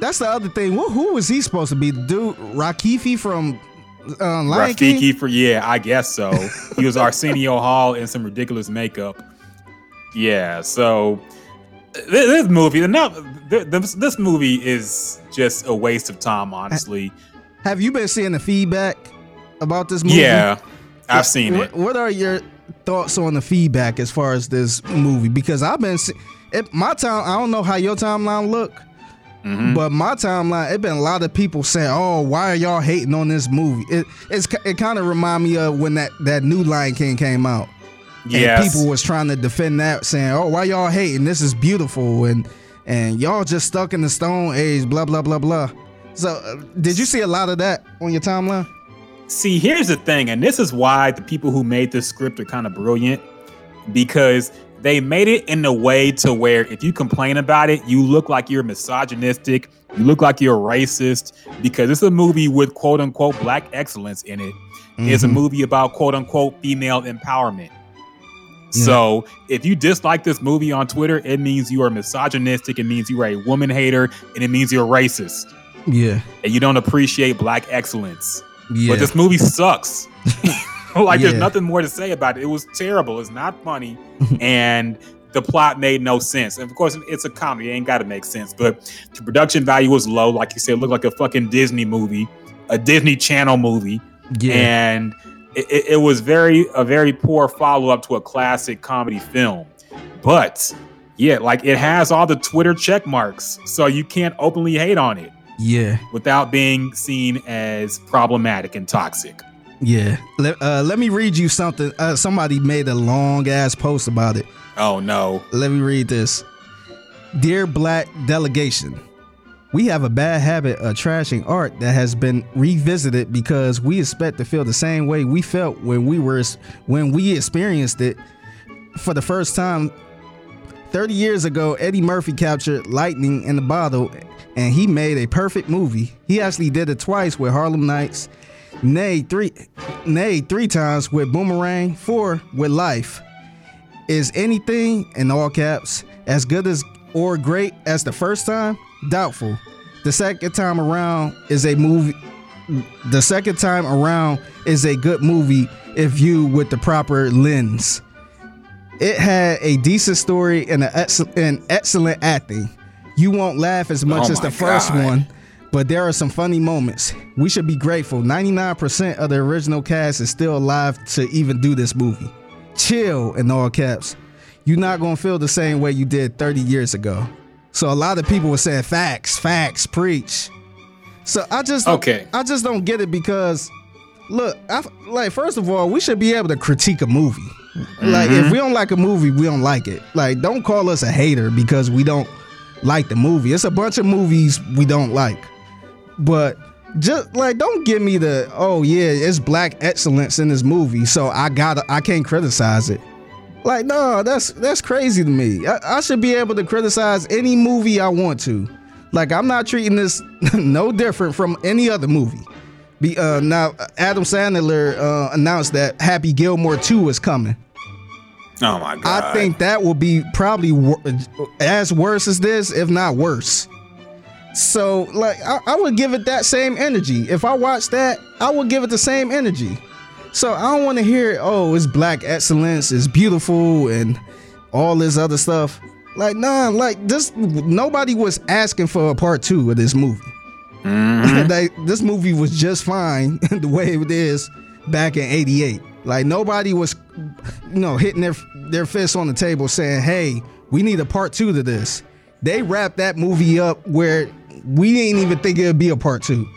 That's the other thing. Who, who was he supposed to be? The dude Rakifi from uh, Lion King? Rafiki for yeah, I guess so. he was Arsenio Hall in some ridiculous makeup. Yeah, so th- this movie, now this, this movie is just a waste of time, honestly. Have you been seeing the feedback about this movie? Yeah, I've seen what, it. What are your thoughts on the feedback as far as this movie? Because I've been se- it, my time. I don't know how your timeline look, Mm-hmm. but my timeline. It been a lot of people saying, "Oh, why are y'all hating on this movie?" It it's it kind of remind me of when that that new Lion King came out. and people was trying to defend that, saying, "Oh, why y'all hating? This is beautiful, and and y'all just stuck in the Stone Age." Blah blah blah blah. So, uh, did you see a lot of that on your timeline? See, here's the thing, and this is why the people who made this script are kind of brilliant because they made it in a way to where if you complain about it, you look like you're misogynistic, you look like you're racist because it's a movie with quote unquote black excellence in it. It's a Mhm. movie about quote unquote female empowerment. So if you dislike this movie on Twitter, it means you are misogynistic, it means you are a woman hater, and it means you're racist. Yeah, And you don't appreciate black excellence. yeah. But this movie sucks. like Yeah. there's nothing more to say about it. It was terrible. It's not funny, and the plot made no sense. And of course, it's a comedy; it ain't got to make sense. But the production value was low. Like you said, it looked like a fucking Disney movie, a Disney Channel movie, yeah. and it, it, it was very a very poor follow up to a classic comedy film. But yeah, like it has all the Twitter check marks, so you can't openly hate on it Yeah, without being seen as problematic and toxic. Yeah. Let, uh, let me read you something. Uh, somebody made a long ass post about it. Oh no. Let me read this. Dear Black Delegation, We have a bad habit of trashing art that has been revisited because we expect to feel the same way we felt when we were when we experienced it for the first time 30 years ago, Eddie Murphy captured lightning in a bottle and he made a perfect movie. He actually did it twice with Harlem Nights, nay three nay three times with Boomerang, four with Life. Is anything in all caps as good as or great as the first time? Doubtful. The second time around is a movie the second time around is a good movie if viewed with the proper lens. It had a decent story and, ex- and excellent acting. You won't laugh as much Oh as the my first God. one, but there are some funny moments. We should be grateful. 99% of the original cast is still alive to even do this movie. Chill in all caps. You're not gonna feel the same way you did 30 years ago. So a lot of people were saying facts, facts, preach. So I just Okay. I just don't get it because look, I, like first of all, we should be able to critique a movie. Like if mm-hmm. we don't like a movie, we don't like it. Like don't call us a hater because we don't like the movie. It's a bunch of movies we don't like. But just like don't give me the oh yeah, it's black excellence in this movie, so I gotta I can't criticize it. Like no, that's that's crazy to me. I, I should be able to criticize any movie I want to. Like I'm not treating this no different from any other movie. Be, uh, now Adam Sandler uh, announced that Happy Gilmore 2 is coming. Oh my god. I think that will be probably wor- as worse as this, if not worse. So, like, I, I would give it that same energy. If I watch that, I would give it the same energy. So I don't want to hear, oh, it's black excellence, it's beautiful, and all this other stuff. Like, nah, like this. Nobody was asking for a part two of this movie. Mm-hmm. Like, this movie was just fine the way it is back in '88. Like nobody was, you know, hitting their their fists on the table saying, "Hey, we need a part two to this." They wrapped that movie up where we didn't even think it would be a part two.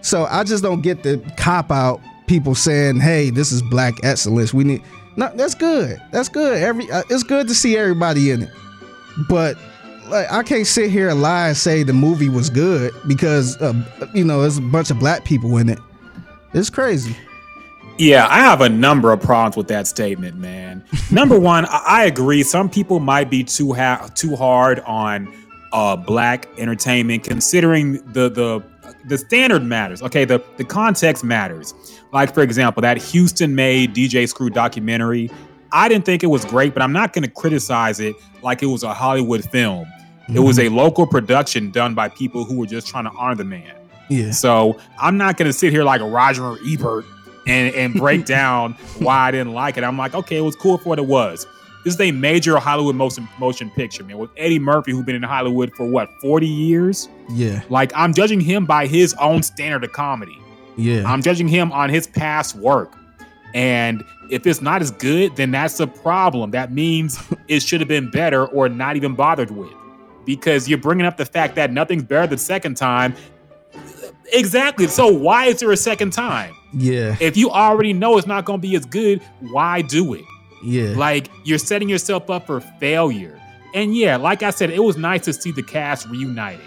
So I just don't get the cop out people saying, "Hey, this is black excellence. We need." No, that's good. That's good. Every uh, it's good to see everybody in it, but like I can't sit here and lie and say the movie was good because uh, you know there's a bunch of black people in it. It's crazy. Yeah, I have a number of problems with that statement, man. Number one, I, agree. Some people might be too ha- too hard on uh, black entertainment, considering the the the standard matters. Okay, the the context matters. Like for example, that Houston-made DJ Screw documentary. I didn't think it was great, but I'm not going to criticize it like it was a Hollywood film. It was a local production done by people who were just trying to honor the man. Yeah. So I'm not gonna sit here like a Roger Ebert and and break down why I didn't like it. I'm like, okay, it was cool for what it was. This is a major Hollywood motion motion picture, man, with Eddie Murphy, who's been in Hollywood for what 40 years. Yeah. Like I'm judging him by his own standard of comedy. Yeah. I'm judging him on his past work. And if it's not as good, then that's a problem. That means it should have been better or not even bothered with. Because you're bringing up the fact that nothing's better the second time. Exactly. So why is there a second time? Yeah. If you already know it's not going to be as good, why do it? Yeah. Like you're setting yourself up for failure. And yeah, like I said, it was nice to see the cast reunited.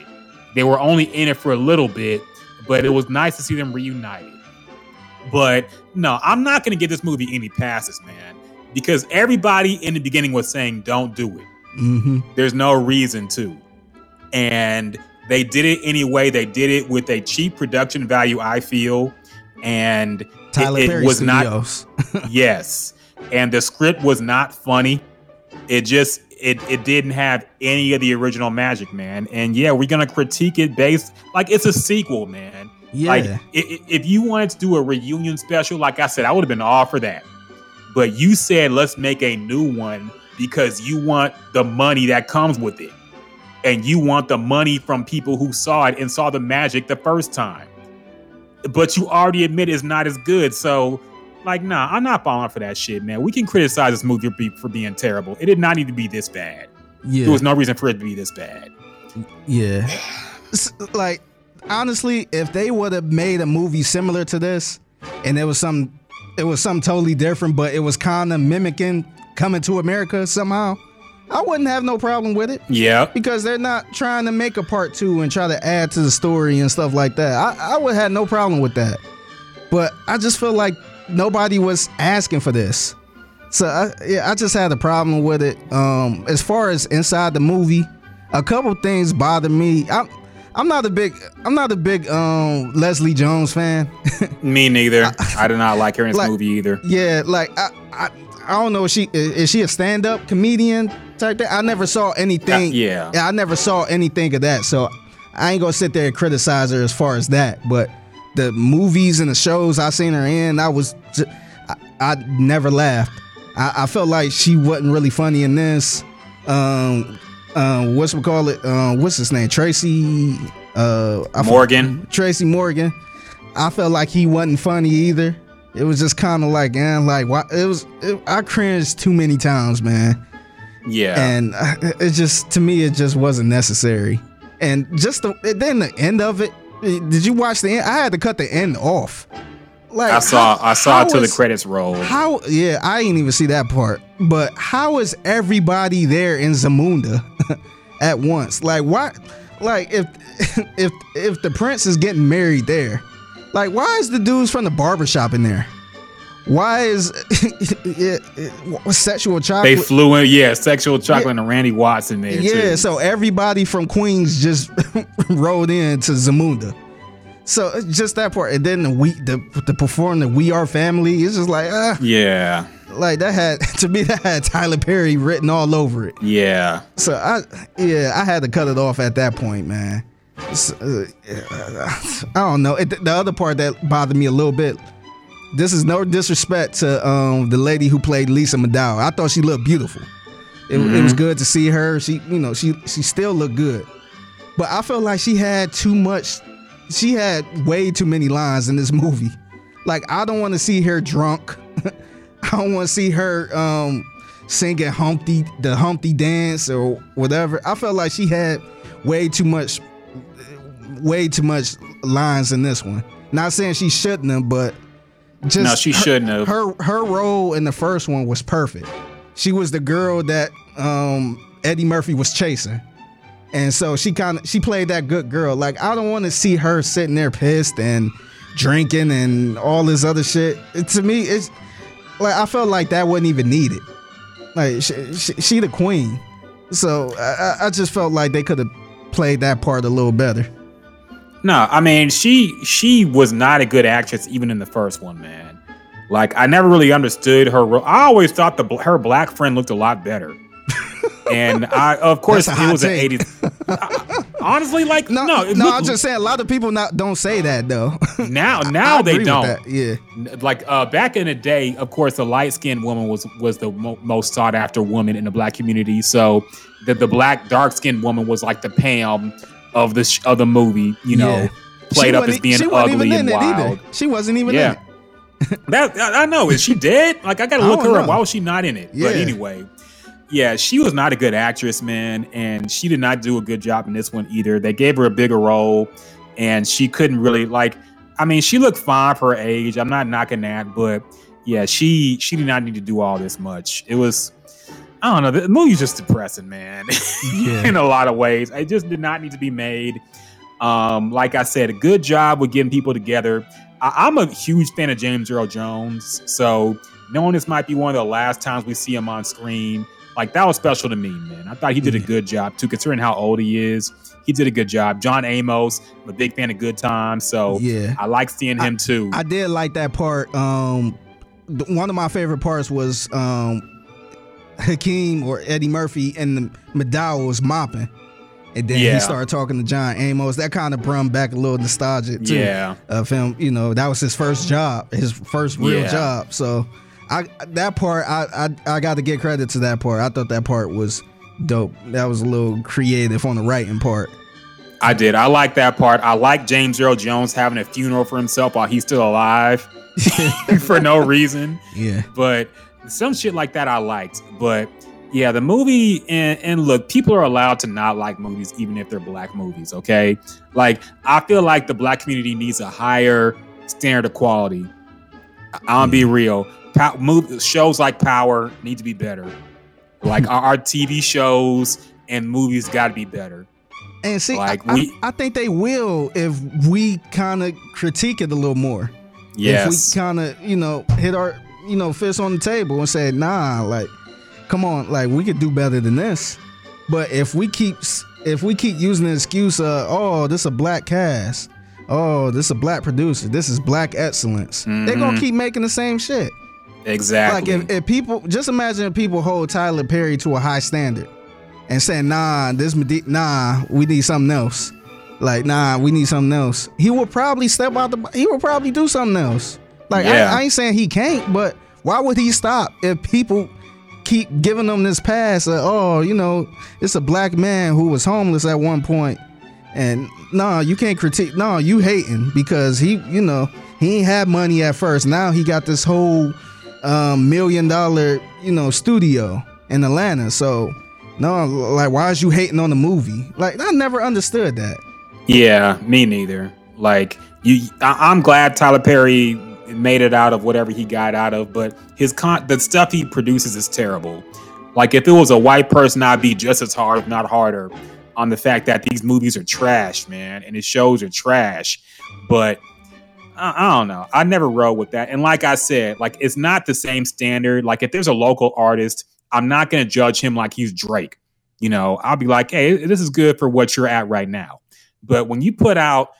They were only in it for a little bit, but it was nice to see them reunited. But no, I'm not going to give this movie any passes, man, because everybody in the beginning was saying don't do it. Mm-hmm. There's no reason to. And they did it anyway. They did it with a cheap production value, I feel. And it- Tyler it, Perry was Studios. not yes. And the script was not funny. It just it it didn't have any of the original magic, man. And yeah, we're gonna critique it based like it's a sequel, man. Yeah. Like i- i- if you wanted to do a reunion special, like I said, I would have been all for that. But you said let's make a new one because you want the money that comes with it. And you want the money from people who saw it and saw the magic the first time. But you already admit it's not as good. So, like, nah, I'm not falling for that shit, man. We can criticize this movie for, being terrible. It did not need to be this bad. Yeah. There was no reason for it to be this bad. Yeah. Like honestly, if they would have made a movie similar to this, and it was some, it was something totally different, but it was kind of mimicking Coming to America somehow, I wouldn't have no problem with it. Yeah. Because they're not trying to make a part two and try to add to the story and stuff like that. I, I would have no problem with that. But I just feel like nobody was asking for this. So I, yeah, I just had a problem with it. Um, as far as inside the movie, a couple things bother me. I'm I'm not a big I'm not a big um Leslie Jones fan. Me neither. I, do not like her in this Like- movie either. yeah, like I, I I don't know. Is she is she a stand up comedian type thing? I never saw anything. Uh, yeah. I never saw anything of that. So I ain't gonna sit there and criticize her as far as that. But the movies and the shows I seen her in, I was ju- I, I never laughed. I, I felt like she wasn't really funny in this. Um, um, what's we call it? Um, what's his name? Tracy. Uh, Morgan. Tracy Morgan. I felt like he wasn't funny either. It was just kind of like, and like why? It was. It, I cringed too many times, man. Yeah. And uh, it just to me, it just wasn't necessary. And just the then the end of it. Did you watch the end? I had to cut the end off. Like I saw how- I saw it till the credits rolled. How? Yeah, I didn't even see that part. But how is everybody there in Zamunda at once? Like why? Like if if if the prince is getting married there, like why is the dudes from the barbershop in there? Why is yeah, yeah, sexual chocolate? They flew in, yeah, sexual chocolate and Randy Watson there Yeah, too. so everybody from Queens just rode in to Zamunda. So just that part, and then the we the the perform the We Are Family. It's just like ah, Yeah, like that had to me that had Tyler Perry written all over it. yeah. So I yeah I had to cut it off at that point, man. So, uh, I don't know. It, the other part that bothered me a little bit. This is no disrespect to um, the lady who played Lisa McDowell. I thought she looked beautiful. It, it was good to see her. She, you know, she she still looked good. But I felt like she had too much. She had way too many lines in this movie. Like I don't want to see her drunk. I don't want to see her um, singing Humpty the Humpty dance or whatever. I felt like she had way too much, way too much lines in this one. Not saying she shouldn't have, but just No, she her- shouldn't have. Her her role in the first one was perfect. She was the girl that um, Eddie Murphy was chasing. And so she kind of she played that good girl. Like I don't want to see her sitting there pissed and drinking and all this other shit. It- to me, it's like I felt like that wasn't even needed. Like she, she, she the queen, so I, I- I just felt like they could have played that part a little better. No, I mean she she was not a good actress even in the first one, man. Like I never really understood her. ro- I always thought the her black friend looked a lot better. and I, of course, it was an eighties. Honestly, like no, No, no, I'm just saying a lot of people not don't say that though. now now I they don't. Yeah. Like uh, back in the day, of course, the light skinned woman was was the mo- most sought after woman in the black community. So the the black dark skinned woman was like the Pam of the sh- of the movie. You know, Yeah. played up as being ugly and it either. wild. She wasn't even Yeah. in it. That I I know. Is she dead? Like I gotta look don't her up. Why was she not in it? Yeah. But anyway, yeah, she was not a good actress, man, and she did not do a good job in this one either. They gave her a bigger role, and she couldn't really like. I mean, she looked fine for her age. I'm not knocking that, but yeah, she she did not need to do all this much. It was. I don't know. The movie's just depressing, man. Yeah. in a lot of ways, it just did not need to be made. Um, like I said, a good job with getting people together. I- I'm a huge fan of James Earl Jones, so knowing this might be one of the last times we see him on screen, like that was special to me, man. I thought he did a good job too, considering how old he is. He did a good job. John Amos, I'm a big fan of Good Times, so Yeah. I like seeing him too. I did like that part. Um, one of my favorite parts was um, Hakeem or Eddie Murphy and the McDowell was mopping, and then Yeah. he started talking to John Amos. That kind of brought back a little nostalgia too. Yeah. of him. You know, that was his first job, his first real Yeah. job. So, I that part I I, I got to get credit to that part. I thought that part was dope. That was a little creative on the writing part. I did. I like that part. I like James Earl Jones having a funeral for himself while he's still alive for no reason. Yeah. But some shit like that I liked. But yeah, the movie and, and look, people are allowed to not like movies even if they're black movies, okay? Like I feel like the black community needs a higher standard of quality. I'll be mm-hmm. real. Pow- move, shows like Power need to be better. Like our, our TV shows and movies got to be better. And see, Like, I, we- I, I think they will if we kind of critique it a little more. Yes. If we kind of, you know, hit our, you know, fist on the table and say, nah, like, come on, like we could do better than this. But if we keep, if we keep using the excuse of, oh, this is a black cast, oh, this is a black producer, this is black excellence, they're gonna mm-hmm. keep making the same shit. Exactly. Like if, if people just imagine if people hold Tyler Perry to a high standard and saying, nah, this Medi- nah, we need something else. Like, nah, we need something else. He will probably step out the he will probably do something else. Like Yeah. I, I ain't saying he can't, but why would he stop if people keep giving them this pass oh, you know, it's a black man who was homeless at one. And no, you can't critique. No, you hating because he, you know, he ain't had money at first. Now he got this whole um, million dollar, you know, studio in Atlanta. So no, like, why is you hating on the movie? Like, I never understood that. Yeah, me neither. Like you, I, I'm glad Tyler Perry made it out of whatever he got out of, but his con, the stuff he produces is terrible. Like if it was a white person, I'd be just as hard, if not harder, on the fact that these movies are trash, man, and his shows are trash. But I, I don't know. I never rode with that. And like I said, like it's not the same standard. Like if there's a local artist, I'm not gonna judge him like he's Drake. You know, I'll be like, hey, this is good for what you're at right now. But when you put out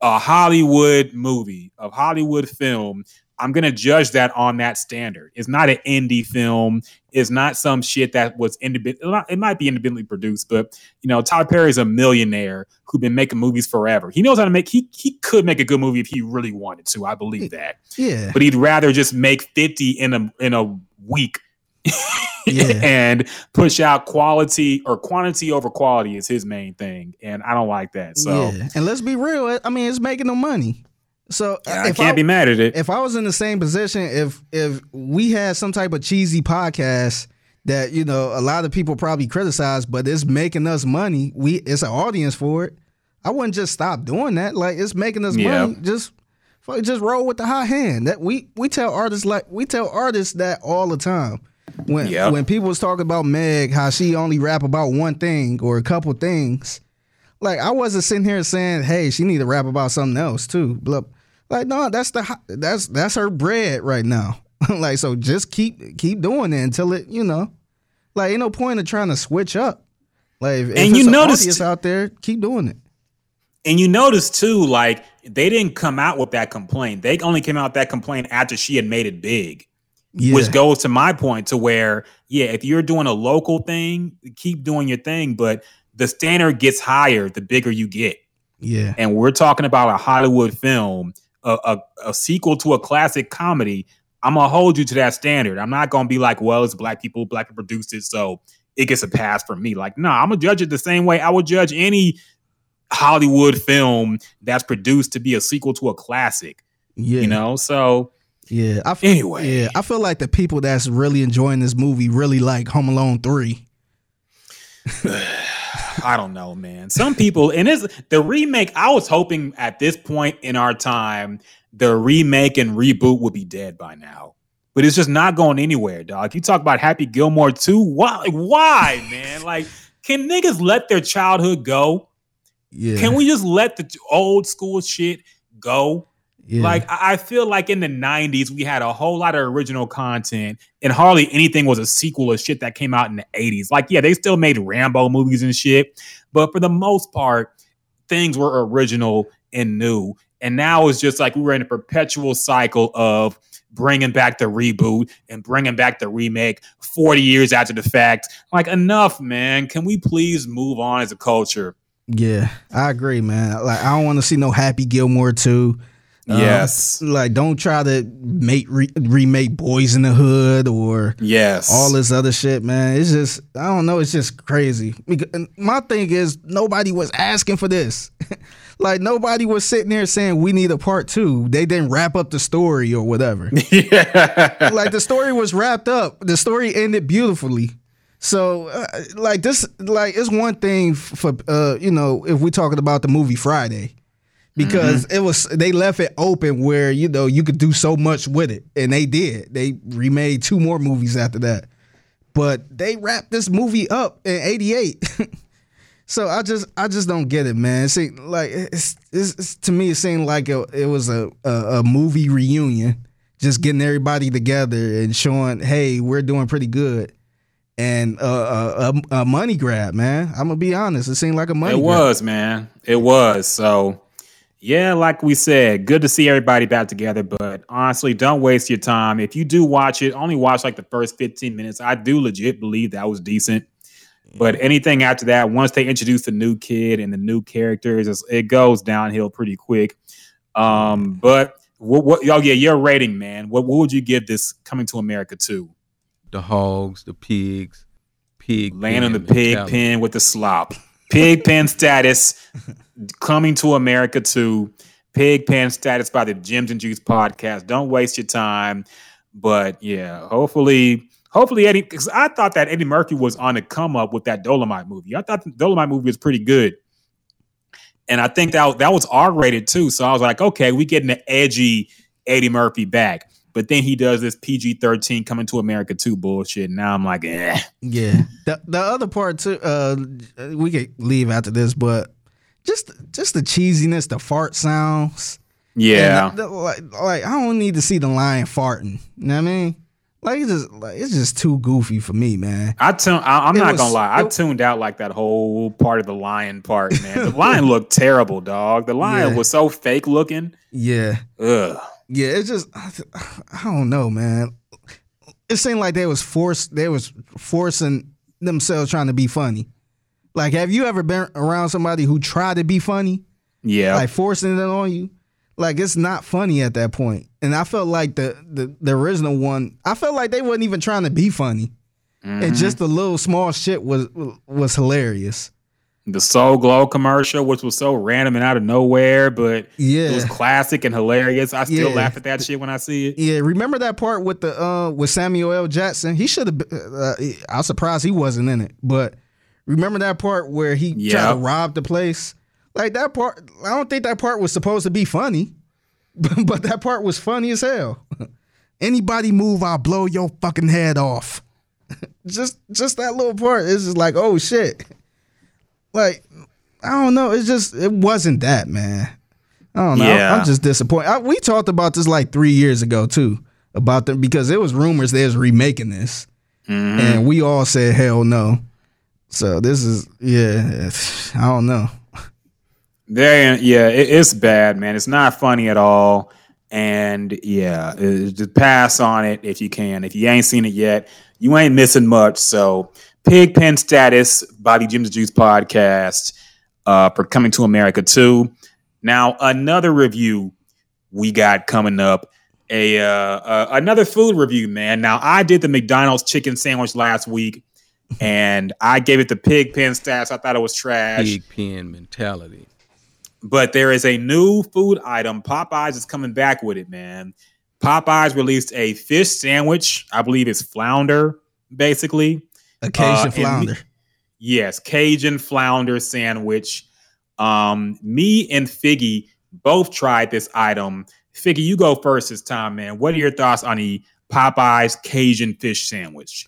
a Hollywood movie, a Hollywood film, I'm gonna judge that on that standard. It's not an indie film. It's not some shit that was independent. It might be independently produced, but you know, Tyler Perry is a millionaire who's been making movies forever. He knows how to make. He he could make a good movie if he really wanted to. I believe that. Yeah. But he'd rather just make 50 in a in a week Yeah. and push out quality or quantity over quality is his main thing. And I don't like that. So yeah. And let's be real. I mean, it's making them money. So uh, Yeah, I can't be mad at it. If I was in the same position, if if we had some type of cheesy podcast that you know a lot of people probably criticize, but it's making us money, we it's an audience for it. I wouldn't just stop doing that. Like it's making us Yeah. money. Just just roll with the high hand. That we we tell artists like we tell artists that all the time. When Yep. when people was talking about Meg, how she only rap about one thing or a couple things. Like I wasn't sitting here saying, "Hey, she need to rap about something else too." Like no, that's the that's that's her bread right now. like so, just keep keep doing it until it you know. Like ain't no point in trying to switch up. Like if, if And you it's an noticed- audience out there, keep doing it. And you notice too, like they didn't come out with that complaint. They only came out with that complaint after she had made it big. Yeah. Which goes to my point to where, yeah, if you're doing a local thing, keep doing your thing, but the standard gets higher the bigger you get. Yeah. And we're talking about a Hollywood film, a, a, a sequel to a classic comedy. I'm gonna hold you to that standard. I'm not gonna be like, well, it's black people, black people produced it, so it gets a pass from me. Like, no, I'm gonna judge it the same way I would judge any Hollywood film that's produced to be a sequel to a classic. Yeah. You know, so Yeah. I f- Anyway. Yeah, I feel like the people that's really enjoying this movie really like Home Alone three. I don't know, man. Some people, and it's the remake. I was hoping at this point in our time, the remake and reboot would be dead by now. But it's just not going anywhere, dog. You talk about Happy Gilmore too. Why? Why, man? Like, can niggas let their childhood go? Yeah. Can we just let the old school shit go? Yeah. Like I feel like in the '90s we had a whole lot of original content, and hardly anything was a sequel of shit that came out in the '80s. Like, yeah, they still made Rambo movies and shit, but for the most part, things were original and new. And now it's just like we were in a perpetual cycle of bringing back the reboot and bringing back the remake 40 years after the fact. Like, enough, man. Can we please move on as a culture? Yeah, I agree, man. Like I don't want to see no Happy Gilmore too. Um, Yes. like don't try to make re- remake Boyz n the Hood or Yes. all this other shit, man. It's just I don't know. It's just crazy. And my thing is nobody was asking for this. like nobody was sitting there saying we need a part two. They didn't wrap up the story or whatever. yeah. like the story was wrapped up. The story ended beautifully. So uh, like this like it's one thing for uh you know if we're talking about the movie Friday because it was they left it open where you know you could do so much with it and they did. They remade two more movies after that. but they wrapped this movie up in '88. so I just I just don't get it, man. See, like it's, it's, it's to me it seemed like it, it was a, a a movie reunion, just getting everybody together and showing, hey, we're doing pretty good. And uh, a, a, a money grab, man. I'm gonna be honest. It seemed like a money. Grab. It grab. was, man. It was. So, yeah, like we said, good to see everybody back together. But honestly, don't waste your time. If you do watch it, only watch like the first 15 minutes. I do legit believe that was decent. But anything after that, once they introduce the new kid and the new characters, it goes downhill pretty quick. Um, but what, what y'all, yeah, your rating, man. What, what would you give this coming to America to? The hogs, the pigs, pig. Laying on the pig mentality. pen with the slop. Pig pen status coming to America to pig pen status by the Gyms and Juice podcast. Don't waste your time. But yeah, hopefully, hopefully Eddie, because I thought that Eddie Murphy was on the come up with that Dolomite movie. I thought the Dolomite movie was pretty good. And I think that that was R rated too. So I was like, okay, we getting the edgy Eddie Murphy back. But then he does this PG 13 coming to America too bullshit. Now I'm like, eh. Yeah. The the other part too, uh we could leave after this, but just just the cheesiness, the fart sounds. Yeah. The- the- like, like I don't need to see the lion farting. You know what I mean? Like it's just like it's just too goofy for me, man. I tune. I, I'm It not was- gonna lie. I it- tuned out like that whole part of the lion part, man. The lion looked terrible, dog. The lion Yeah. was so fake looking. Yeah. Ugh. Yeah, it's just I, I don't know, man. It seemed like they was forced they was forcing themselves trying to be funny. Like have you ever been around somebody who tried to be funny? Yeah. Like forcing it on you? Like it's not funny at that point. And I felt like the the, the original one, I felt like they wasn't even trying to be funny. Mm-hmm. And just the little small shit was was hilarious. The Soul Glo commercial, which was so random and out of nowhere, but Yeah. it was classic and hilarious. I still Yeah. laugh at that shit when I see it. Yeah, remember that part with the uh with Samuel L. Jackson? He should have. Uh, I was surprised he wasn't in it. But remember that part where he tried to rob the place? Like that part. I don't think that part was supposed to be funny, but, but that part was funny as hell. Anybody move, I'll blow your fucking head off. just just that little part. It's just like, oh shit. Like I don't know. It's just it wasn't that man. I don't know. I'm- Yeah. I'm just disappointed. I, we talked about this like three years ago too about them because it was rumors they was remaking this, Mm-hmm. and we all said hell no. So this is yeah. I don't know. There, yeah, it, it's bad, man. It's not funny at all. And yeah, it- just pass on it if you can. If you ain't seen it yet, you ain't missing much. So, Pigpen Status by the Jim's Juice podcast uh, for coming to America too. Now, another review we got coming up. A uh, uh, another food review, man. Now, I did the McDonald's chicken sandwich last week, and I gave it the Pigpen Status. I thought it was trash. Pig pen mentality. But there is a new food item. Popeyes is coming back with it, man. Popeyes released a fish sandwich. I believe it's flounder, basically. Occasion Uh, and me- flounder. yes, Cajun flounder sandwich. Um, me and Figgy both tried this item. Figgy, you go first this time, man. What are your thoughts on the Popeyes Cajun fish sandwich?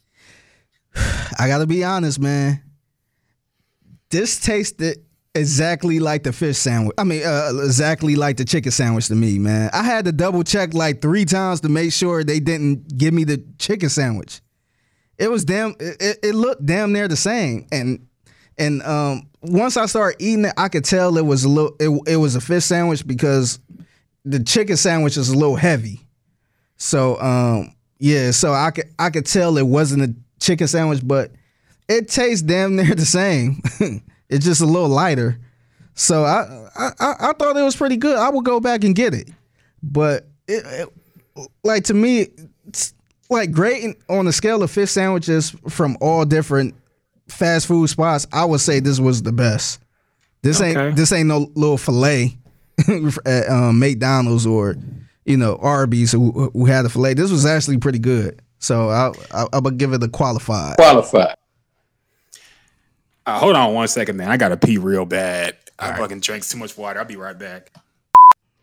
I gotta be honest, man. This tasted exactly like the fish sandwich. I mean, uh, exactly like the chicken sandwich to me, man. I had to double check like three times to make sure they didn't give me the chicken sandwich. It was damn. It, it- looked damn near the same, and and um, once I started eating it, I could tell it was a little. It, it was a fish sandwich because the chicken sandwich is a little heavy. So um, yeah, so I could I could tell it wasn't a chicken sandwich, but it tastes damn near the same. it's just a little lighter. So I, I I thought it was pretty good. I would go back and get it, but it, it like to me, like great on the scale of fish sandwiches from all different fast food spots. I would say this was the best. This Okay. ain't this ain't no little fillet at um, McDonald's or you know Arby's who, who had the fillet. This was actually pretty good. So I I, I would give it a qualified. Qualified. Uh, hold on one second, man. I gotta pee real bad. I fucking drank too much water. I'll be right back.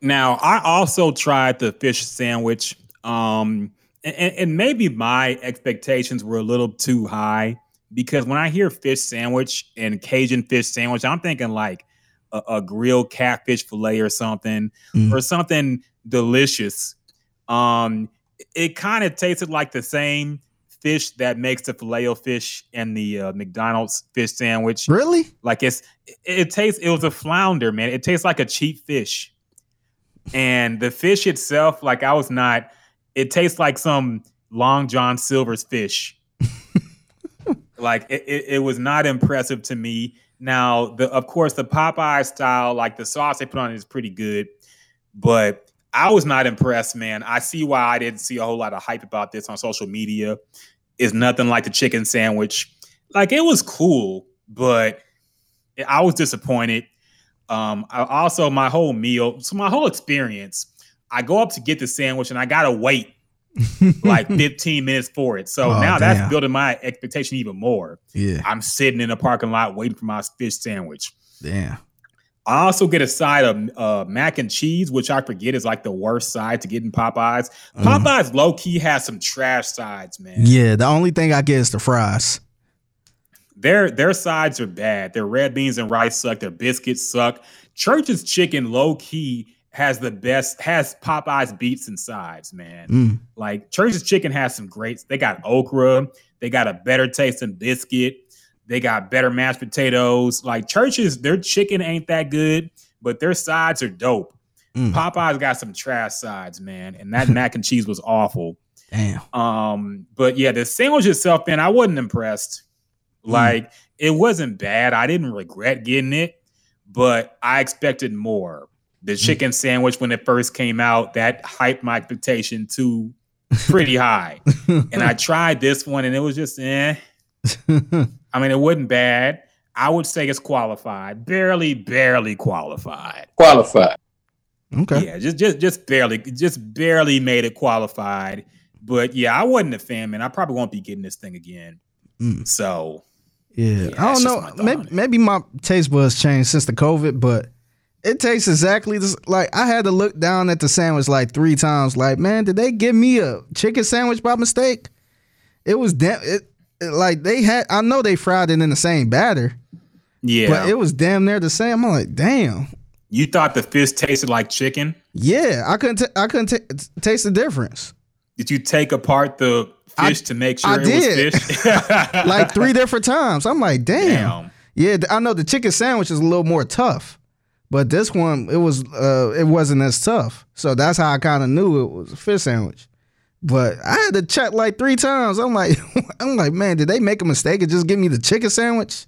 Now, I also tried the fish sandwich. Um, and, and maybe my expectations were a little too high because when I hear fish sandwich and Cajun fish sandwich, I'm thinking like a, a grilled catfish fillet or something, Mm. or something delicious. Um, it kind of tasted like the same fish that makes the filet o fish and the uh, McDonald's fish sandwich. Really? Like it's it, it tastes. It was a flounder, man. It tastes like a cheap fish, and the fish itself, like I was not. It tastes like some Long John Silver's fish. like it, it, it was not impressive to me. Now, the of course the Popeye style, like the sauce they put on it is pretty good, but I was not impressed, man. I see why I didn't see a whole lot of hype about this on social media. It's nothing like the chicken sandwich. Like it was cool, but I was disappointed. Um, I also my whole meal, so my whole experience, I go up to get the sandwich and I gotta wait like 15 minutes for it. So Oh, now damn. that's building my expectation even more. Yeah. I'm sitting in the parking lot waiting for my fish sandwich. Damn. I also get a side of uh, mac and cheese, which I forget is like the worst side to get in Popeyes. Mm. Popeyes low key has some trash sides, man. Yeah. The only thing I get is the fries. Their their sides are bad. Their red beans and rice suck. Their biscuits suck. Church's chicken low key has the best has Popeyes beats and sides, man. Mm. Like Church's chicken has some greats. They got okra. They got a better taste tasting biscuit. They got better mashed potatoes. Like Church's, their chicken ain't that good, but their sides are dope. Mm. Popeyes got some trash sides, man, and that mac and cheese was awful. Damn. Um, but yeah, the sandwich itself, man, I wasn't impressed. Like it wasn't bad. I didn't regret getting it, but I expected more. The chicken sandwich when it first came out, that hyped my expectation to pretty high. and I tried this one and it was just eh. I mean, it wasn't bad. I would say it's qualified. Barely, barely qualified. Qualified. Okay. Yeah, just just just barely, just barely made it qualified. But yeah, I wasn't a fan, man. I probably won't be getting this thing again. Mm. So Yeah, Yeah, I don't know. Maybe, maybe my taste buds changed since the COVID, but it tastes exactly this. Like I had to look down at the sandwich like three times. Like, man, did they give me a chicken sandwich by mistake? It was damn. It, it- like they had. I know they fried it in the same batter, yeah, but it was damn near the same. I'm like, damn. you thought the fish tasted like chicken. Yeah, I couldn't. T- I couldn't t- taste the difference. Did you take apart the I- fish to make sure I it did. was fish? Like three different times. I'm like, damn. Damn. Yeah, I know the chicken sandwich is a little more tough, but this one it was uh it wasn't as tough. So that's how I kind of knew it was a fish sandwich. But I had to check like three times. I'm like, I'm like, man, did they make a mistake and just give me the chicken sandwich?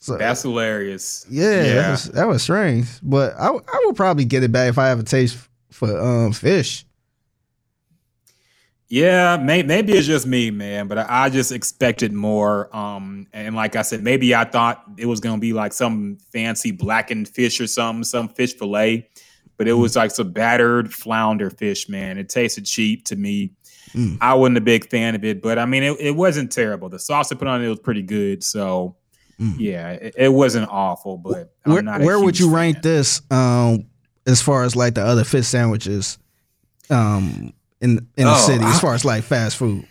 So That's hilarious. yeah, That, was, that was strange. But I would probably get it back if I have a taste for um fish. Yeah, may, maybe it's just me, man, but I, I just expected more. Um, and like I said, maybe I thought it was gonna be like some fancy blackened fish or something, some fish fillet, but it was like some battered flounder fish, man. It tasted cheap to me. Mm. I wasn't a big fan of it, but I mean, it, it wasn't terrible. The sauce they put on it was pretty good, so Mm. yeah, it, it wasn't awful. But I'm Where, where would you rank this um as far as like the other fish sandwiches um in in the Oh, city as I- far as like fast food?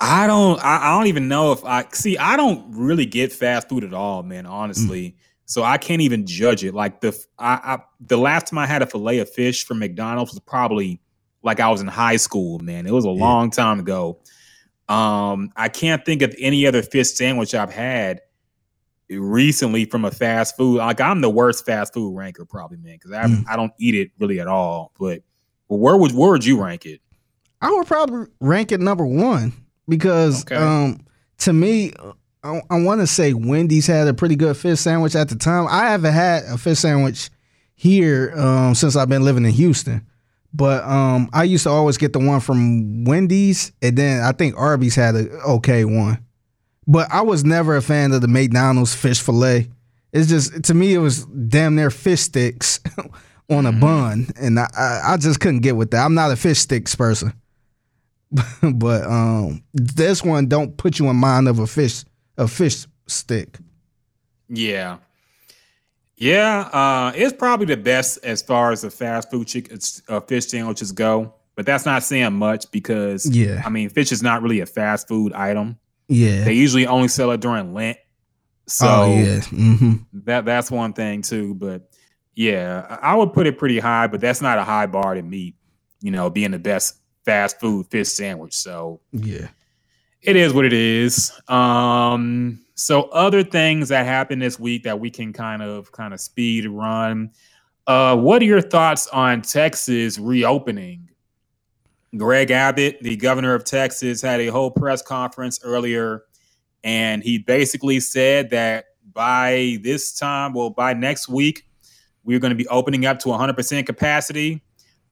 I don't. I, I don't even know if I see. I don't really get fast food at all, man. Honestly, so I can't even judge it. Like the I, I the last time I had a fillet of fish from McDonald's was probably like I was in high school. Man, it was a long time ago. Um, I can't think of any other fish sandwich I've had recently from a fast food. Like I'm the worst fast food ranker, probably, man, because I Mm. I don't eat it really at all. But well, where would where would you rank it? I would probably rank it number one because Okay. um to me I, I want to say Wendy's had a pretty good fish sandwich at the time. I haven't had a fish sandwich here um since I've been living in Houston. But um I used to always get the one from Wendy's and then I think Arby's had a okay one. But I was never a fan of the McDonald's fish fillet. It's just to me it was damn near fish sticks on a bun and I, I I just couldn't get with that. I'm not a fish sticks person. but um this one don't put you in mind of a fish a fish stick. Yeah. Yeah, uh, it's probably the best as far as the fast food chicken uh, fish sandwiches go. but that's not saying much because Yeah. I mean, fish is not really a fast food item. Yeah. They usually only sell it during Lent. So oh yeah. hmm that that's one thing too. But yeah, I would put it pretty high, but that's not a high bar to meet. You know, being the best fast food fish sandwich. So Yeah. it is what it is. Um, so other things that happened this week that we can kind of kind of speed run. Uh, what are your thoughts on Texas reopening? Greg Abbott, the governor of Texas, had a whole press conference earlier, and he basically said that by this time, well, by next week, we're going to be opening up to 100% capacity.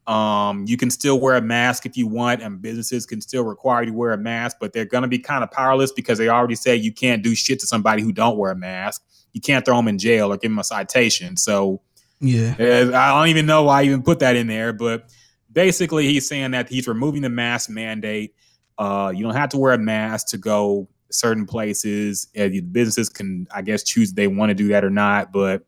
Um, you can still wear a mask if you want, and businesses can still require you to wear a mask, but they're going to be kind of powerless because they already say you can't do shit to somebody who don't wear a mask. You can't throw them in jail or give them a citation. So Yeah. I don't even know why I even put that in there, but basically he's saying that he's removing the mask mandate. Uh, you don't have to wear a mask to go certain places. Uh, businesses can, I guess, choose if they want to do that or not. But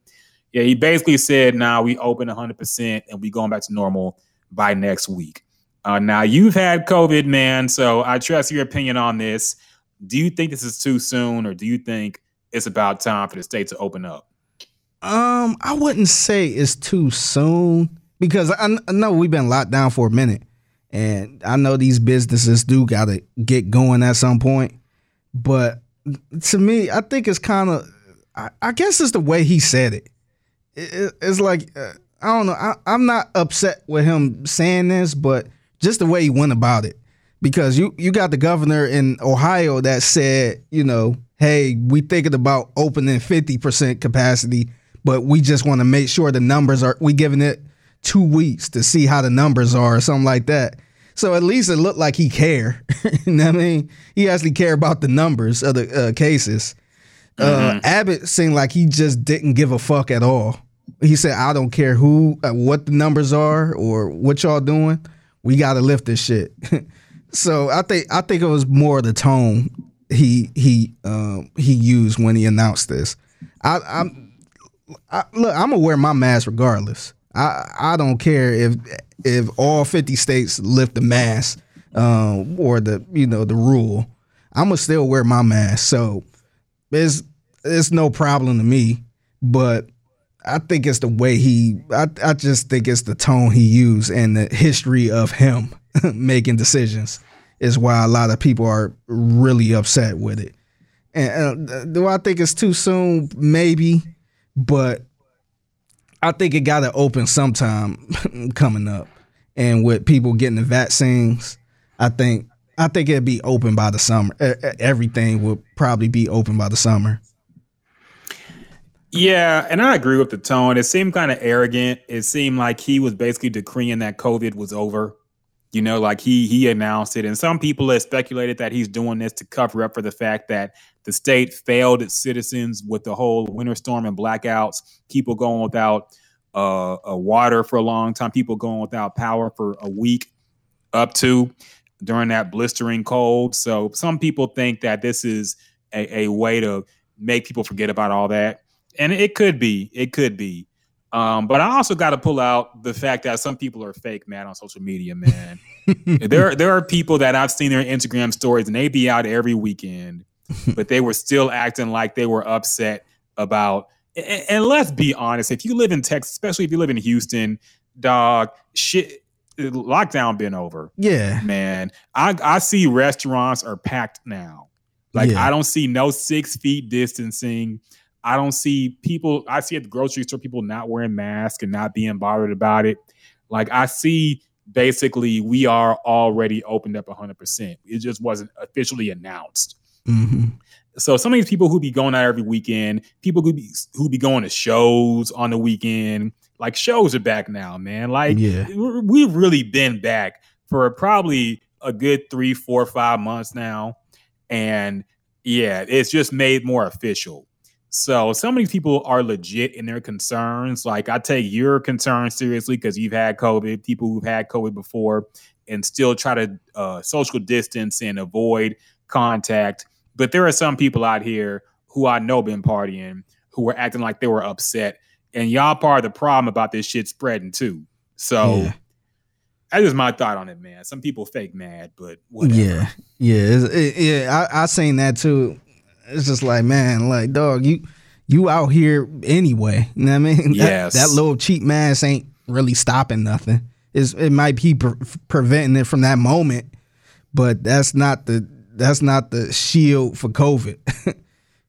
yeah, he basically said, "Now we open 100 percent and we going back to normal by next week." Uh, now you've had COVID, man, so I trust your opinion on this. Do you think this is too soon, or do you think it's about time for the state to open up? Um, I wouldn't say it's too soon because I, I know we've been locked down for a minute, and I know these businesses do got to get going at some point. But to me, I think it's kind of, I, I guess it's the way he said it. It- it- it's like uh, I don't know. I, I'm not upset with him saying this, but just the way he went about it. Because you you got the governor in Ohio that said, you know, hey, we thinking about opening 50% capacity, but we just want to make sure the numbers are we giving it two weeks to see how the numbers are or something like that. So at least it looked like he care. you know what I mean? He actually care about the numbers of the uh, cases. Uh, Abbott seemed like he just didn't give a fuck at all. He said, "I don't care who, uh, what the numbers are, or what y'all doing. We got to lift this shit." so I think I think it was more the tone he he um, he used when he announced this. I, I'm I, look. I'm gonna wear my mask regardless. I I don't care if if all 50 states lift the mask um, or the you know the rule. I'm gonna still wear my mask. So it's it's no problem to me. But I think it's the way he. I I just think it's the tone he used and the history of him making decisions is why a lot of people are really upset with it. And uh, do I think it's too soon? Maybe, but I think it got to open sometime coming up. And with people getting the vaccines, I think I think it'd be open by the summer. Everything would probably be open by the summer. Yeah, and I agree with the tone. It seemed kind of arrogant. It seemed like he was basically decreeing that COVID was over. You know, like he he announced it, and some people have speculated that he's doing this to cover up for the fact that the state failed its citizens with the whole winter storm and blackouts. People going without uh, uh, water for a long time. People going without power for a week, up to during that blistering cold. So some people think that this is a, a way to make people forget about all that and it could be, it could be. Um, but I also got to pull out the fact that some people are fake mad on social media, man. there, there are people that I've seen their Instagram stories, and they be out every weekend, but they were still acting like they were upset about. And, and let's be honest, if you live in Texas, especially if you live in Houston, dog, shit, lockdown been over. Yeah. man. I I see restaurants are packed now. Like Yeah. I don't see no six feet distancing. I don't see people. I see at the grocery store people not wearing masks and not being bothered about it. Like I see, basically, we are already opened up 100. percent It just wasn't officially announced. hmm So some of these people who be going out every weekend, people who be who be going to shows on the weekend, like shows are back now, man. Like Yeah. we've really been back for probably a good three, four, five months now, and yeah, it's just made more official. So so many people are legit in their concerns. Like I take your concerns seriously because you've had COVID, people who've had COVID before, and still try to uh, social distance and avoid contact. But there are some people out here who I know been partying who were acting like they were upset, and y'all part of the problem about this shit spreading too. So Yeah. That's my thought on it, man. Some people fake mad, but whatever. Yeah, yeah, it, yeah. I, I seen that too. It's just like, man, like dog, you you out here anyway. You know what I mean? That- Yes. That, little cheap mask ain't really stopping nothing. It's, it might be pre- preventing it from that moment, but that's not the that's not the shield for COVID. you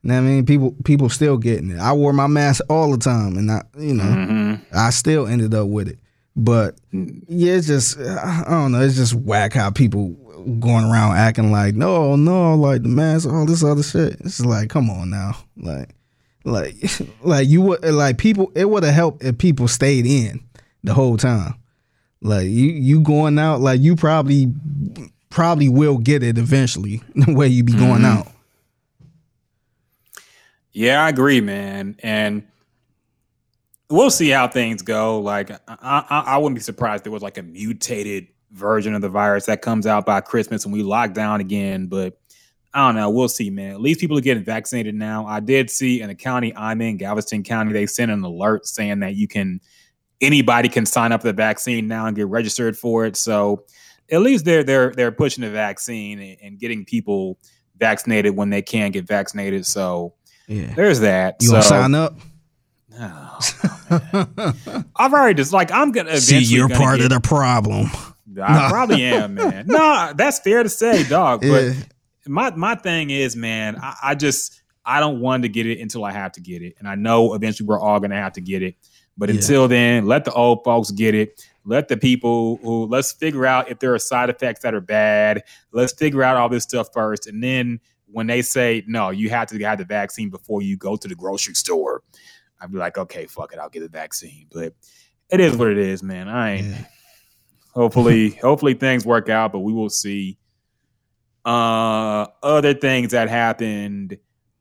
know what I mean? People people still getting it. I wore my mask all the time, and I you know Mhm. I still ended up with it. But yeah, it's just I don't know. It's just whack how people going around acting like no, no, like the mask, all this other shit. It's like, come on now, like, like, like you would like people. It would have helped if people stayed in the whole time. Like you, you going out, like you probably, probably will get it eventually. The way you be going Mhm. out. Yeah, I agree, man. And we'll see how things go. Like, I, I, I wouldn't be surprised if there was like a mutated version of the virus that comes out by Christmas and we lock down again. But I don't know. We'll see, man. At least people are getting vaccinated now. I did see in the county I'm in, Galveston County, they sent an alert saying that you can, anybody can sign up for the vaccine now and get registered for it. So at least they're they're they're pushing the vaccine and, and getting people vaccinated when they can get vaccinated. So Yeah. there's that. You So- sign up? No. I've already just like I'm gonna See, you're gonna part get- of the problem. I No. probably am, man. No, that's fair to say, dog. But Yeah. my my thing is, man, I, I just I don't want to get it until I have to get it, and I know eventually we're all gonna have to get it. But Yeah. until then, let the old folks get it. Let the people who let's figure out if there are side effects that are bad. Let's figure out all this stuff first, and then when they say no, you have to have the vaccine before you go to the grocery store. I'd be like, okay, fuck it, I'll get the vaccine. But it is what it is, man. I ain't. Hopefully, hopefully things work out, but we will see. Uh, other things that happened.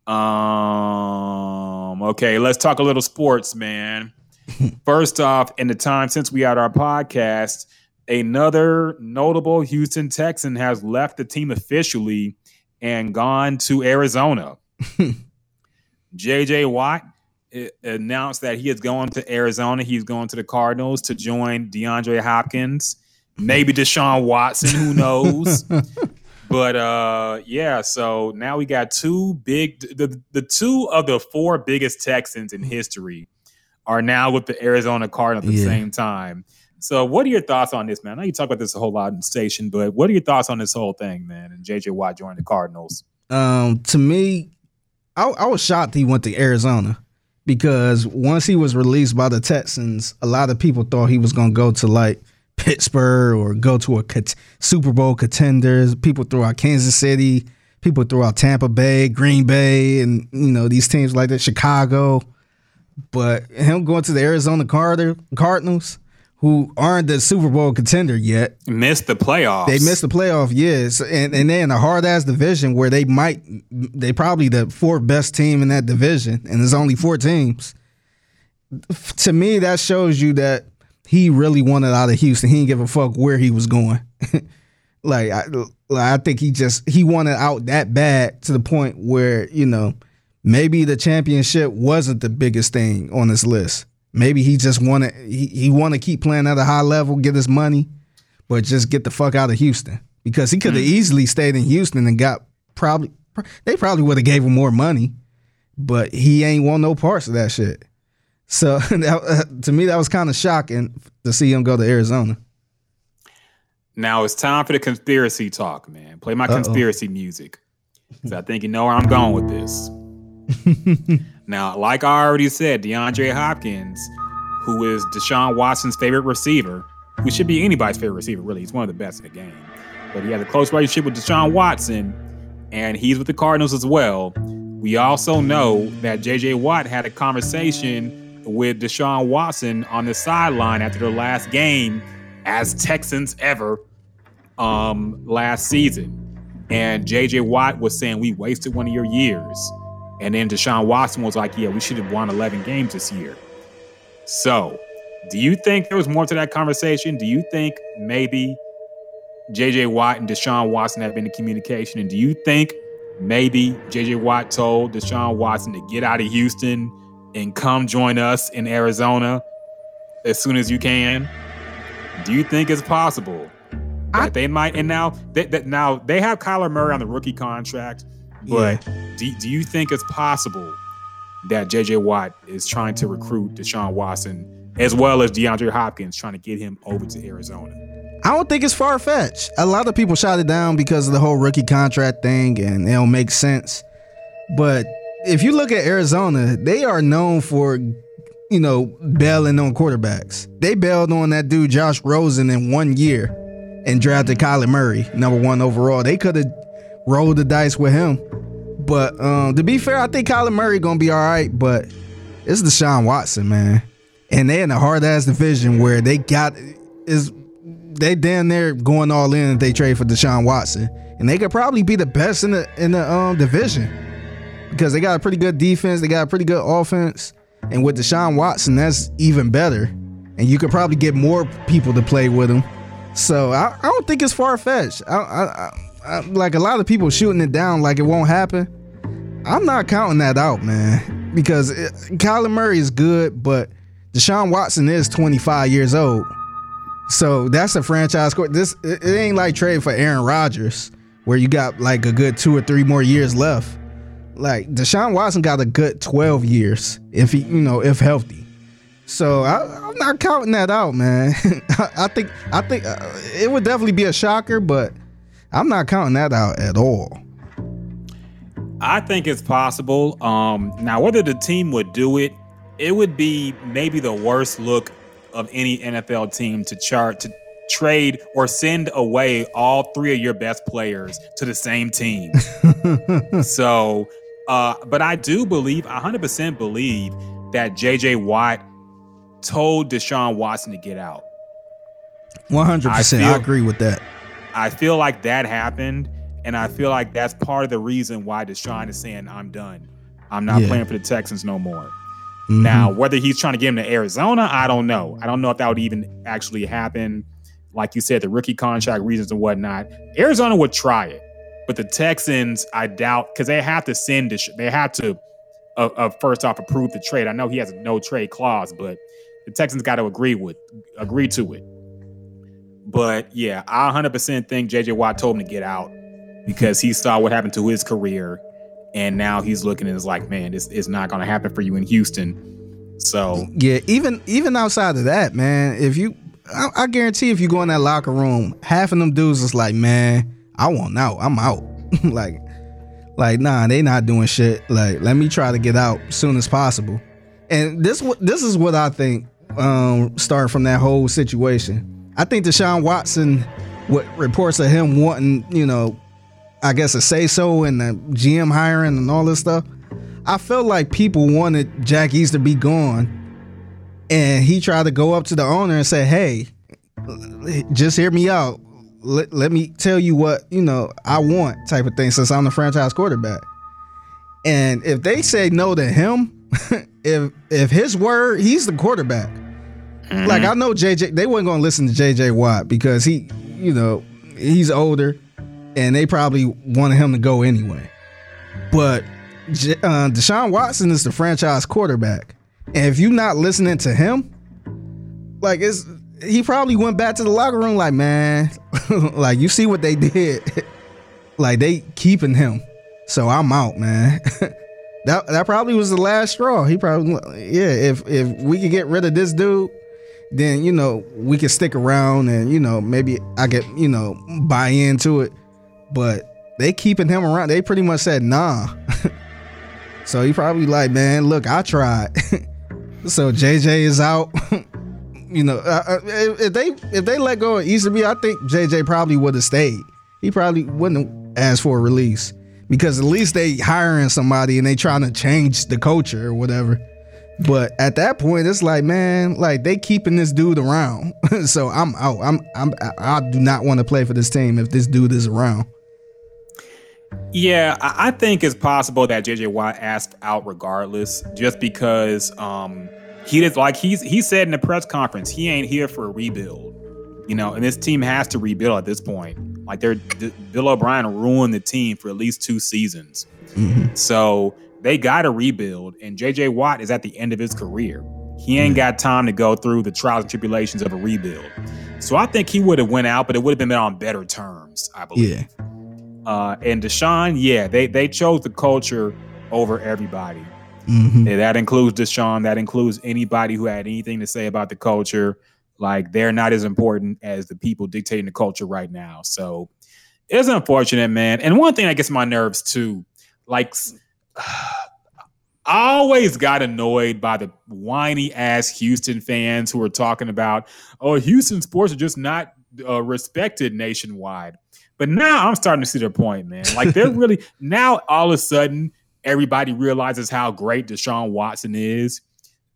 Um, okay, let's talk a little sports, man. First off, in the time since we had our podcast, another notable Houston Texan has left the team officially and gone to Arizona. JJ Watt announced that he is going to Arizona. He's going to the Cardinals to join DeAndre Hopkins, maybe Deshaun Watson, who knows. but uh yeah, so now we got two big the the two of the four biggest Texans in history are now with the Arizona Cardinals at the Yeah. same time. So what are your thoughts on this, man? I know you talk about this a whole lot in the station, but what are your thoughts on this whole thing, man? And JJ Watt joining the Cardinals. Um, to me, I, I was shocked he went to Arizona because once he was released by the Texans, a lot of people thought he was going to go to like Pittsburgh or go to a Super Bowl contenders. People threw out Kansas City. People threw out Tampa Bay, Green Bay, and you know these teams like that, Chicago. But him going to the Arizona Cardinals, who aren't the Super Bowl contender yet, Missed the playoffs. they missed the playoff, yes, and and they in a hard ass division where they might they probably the fourth best team in that division, and there's only four teams. To me, that shows you that he really wanted out of Houston. He didn't give a fuck where he was going. like I, like I think he just he wanted out that bad to the point where you know maybe the championship wasn't the biggest thing on his list. Maybe he just wanted he, he want to keep playing at a high level, get his money, but just get the fuck out of Houston because he could have easily stayed in Houston and got probably they probably would have gave him more money, but he ain't want no parts of that shit. So that, uh, to me, that was kind of shocking to see him go to Arizona. Now it's time for the conspiracy talk, man. Play my Uh-oh. conspiracy music. 'Cause I think you know where I'm going with this. now, like I already said, DeAndre Hopkins, who is Deshaun Watson's favorite receiver, who should be anybody's favorite receiver, really. He's one of the best in the game. But he has a close relationship with Deshaun Watson, and he's with the Cardinals as well. We also know that JJ Watt had a conversation with Deshaun Watson on the sideline after their last game as Texans ever um last season. And JJ Watt was saying we wasted one of your years. And then Deshaun Watson was like, Yeah, we should have won 11 games this year. So, do you think there was more to that conversation? Do you think maybe JJ Watt and Deshaun Watson have been in communication? And do you think maybe JJ Watt told Deshaun Watson to get out of Houston and come join us in Arizona as soon as you can? Do you think it's possible that I- they might? And now that now they have Kyler Murray on the rookie contract, but do, do you think it's possible that JJ Watt is trying to recruit Deshaun Watson as well as DeAndre Hopkins trying to get him over to Arizona? I don't think it's far fetched. A lot of people shot it down because of the whole rookie contract thing, and it don't make sense. But if you look at Arizona, they are known for, you know, bailing on quarterbacks. They bailed on that dude Josh Rosen in one year and drafted Kyler Murray, number one overall. They could have rolled the dice with him. But um, to be fair, I think Kyler Murray gonna be all right. But it's Deshaun Watson, man, and they in a hard ass division where they got is they damn near going all in if they trade for Deshaun Watson, and they could probably be the best in the in the um division because they got a pretty good defense, they got a pretty good offense, and with Deshaun Watson, that's even better, and you could probably get more people to play with him. So I, I don't think it's far fetched. I, I, I, Like a lot of people shooting it down like it won't happen. I'm not counting that out, man, because it, Kyler Murray is good, but Deshaun Watson is 25 years old. So that's a franchise court. This it, it ain't like trading for Aaron Rodgers, where you got like a good two or three more years left. Like Deshaun Watson got a good 12 years if he, you know, if healthy. So I, I'm not counting that out, man. I, I think I think uh, it would definitely be a shocker, but I'm not counting that out at all. I think it's possible. Um, now, whether the team would do it, it would be maybe the worst look of any NFL team to chart to trade or send away all three of your best players to the same team. so, uh, but I do believe, 100% believe that JJ Watt told Deshaun Watson to get out. 100. I percent feel- I agree with that. I feel like that happened, and I feel like that's part of the reason why Deshaun is saying, I'm done. I'm not Yeah. playing for the Texans no more. Mhm. Now, whether he's trying to get him to Arizona, I don't know. I don't know if that would even actually happen. Like you said, the rookie contract reasons and whatnot. Arizona would try it, but the Texans, I doubt, because they have to send this. They have to, uh, uh, first off, approve the trade. I know he has a no trade clause, but the Texans got to agree with, agree to it. But yeah, I 100% think JJ Watt told him to get out because he saw what happened to his career, and now he's looking and is like, man, this is not going to happen for you in Houston. So Yeah, even even outside of that, man, if you, I, I guarantee if you go in that locker room, half of them dudes is like, man, I want out. I'm out. like, like nah, they not doing shit. Like, let me try to get out soon as possible. And this this is what I think. Um, starting from that whole situation, I think Deshaun Watson, what reports of him wanting, you know, I guess a say so and the GM hiring and all this stuff. I felt like people wanted Jack Easterby gone, and he tried to go up to the owner and say, "Hey, just hear me out. Let, let me tell you what you know I want." Type of thing. Since I'm the franchise quarterback, and if they say no to him, if if his word, he's the quarterback. Like I know JJ, they wasn't gonna listen to JJ Watt because he, you know, he's older, and they probably wanted him to go anyway. But uh, Deshaun Watson is the franchise quarterback, and if you're not listening to him, like it's he probably went back to the locker room like, man, like you see what they did, like they keeping him, so I'm out, man. that that probably was the last straw. He probably yeah. If if we could get rid of this dude, then you know we could stick around and you know maybe I could you know buy into it, but they keeping him around. They pretty much said nah. so he probably like, man, look, I tried. so JJ is out. you know, if if they if they let go of Easterby, I think JJ probably would have stayed. He probably wouldn't have asked for a release because at least they hiring somebody and they trying to change the culture or whatever. But at that point, it's like, man, like they keeping this dude around. so I'm out. I'm I'm I do not want to play for this team if this dude is around. Yeah, I think it's possible that JJ Watt asked out regardless, just because um, he did like he's he said in the press conference he ain't here for a rebuild, you know, and this team has to rebuild at this point. Like they're Bill O'Brien ruined the team for at least two seasons, so they got to rebuild. And JJ Watt is at the end of his career. He ain't got time to go through the trials and tribulations of a rebuild. So I think he would have went out, but it would have been on better terms, I believe. Yeah. Uh, and Deshaun, yeah, they they chose the culture over everybody. Mhm. Yeah, that includes Deshaun. That includes anybody who had anything to say about the culture. Like they're not as important as the people dictating the culture right now. So it's unfortunate, man. And one thing that gets my nerves too, like I always got annoyed by the whiny ass Houston fans who were talking about, oh, Houston sports are just not uh, respected nationwide. But now I'm starting to see their point, man. Like they're really now all of a sudden everybody realizes how great Deshaun Watson is.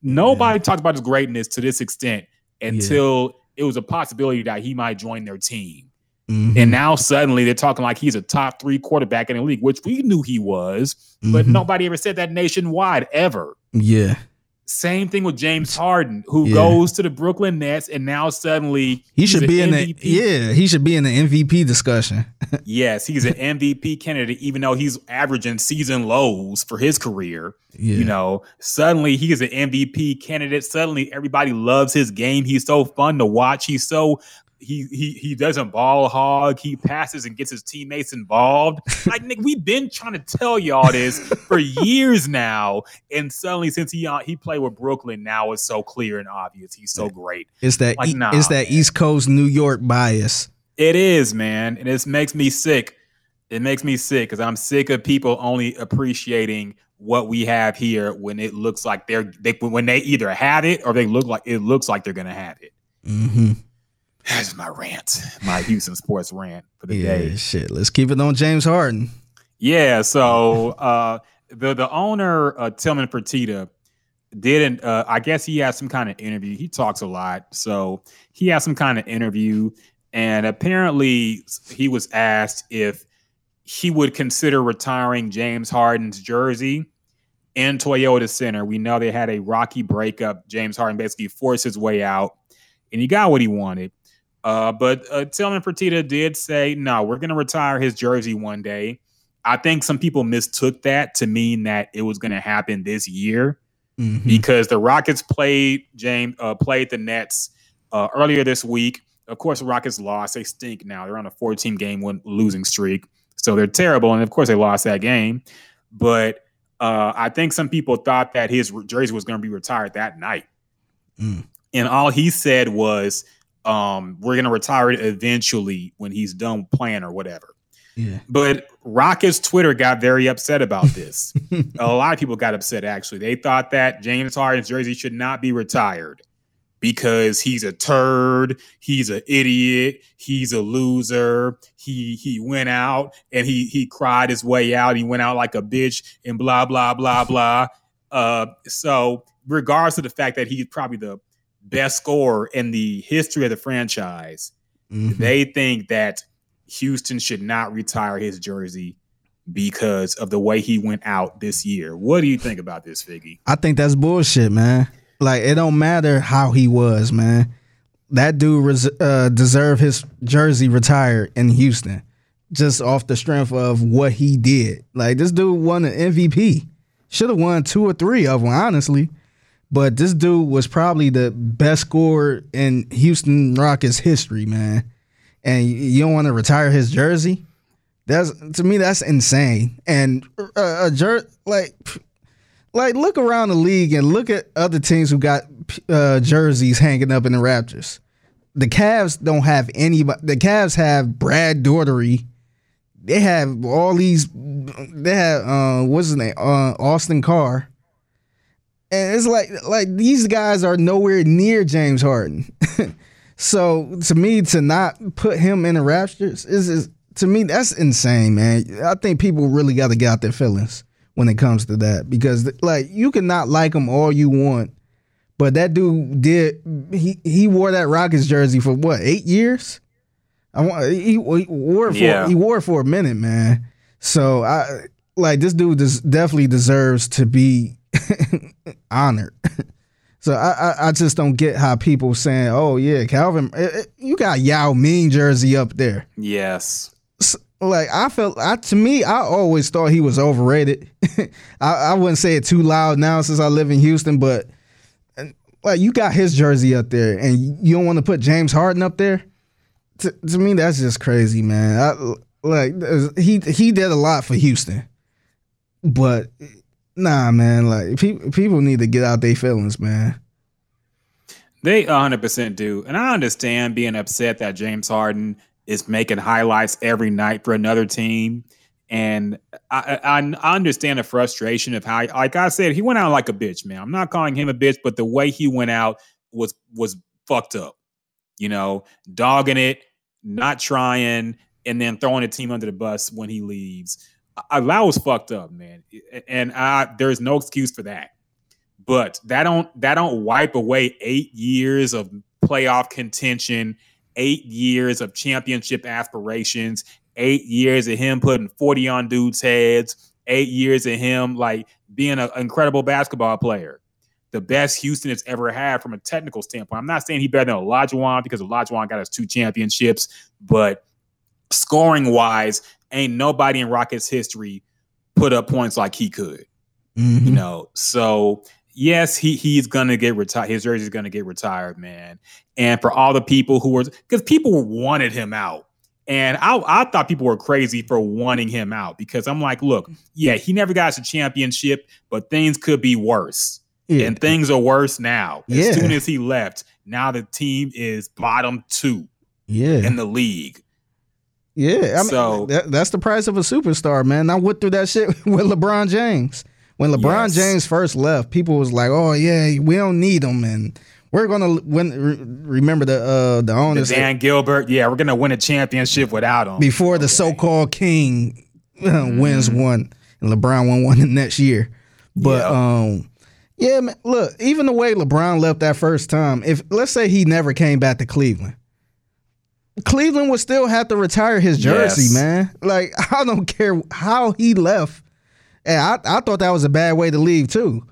Nobody talked about his greatness to this extent until it was a possibility that he might join their team. Mhm. And now suddenly they're talking like he's a top three quarterback in the league, which we knew he was, but Mhm. nobody ever said that nationwide ever. yeah. Same thing with James Harden, who Yeah. goes to the Brooklyn Nets, and now suddenly He should be in the yeah, he should be in the MVP discussion. Yes, he's an MVP candidate, even though he's averaging season lows for his career. Yeah. You know, suddenly he is an MVP candidate. Suddenly everybody loves his game. He's so fun to watch. He's so he he he doesn't ball hog. He passes and gets his teammates involved. Like Nick, we've been trying to tell y'all this for years now, and suddenly since he uh, he played with Brooklyn, now it's so clear and obvious. He's so great. It's that Like, e- nah, it's that East Coast New York bias. It is, man, and it makes me sick. It makes me sick because I'm sick of people only appreciating what we have here when it looks like they're they when they either have it or they look like it looks like they're gonna have it. Mm-hmm. That's my rant, my Houston sports rant for the Yeah, day. shit. Let's keep it on James Harden. Yeah, so uh, the the owner uh, Tillman Fertitta didn't. Uh, I guess he had some kind of interview. He talks a lot, so he had some kind of interview, and apparently he was asked if he would consider retiring James Harden's jersey in Toyota Center. We know they had a rocky breakup. James Harden basically forced his way out, and he got what he wanted. Uh, but uh, Tillman Fertitta did say, no, we're going to retire his jersey one day. I think some people mistook that to mean that it was going to happen this year Mhm. because the Rockets played James uh, played the Nets uh, earlier this week. Of course, the Rockets lost. They stink now. They're on a 14 game win- losing streak, so they're terrible. And of course, they lost that game. But uh, I think some people thought that his jersey was going to be retired that night, Mm. and all he said was, um, "We're going to retire it eventually when he's done playing or whatever." Yeah. But Rockets Twitter got very upset about this. a lot of people got upset actually. They thought that James Harden's jersey should not be retired because he's a turd, he's an idiot, he's a loser. He he went out and he he cried his way out. He went out like a bitch and blah blah blah blah. Uh so regardless of the fact that he's probably the best scorer in the history of the franchise, Mhm. they think that Houston should not retire his jersey because of the way he went out this year. What do you think about this, Figgy? I think that's bullshit, man. Like it don't matter how he was, man. That dude res- uh, deserve his jersey retired in Houston, just off the strength of what he did. Like this dude won an MVP. Should have won two or three of them, honestly. But this dude was probably the best scorer in Houston Rockets history, man. And you don't want to retire his jersey? That's to me, that's insane. And uh, a jer- like like look around the league and look at other teams who got uh, jerseys hanging up in the rafters. The Cavs don't have anybody. The Cavs have Brad Daugherty. They have all these. They have uh, what's his name? Uh, Austin Carr. And it's like like these guys are nowhere near James Harden. so to me, to not put him in the rafters is, is to me that's insane, man. I think people really got to get out their feelings when it comes to that because like you can not like him all you want, but that dude did he he wore that Rockets jersey for what eight years? I want he, he wore it for Yeah. he wore it for a minute, man. So I like this dude des- definitely deserves to be honored. So I, I I just don't get how people saying, "Oh yeah, Calvin, eh, eh, you got Yao Ming jersey up there." Yes. S- Like I felt, I to me, I always thought he was overrated. I, I wouldn't say it too loud now since I live in Houston, but like you got his jersey up there, and you don't want to put James Harden up there. To, to me, that's just crazy, man. I, like he he did a lot for Houston, but nah, man. Like pe- people need to get out their feelings, man. They 100% do. And I understand being upset that James Harden is making highlights every night for another team. And I, I, I understand the frustration of how, like I said, he went out like a bitch, man. I'm not calling him a bitch, but the way he went out was was fucked up. You know, dogging it, not trying, and then throwing the team under the bus when he leaves. That was fucked up, man. And I, there's no excuse for that but that don't that don't wipe away eight years of playoff contention, eight years of championship aspirations, eight years of him putting 40 on dudes' heads, eight years of him like being an incredible basketball player. The best Houston has ever had from a technical standpoint. I'm not saying he better than Olajuwon because Olajuwon got us two championships, but scoring wise, ain't nobody in Rockets history put up points like he could. Mm-hmm. You know, so yes, he he's gonna get retired. His jersey's gonna get retired, man. And for all the people who were because people wanted him out. And I, I thought people were crazy for wanting him out because I'm like, look, yeah, he never got us a championship, but things could be worse. Yeah. And things are worse now. As yeah. soon as he left, now the team is bottom two yeah. in the league. Yeah, I mean, so that, that's the price of a superstar, man. I went through that shit with LeBron James. When LeBron yes. James first left, people was like, "Oh yeah, we don't need him," and we're gonna win. Remember the uh, the owners, the Dan Gilbert. Yeah, we're gonna win a championship without him before the so-called king uh, mm. wins one, and LeBron won one the next year. But um, yeah, man, look, even the way LeBron left that first time, if let's say he never came back to Cleveland. Cleveland would still have to retire his jersey, yes. man. Like I don't care how he left and I, I thought that was a bad way to leave too.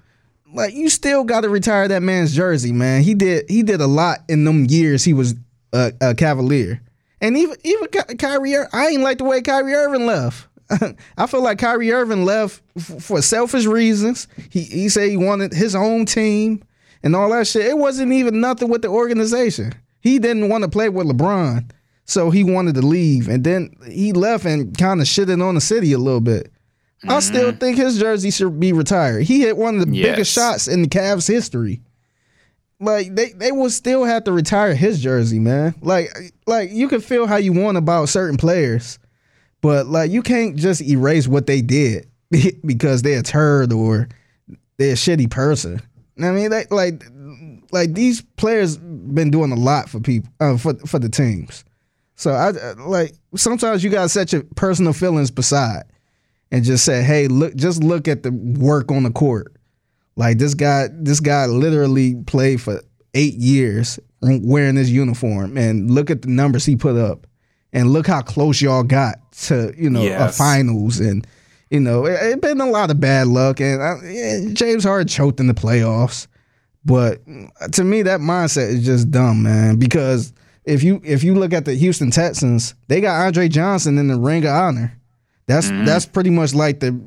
Like you still got to retire that man's jersey, man. He did he did a lot in them years he was a, a Cavalier, and even even Ky- Kyrie, I ain't like the way Kyrie Irving left. I feel like Kyrie Irving left f- for selfish reasons. He he said he wanted his own team and all that shit. It wasn't even nothing with the organization. He didn't want to play with LeBron, so he wanted to leave, and then he left and kind of shitted on the city a little bit. Mm-hmm. I still think his jersey should be retired. He hit one of the yes. biggest shots in the Cavs history. Like they, they will still have to retire his jersey, man. Like like you can feel how you want about certain players, but like you can't just erase what they did because they're a turd or they're a shitty person. I mean, they, like like these players been doing a lot for people uh, for for the teams. So I like sometimes you gotta set your personal feelings beside and just say, "Hey, look, just look at the work on the court. Like this guy, this guy literally played for eight years wearing this uniform, and look at the numbers he put up, and look how close y'all got to you know yes. a finals, and you know it, it been a lot of bad luck, and I, James Harden choked in the playoffs, but to me that mindset is just dumb, man, because. If you if you look at the Houston Texans, they got Andre Johnson in the Ring of Honor. That's mm-hmm. that's pretty much like the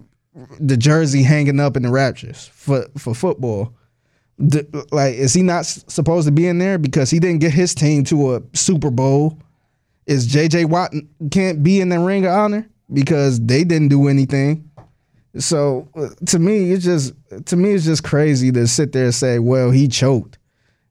the jersey hanging up in the rafters for for football. The, like, is he not supposed to be in there because he didn't get his team to a Super Bowl? Is J.J. Watt can't be in the Ring of Honor because they didn't do anything? So to me, it's just to me it's just crazy to sit there and say, well, he choked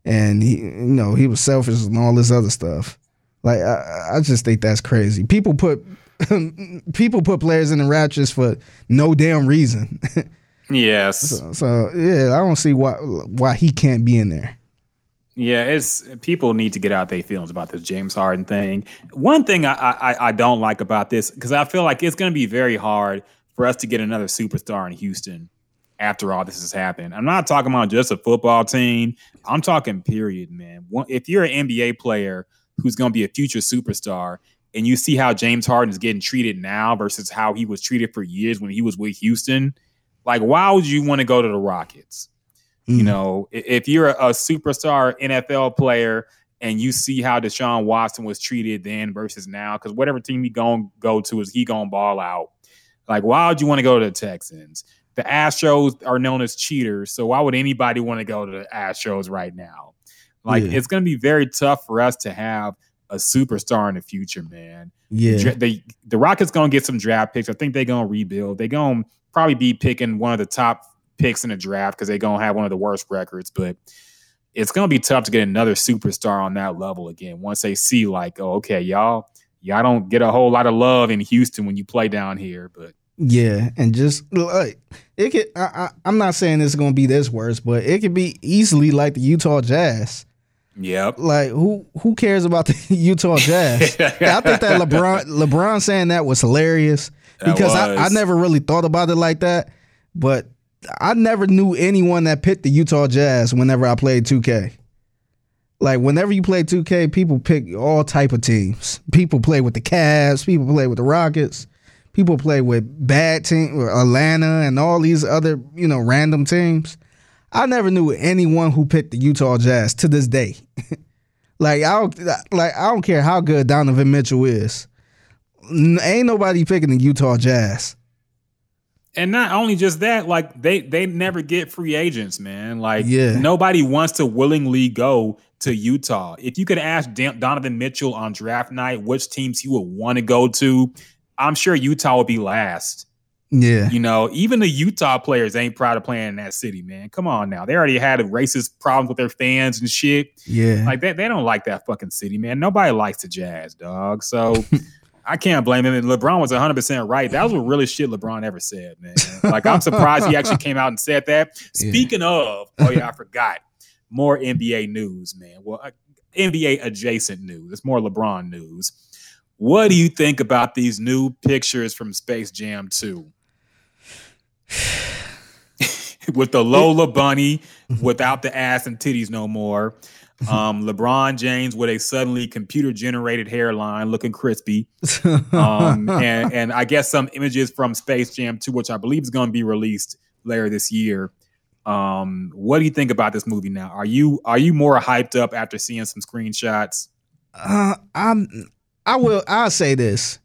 and he you know he was selfish and all this other stuff. Like I, I just think that's crazy. People put people put players in the rafters for no damn reason. yes. So, so, yeah, I don't see why why he can't be in there. Yeah, it's people need to get out their feelings about this James Harden thing. One thing I I, I don't like about this because I feel like it's going to be very hard for us to get another superstar in Houston after all this has happened. I'm not talking about just a football team. I'm talking period, man. If you're an NBA player who's going to be a future superstar and you see how James Harden is getting treated now versus how he was treated for years when he was with Houston, like why would you want to go to the Rockets? Mm-hmm. You know, if you're a, a, superstar NFL player and you see how Deshaun Watson was treated then versus now, because whatever team he going to go to is he gonna ball out. Like, why would you want to go to the Texans? the Astros are known as cheaters. So why would anybody want to go to the Astros right now? Like Yeah. it's going to be very tough for us to have a superstar in the future, man. Yeah. The the Rockets gonna get some draft picks. I think they're gonna rebuild. They're gonna probably be picking one of the top picks in the draft because they're gonna have one of the worst records. But it's gonna be tough to get another superstar on that level again. Once they see like, oh, okay, y'all, y'all don't get a whole lot of love in Houston when you play down here. But Yeah, and just like it could. I, I, I'm not saying it's gonna be this worse, but it could be easily like the Utah Jazz. yep, Like who who cares about the Utah Jazz? I think that LeBron LeBron saying that was hilarious That because I, I never really thought about it like that, but I never knew anyone that picked the Utah Jazz whenever I played 2K. Like whenever you play 2K, people pick all type of teams. People play with the Cavs, people play with the Rockets, people play with bad team Atlanta and all these other, you know, random teams. I never knew anyone who picked the Utah Jazz to this day. like I don't like I don't care how good Donovan Mitchell is. Ain't nobody picking the Utah Jazz. and not only just that, like they they never get free agents, man. Like Yeah. nobody wants to willingly go to Utah. If you could ask Dan- Donovan Mitchell on draft night which teams he would want to go to, I'm sure Utah would be last. Yeah. You know, even the Utah players ain't proud of playing in that city, man. Come on now. They already had racist problems with their fans and shit. Yeah. Like they, they don't like that fucking city, man. Nobody likes the Jazz, dog. So I can't blame him. And LeBron was 100% right. That was what really shit LeBron ever said, man. Like I'm surprised he actually came out and said that. Speaking of, oh yeah, I forgot. More NBA news, man. Well, uh, NBA adjacent news. It's more LeBron news. What do you think about these new pictures from Space Jam 2? With the Lola bunny without the ass and titties no more. Um, LeBron James with a suddenly computer generated hairline looking crispy. Um, and, and I guess some images from Space Jam 2, which I believe is going to be released later this year. Um, what do you think about this movie now? Are you are you more hyped up after seeing some screenshots? Uh, I'm. I will. I'll say this.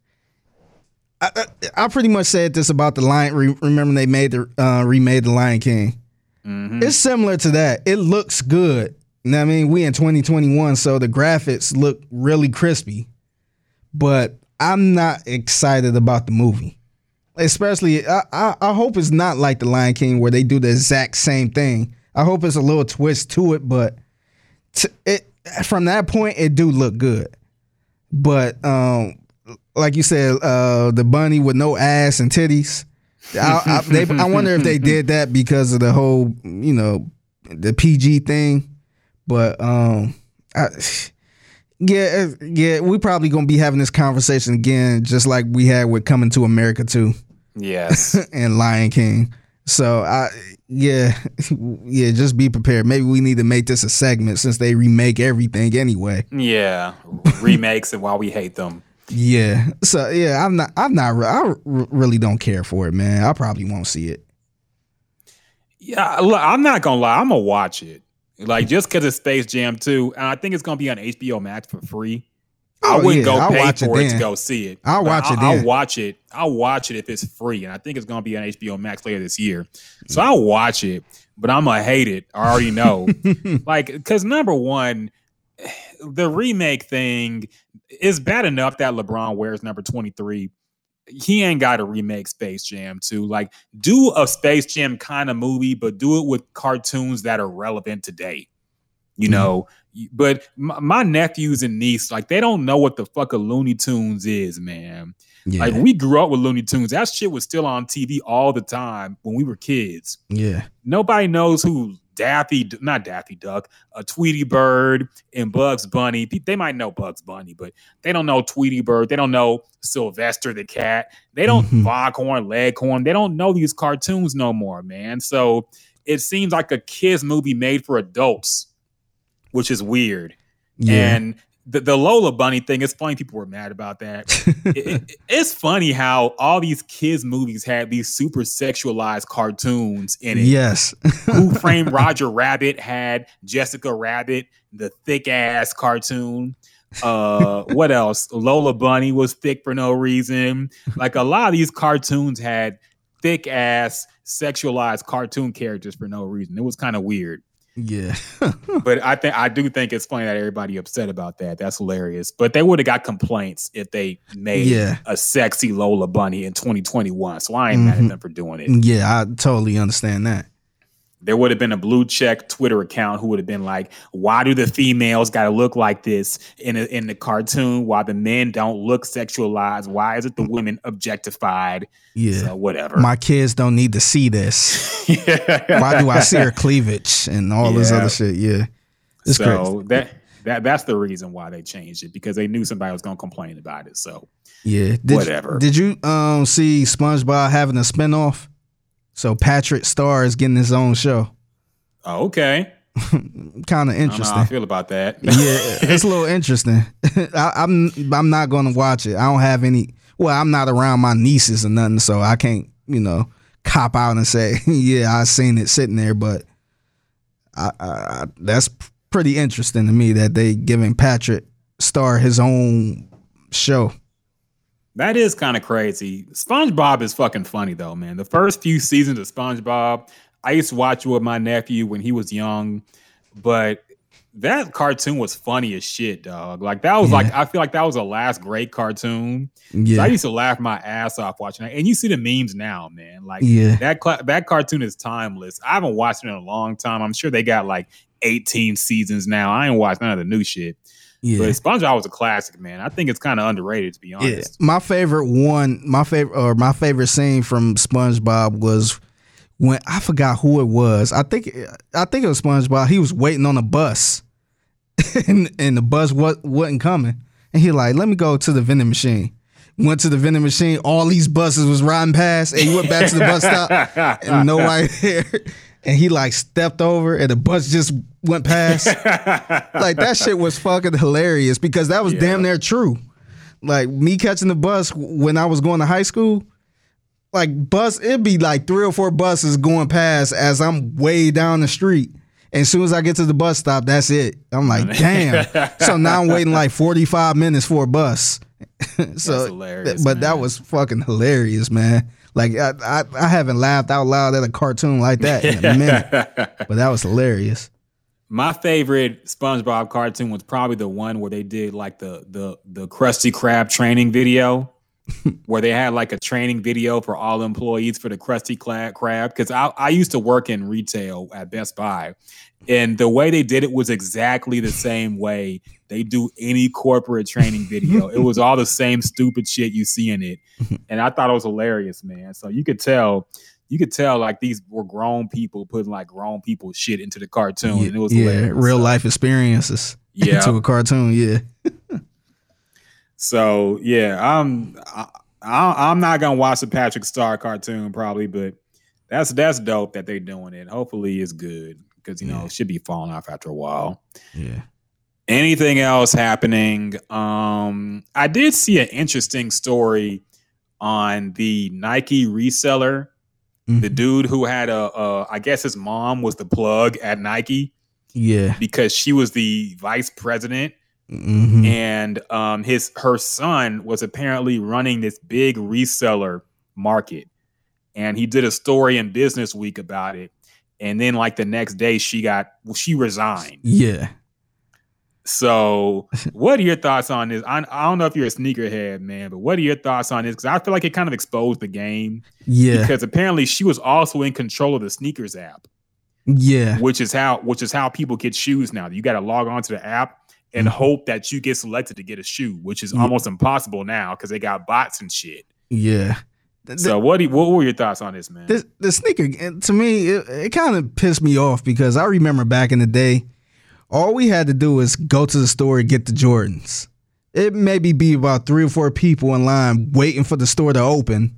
I, I, I pretty much said this about the Lion. Re, remember they made the uh, remade the Lion King. Mhm. It's similar to that. It looks good. You know what I mean? We in 2021, so the graphics look really crispy. But I'm not excited about the movie. Especially, I, I, I hope it's not like the Lion King where they do the exact same thing. I hope it's a little twist to it, but t- it from that point it do look good. But um, like you said, uh, the bunny with no ass and titties. I, I, they, I wonder if they did that because of the whole, you know, the PG thing. But um, I, yeah, uh, yeah, we probably gonna be having this conversation again, just like we had with Coming to America too, Yes. and Lion King. So I, yeah, yeah, just be prepared. Maybe we need to make this a segment since they remake everything anyway. yeah. Remakes and why we hate them. Yeah. So yeah, I'm not. I'm not. I really don't care for it, man. I probably won't see it. Yeah, look, I'm not gonna lie, I'm gonna watch it. Like just because it's Space Jam 2, and I think it's gonna be on HBO Max for free. I Oh, wouldn't yeah, go I'll pay watch it for it, to go see it. I'll watch it I'll, then. watch it. I'll watch it if it's free, and I think it's gonna be on HBO Max later this year. So I'll watch it, but I'm gonna hate it. I already know. like, because number one, the remake thing is bad enough that LeBron wears number 23. He ain't got to remake Space Jam 2. Like, do a Space Jam kind of movie, but do it with cartoons that are relevant today. You know, but my, my nephews and niece, like, they don't know what the fuck a Looney Tunes is, man. Yeah. Like, we grew up with Looney Tunes. That shit was still on TV all the time when we were kids Yeah. nobody knows who Daffy, not Daffy Duck, a Tweety Bird and Bugs Bunny. They might know Bugs Bunny, but they don't know Tweety Bird. They don't know Sylvester the cat. They don't Mhm. Foghorn Leghorn. They don't know these cartoons no more, man. So it seems like a kids movie made for adults, which is weird. Yeah. And the, the Lola Bunny thing, it's funny people were mad about that. It- it- it's funny how all these kids' movies had these super sexualized cartoons in it. yes. Who Framed Roger Rabbit had Jessica Rabbit, the thick ass cartoon. Uh, what else? Lola Bunny was thick for no reason. Like a lot of these cartoons had thick ass sexualized cartoon characters for no reason. It was kind of weird. Yeah. but I think I do think it's funny that everybody upset about that. That's hilarious. But they would have got complaints if they made Yeah. a sexy Lola Bunny in 2021. So I ain't mad Mhm. at them for doing it. Yeah, I totally understand that. There would have been a blue check Twitter account who would have been like, "Why do the females got to look like this in a, in the cartoon Why the men don't look sexualized? Why is it the women objectified?" Yeah. So whatever. My kids don't need to see this. Why do I see her cleavage and all this other shit? Yeah. It's so crazy. that that that's the reason why they changed it because they knew somebody was going to complain about it. So Yeah. Did, Whatever. Did you um see SpongeBob having a spinoff? So Patrick Star is getting his own show. oh, okay, Kind of I don't know interesting. how I feel about that. yeah, it's a little interesting. I, I'm I'm not going to watch it. I don't have any. Well, I'm not around my nieces or nothing, so I can't you know cop out and say yeah I seen it sitting there. But I, I, I that's pretty interesting to me that they giving Patrick Star his own show. That is kind of crazy. SpongeBob is fucking funny though, man. The first few seasons of SpongeBob, I used to watch it with my nephew when he was young, but that cartoon was funny as shit, dog. Like that was like I feel like that was the last great cartoon. So Yeah. I used to laugh my ass off watching that. And you see the memes now, man. Like Yeah. that cla that cartoon is timeless. I haven't watched it in a long time. I'm sure they got like 18 seasons now. I ain't watched none of the new shit. Yeah. But SpongeBob was a classic, man. I think it's kind of underrated to be honest. Yeah, my favorite one, my favorite or my favorite scene from SpongeBob was when I forgot who it was. I think I think it was SpongeBob. He was waiting on a bus, and and the bus wa- wasn't coming, and he like, let me go to the vending machine. Went to the vending machine. All these buses was riding past, and he went back to the bus stop, and nobody there. And he like stepped over, and the bus just went past. like that shit was fucking hilarious because that was damn near true. Like me catching the bus when I was going to high school, like bus, it'd be like three or four buses going past as I'm way down the street. And as soon as I get to the bus stop, that's it. I'm like, damn. so now I'm waiting like 45 minutes for a bus. so, hilarious, but that was fucking hilarious, man. Like I, I, I haven't laughed out loud at a cartoon like that in a minute. but that was hilarious. My favorite SpongeBob cartoon was probably the one where they did like the the the Krusty Krab training video, where they had like a training video for all employees for the Krusty Krab. Because I I used to work in retail at Best Buy, and the way they did it was exactly the same way they do any corporate training video. it was all the same stupid shit you see in it, and I thought it was hilarious, man. So you could tell. You could tell like these were grown people putting like grown people shit into the cartoon, and it was yeah, hilarious. real life experiences Yeah. into a cartoon. Yeah. So yeah, I'm I, I, I'm not gonna watch the Patrick Star cartoon probably, but that's that's dope that they're doing it. Hopefully, it's good because you know it should be falling off after a while. Yeah. Anything else happening? Um, I did see an interesting story on the Nike reseller. The dude who had a, a, I guess his mom was the plug at Nike Yeah. because she was the vice president Mhm. and um his her son was apparently running this big reseller market and he did a story in business week about it and then like the next day she got well, she resigned Yeah. so what are your thoughts on this I, I don't know if you're a sneakerhead man but what are your thoughts on this because i feel like it kind of exposed the game Yeah. because apparently she was also in control of the sneakers app Yeah. which is how which is how people get shoes now. You got to log on to the app and Mm-hmm. hope that you get selected to get a shoe, which is Yeah. almost impossible now because they got bots and shit. Yeah. Th- So what do you- what were your thoughts on this, man? This the sneaker to me it, it kind of pissed me off because I remember back in the day, all we had to do was go to the store and get the Jordans. It maybe be about three or four people in line waiting for the store to open,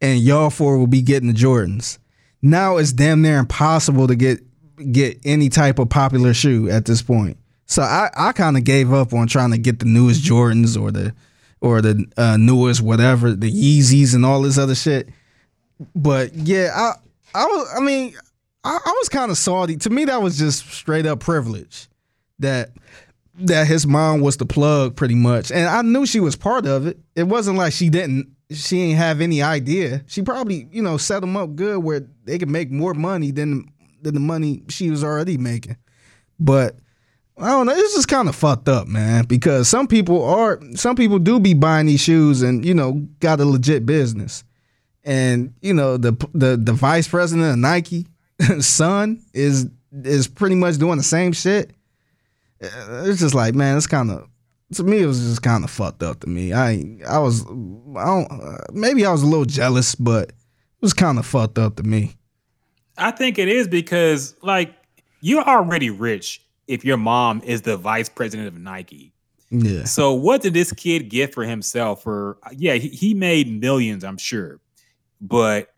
and y'all four will be getting the Jordans. Now it's damn near impossible to get get any type of popular shoe at this point. So I, I kind of gave up on trying to get the newest Jordans or the or the uh, newest whatever the Yeezys and all this other shit. But yeah, I I was I mean I, I was kind of salty. To me, that was just straight up privilege that that his mom was the plug pretty much, and I knew she was part of it. It wasn't like she didn't she ain't have any idea. She probably, you know, set them up good where they could make more money than than the money she was already making. But I don't know. This is kind of fucked up, man. Because some people are, some people do be buying these shoes and you know got a legit business, and you know the the the vice president of Nike, son is is pretty much doing the same shit. Uh, It's just like, man, it's kind of to me. It was just kind of fucked up to me. I I was I don't maybe I was a little jealous, but it was kind of fucked up to me. I think it is because like you're already rich if your mom is the vice president of Nike. Yeah. So what did this kid get for himself? For yeah, he, he made millions, I'm sure, but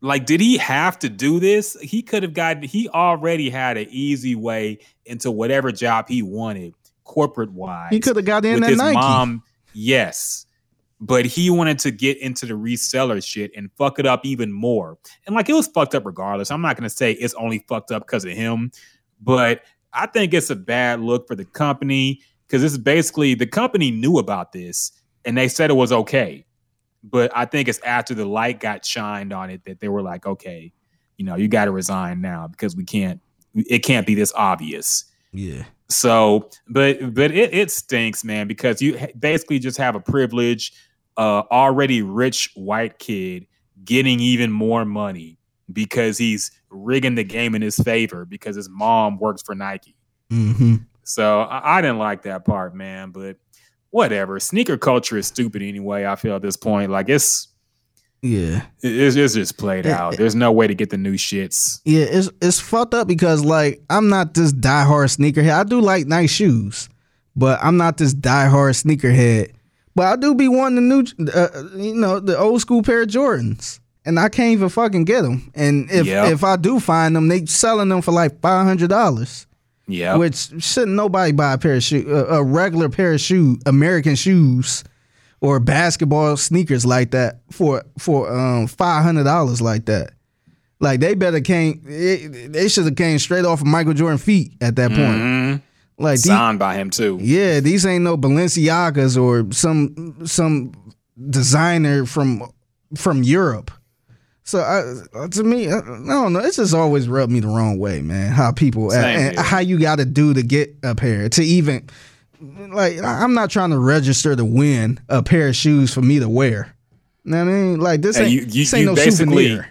like, did he have to do this? He could have gotten. He already had an easy way into whatever job he wanted, corporate wise. He could have got in with his Nike. mom. Yes, but he wanted to get into the reseller shit and fuck it up even more. And like, it was fucked up regardless. I'm not gonna say it's only fucked up because of him, but I think it's a bad look for the company because this is basically the company knew about this and they said it was okay. But I think it's after the light got shined on it that they were like, okay, you know, you got to resign now because we can't, it can't be this obvious. Yeah. So, but but it, it stinks, man, because you basically just have a privileged, uh, already rich white kid getting even more money because he's rigging the game in his favor because his mom works for Nike. Mm-hmm. So I, I didn't like that part, man. But whatever. Sneaker culture is stupid anyway. I feel at this point, like it's Yeah. it- it's, it's just played out. There's no way to get the new shits. Yeah, it's it's fucked up because like I'm not this diehard sneakerhead. I do like nice shoes, but I'm not this diehard sneakerhead. But I do be wanting the new, uh, you know, the old school pair of Jordans, and I can't even fucking get them. And if Yep. if I do find them, they selling them for like five hundred dollars. Yeah. Which shouldn't nobody buy a pair of shoes, a, a regular pair of shoe, American shoes, or basketball sneakers like that for for um five hundred dollars like that. Like they better came, it, they should have came straight off of Michael Jordan feet at that point. Mhm. Like signed by him too. yeah, these ain't no Balenciagas or some some designer from from Europe. So I, uh, to me, I, I don't know. It's just always rubbed me the wrong way, man. How people and here. how you got to do to get a pair to even like. I'm not trying to register to win a pair of shoes for me to wear. You know what I mean? Like this And ain't, you- you- this ain't no basically- souvenir.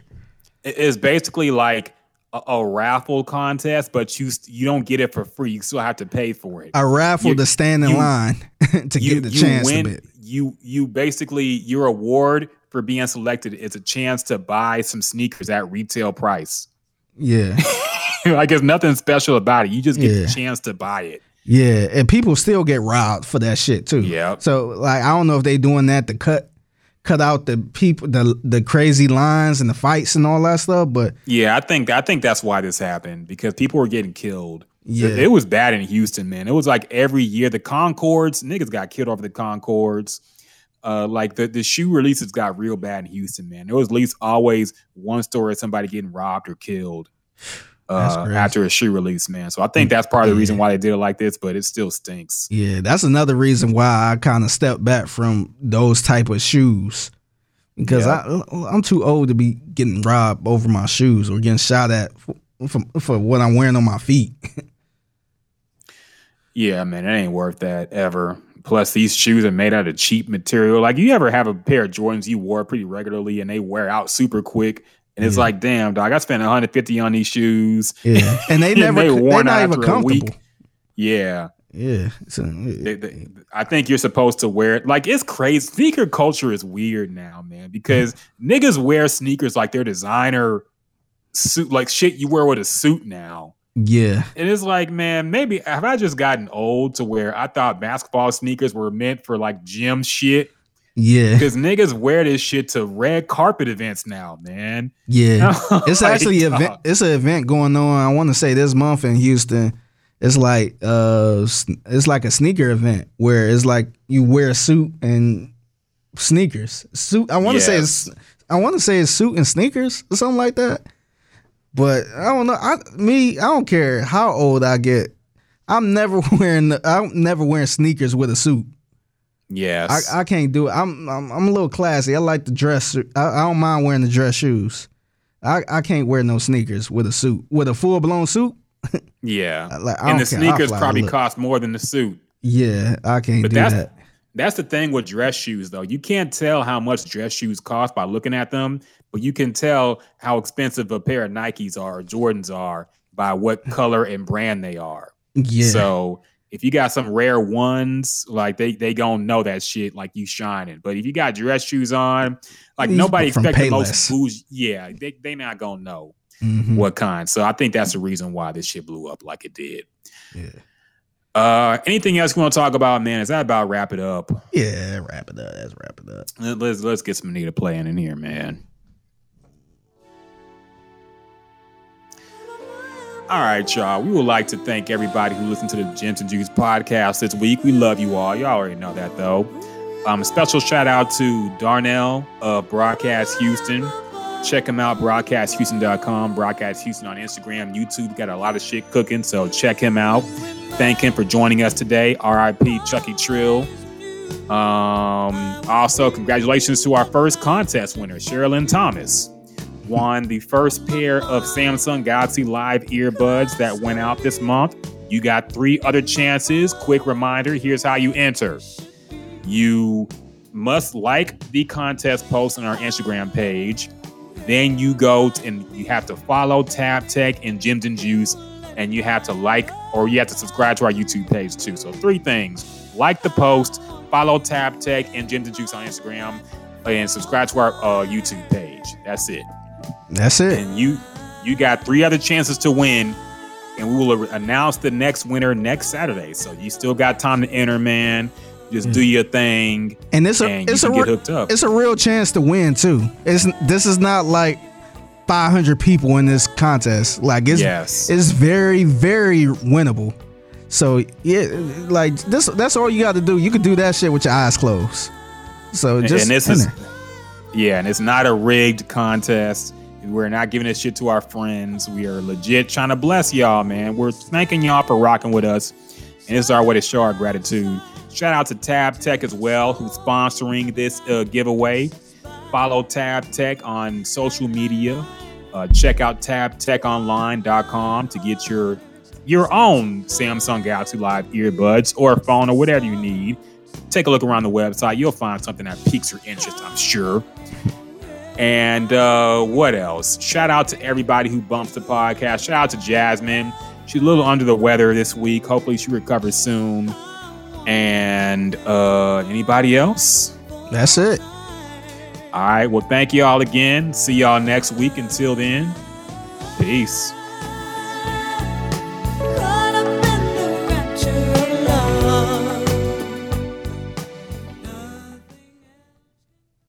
It's basically like a, a raffle contest, but you you don't get it for free. You still have to pay for it. A raffle You- to stand in you- line to get the chance win, to bid. You you basically your award for being selected is a chance to buy some sneakers at retail price. Yeah. like there's nothing special about it. You just get Yeah. the chance to buy it. Yeah, and people still get robbed for that shit too. Yeah. So like, I don't know if they doing that to cut cut out the people the the crazy lines and the fights and all that stuff. But Yeah, I think I think that's why this happened because people were getting killed. Yeah. It, it was bad in Houston, man. It was like every year the Concords, niggas got killed over the Concords. Uh, like the, the shoe releases got real bad in Houston, man. There was at least always one story of somebody getting robbed or killed uh, after a shoe release, man. So I think that's part of the reason why they did it like this, but it still stinks. yeah, that's another reason why I kind of stepped back from those type of shoes because I I'm too old to be getting robbed over my shoes or getting shot at for, for, for what I'm wearing on my feet. Yeah, man, it ain't worth that ever. Plus, these shoes are made out of cheap material. Like, you ever have a pair of Jordans you wore pretty regularly and they wear out super quick? And it's Yeah. like, damn, dog, I spent 150 on these shoes. Yeah, and they never they worn not out even after a week. comfortable. Yeah. Yeah, so, They- they- I think you're supposed to wear it. Like, it's crazy. Sneaker culture is weird now, man, because niggas wear sneakers like their designer suit, like shit you wear with a suit now. Yeah. And it's like, man, maybe have I just gotten old to where I thought basketball sneakers were meant for like gym shit? Yeah. Because niggas wear this shit to red carpet events now, man. Yeah, it's actually an event. It's an event going on. I want to say this month in Houston. It's like uh, it's like a sneaker event where it's like you wear a suit and sneakers. Suit. I want to say it's. I want to say it's suit and sneakers or something like that. But I don't know. I me. I don't care how old I get. I'm never wearing. I'm never wearing sneakers with a suit. Yes. I, I can't do it. I'm, I'm I'm a little classy. I like the dress. I, I don't mind wearing the dress shoes. I, I can't wear no sneakers with a suit with a full blown suit. yeah. Like, and the care. Sneakers probably cost more than the suit. Yeah, I can't But do that's that. That's the thing with dress shoes though. You can't tell how much dress shoes cost by looking at them, but you can tell how expensive a pair of Nikes are or Jordans are by what color and brand they are. Yeah. So if you got some rare ones, like they they gonna know that shit like you shining. But if you got dress shoes on, like These nobody from expect the most bougie. Yeah, they they not gonna know Mhm. what kind. So I think that's the reason why this shit blew up like it did. Yeah. Uh, anything else you want to talk about, man? Is that about wrap it up? Yeah, wrap it up. Let's wrap it up. Let- Let's let's get some Anita playing in here, man. All right, y'all. We would like to thank everybody who listened to the Gems and Juice podcast this week. We love you all. Y'all already know that, though. Um, special shout out to Darnell of Broadcast Houston. Check him out, broadcasthouston.com, Broadcast Houston on Instagram, YouTube. Got a lot of shit cooking, so check him out. Thank him for joining us today. RIP Chucky Trill. Um, also, congratulations to our first contest winner, Sherilyn Thomas. Won the first pair of Samsung Galaxy Live earbuds that went out this month. You got three other chances. Quick reminder here's how you enter. You must like the contest post on our Instagram page. Then you go and you have to follow TabTech and Gems and Juice, and you have to like or you have to subscribe to our YouTube page too. So three things: like the post, follow TabTech and Gems and Juice on Instagram, and subscribe to our uh, YouTube page. That's it. That's it. And you you got three other chances to win, and we will announce the next winner next Saturday. So you still got time to enter, man. Just do mm. your thing, And it's a and it's a get re- hooked up. it's a real chance to win too. It's this is not like 500 people in this contest. Like it's Yes. it's very very winnable. So yeah, like this that's all you got to do. You could do that shit with your eyes closed. So just and this is yeah, and it's not a rigged contest. We're not giving this shit to our friends. We are legit trying to bless y'all, man. We're thanking y'all for rocking with us, and this is our way to show our gratitude. Shout out to TabTech as well, who's sponsoring this uh, giveaway. Follow TabTech on social media. Uh, check out tabtechonline.com to get your your own Samsung Galaxy Live earbuds or phone or whatever you need. Take a look around the website. You'll find something that piques your interest, I'm sure. And uh, what else? Shout out to everybody who bumps the podcast. Shout out to Jasmine. She's a little under the weather this week. Hopefully, she recovers soon. And uh, anybody else? That's it. All right. Well, thank you all again. See y'all next week. Until then, peace.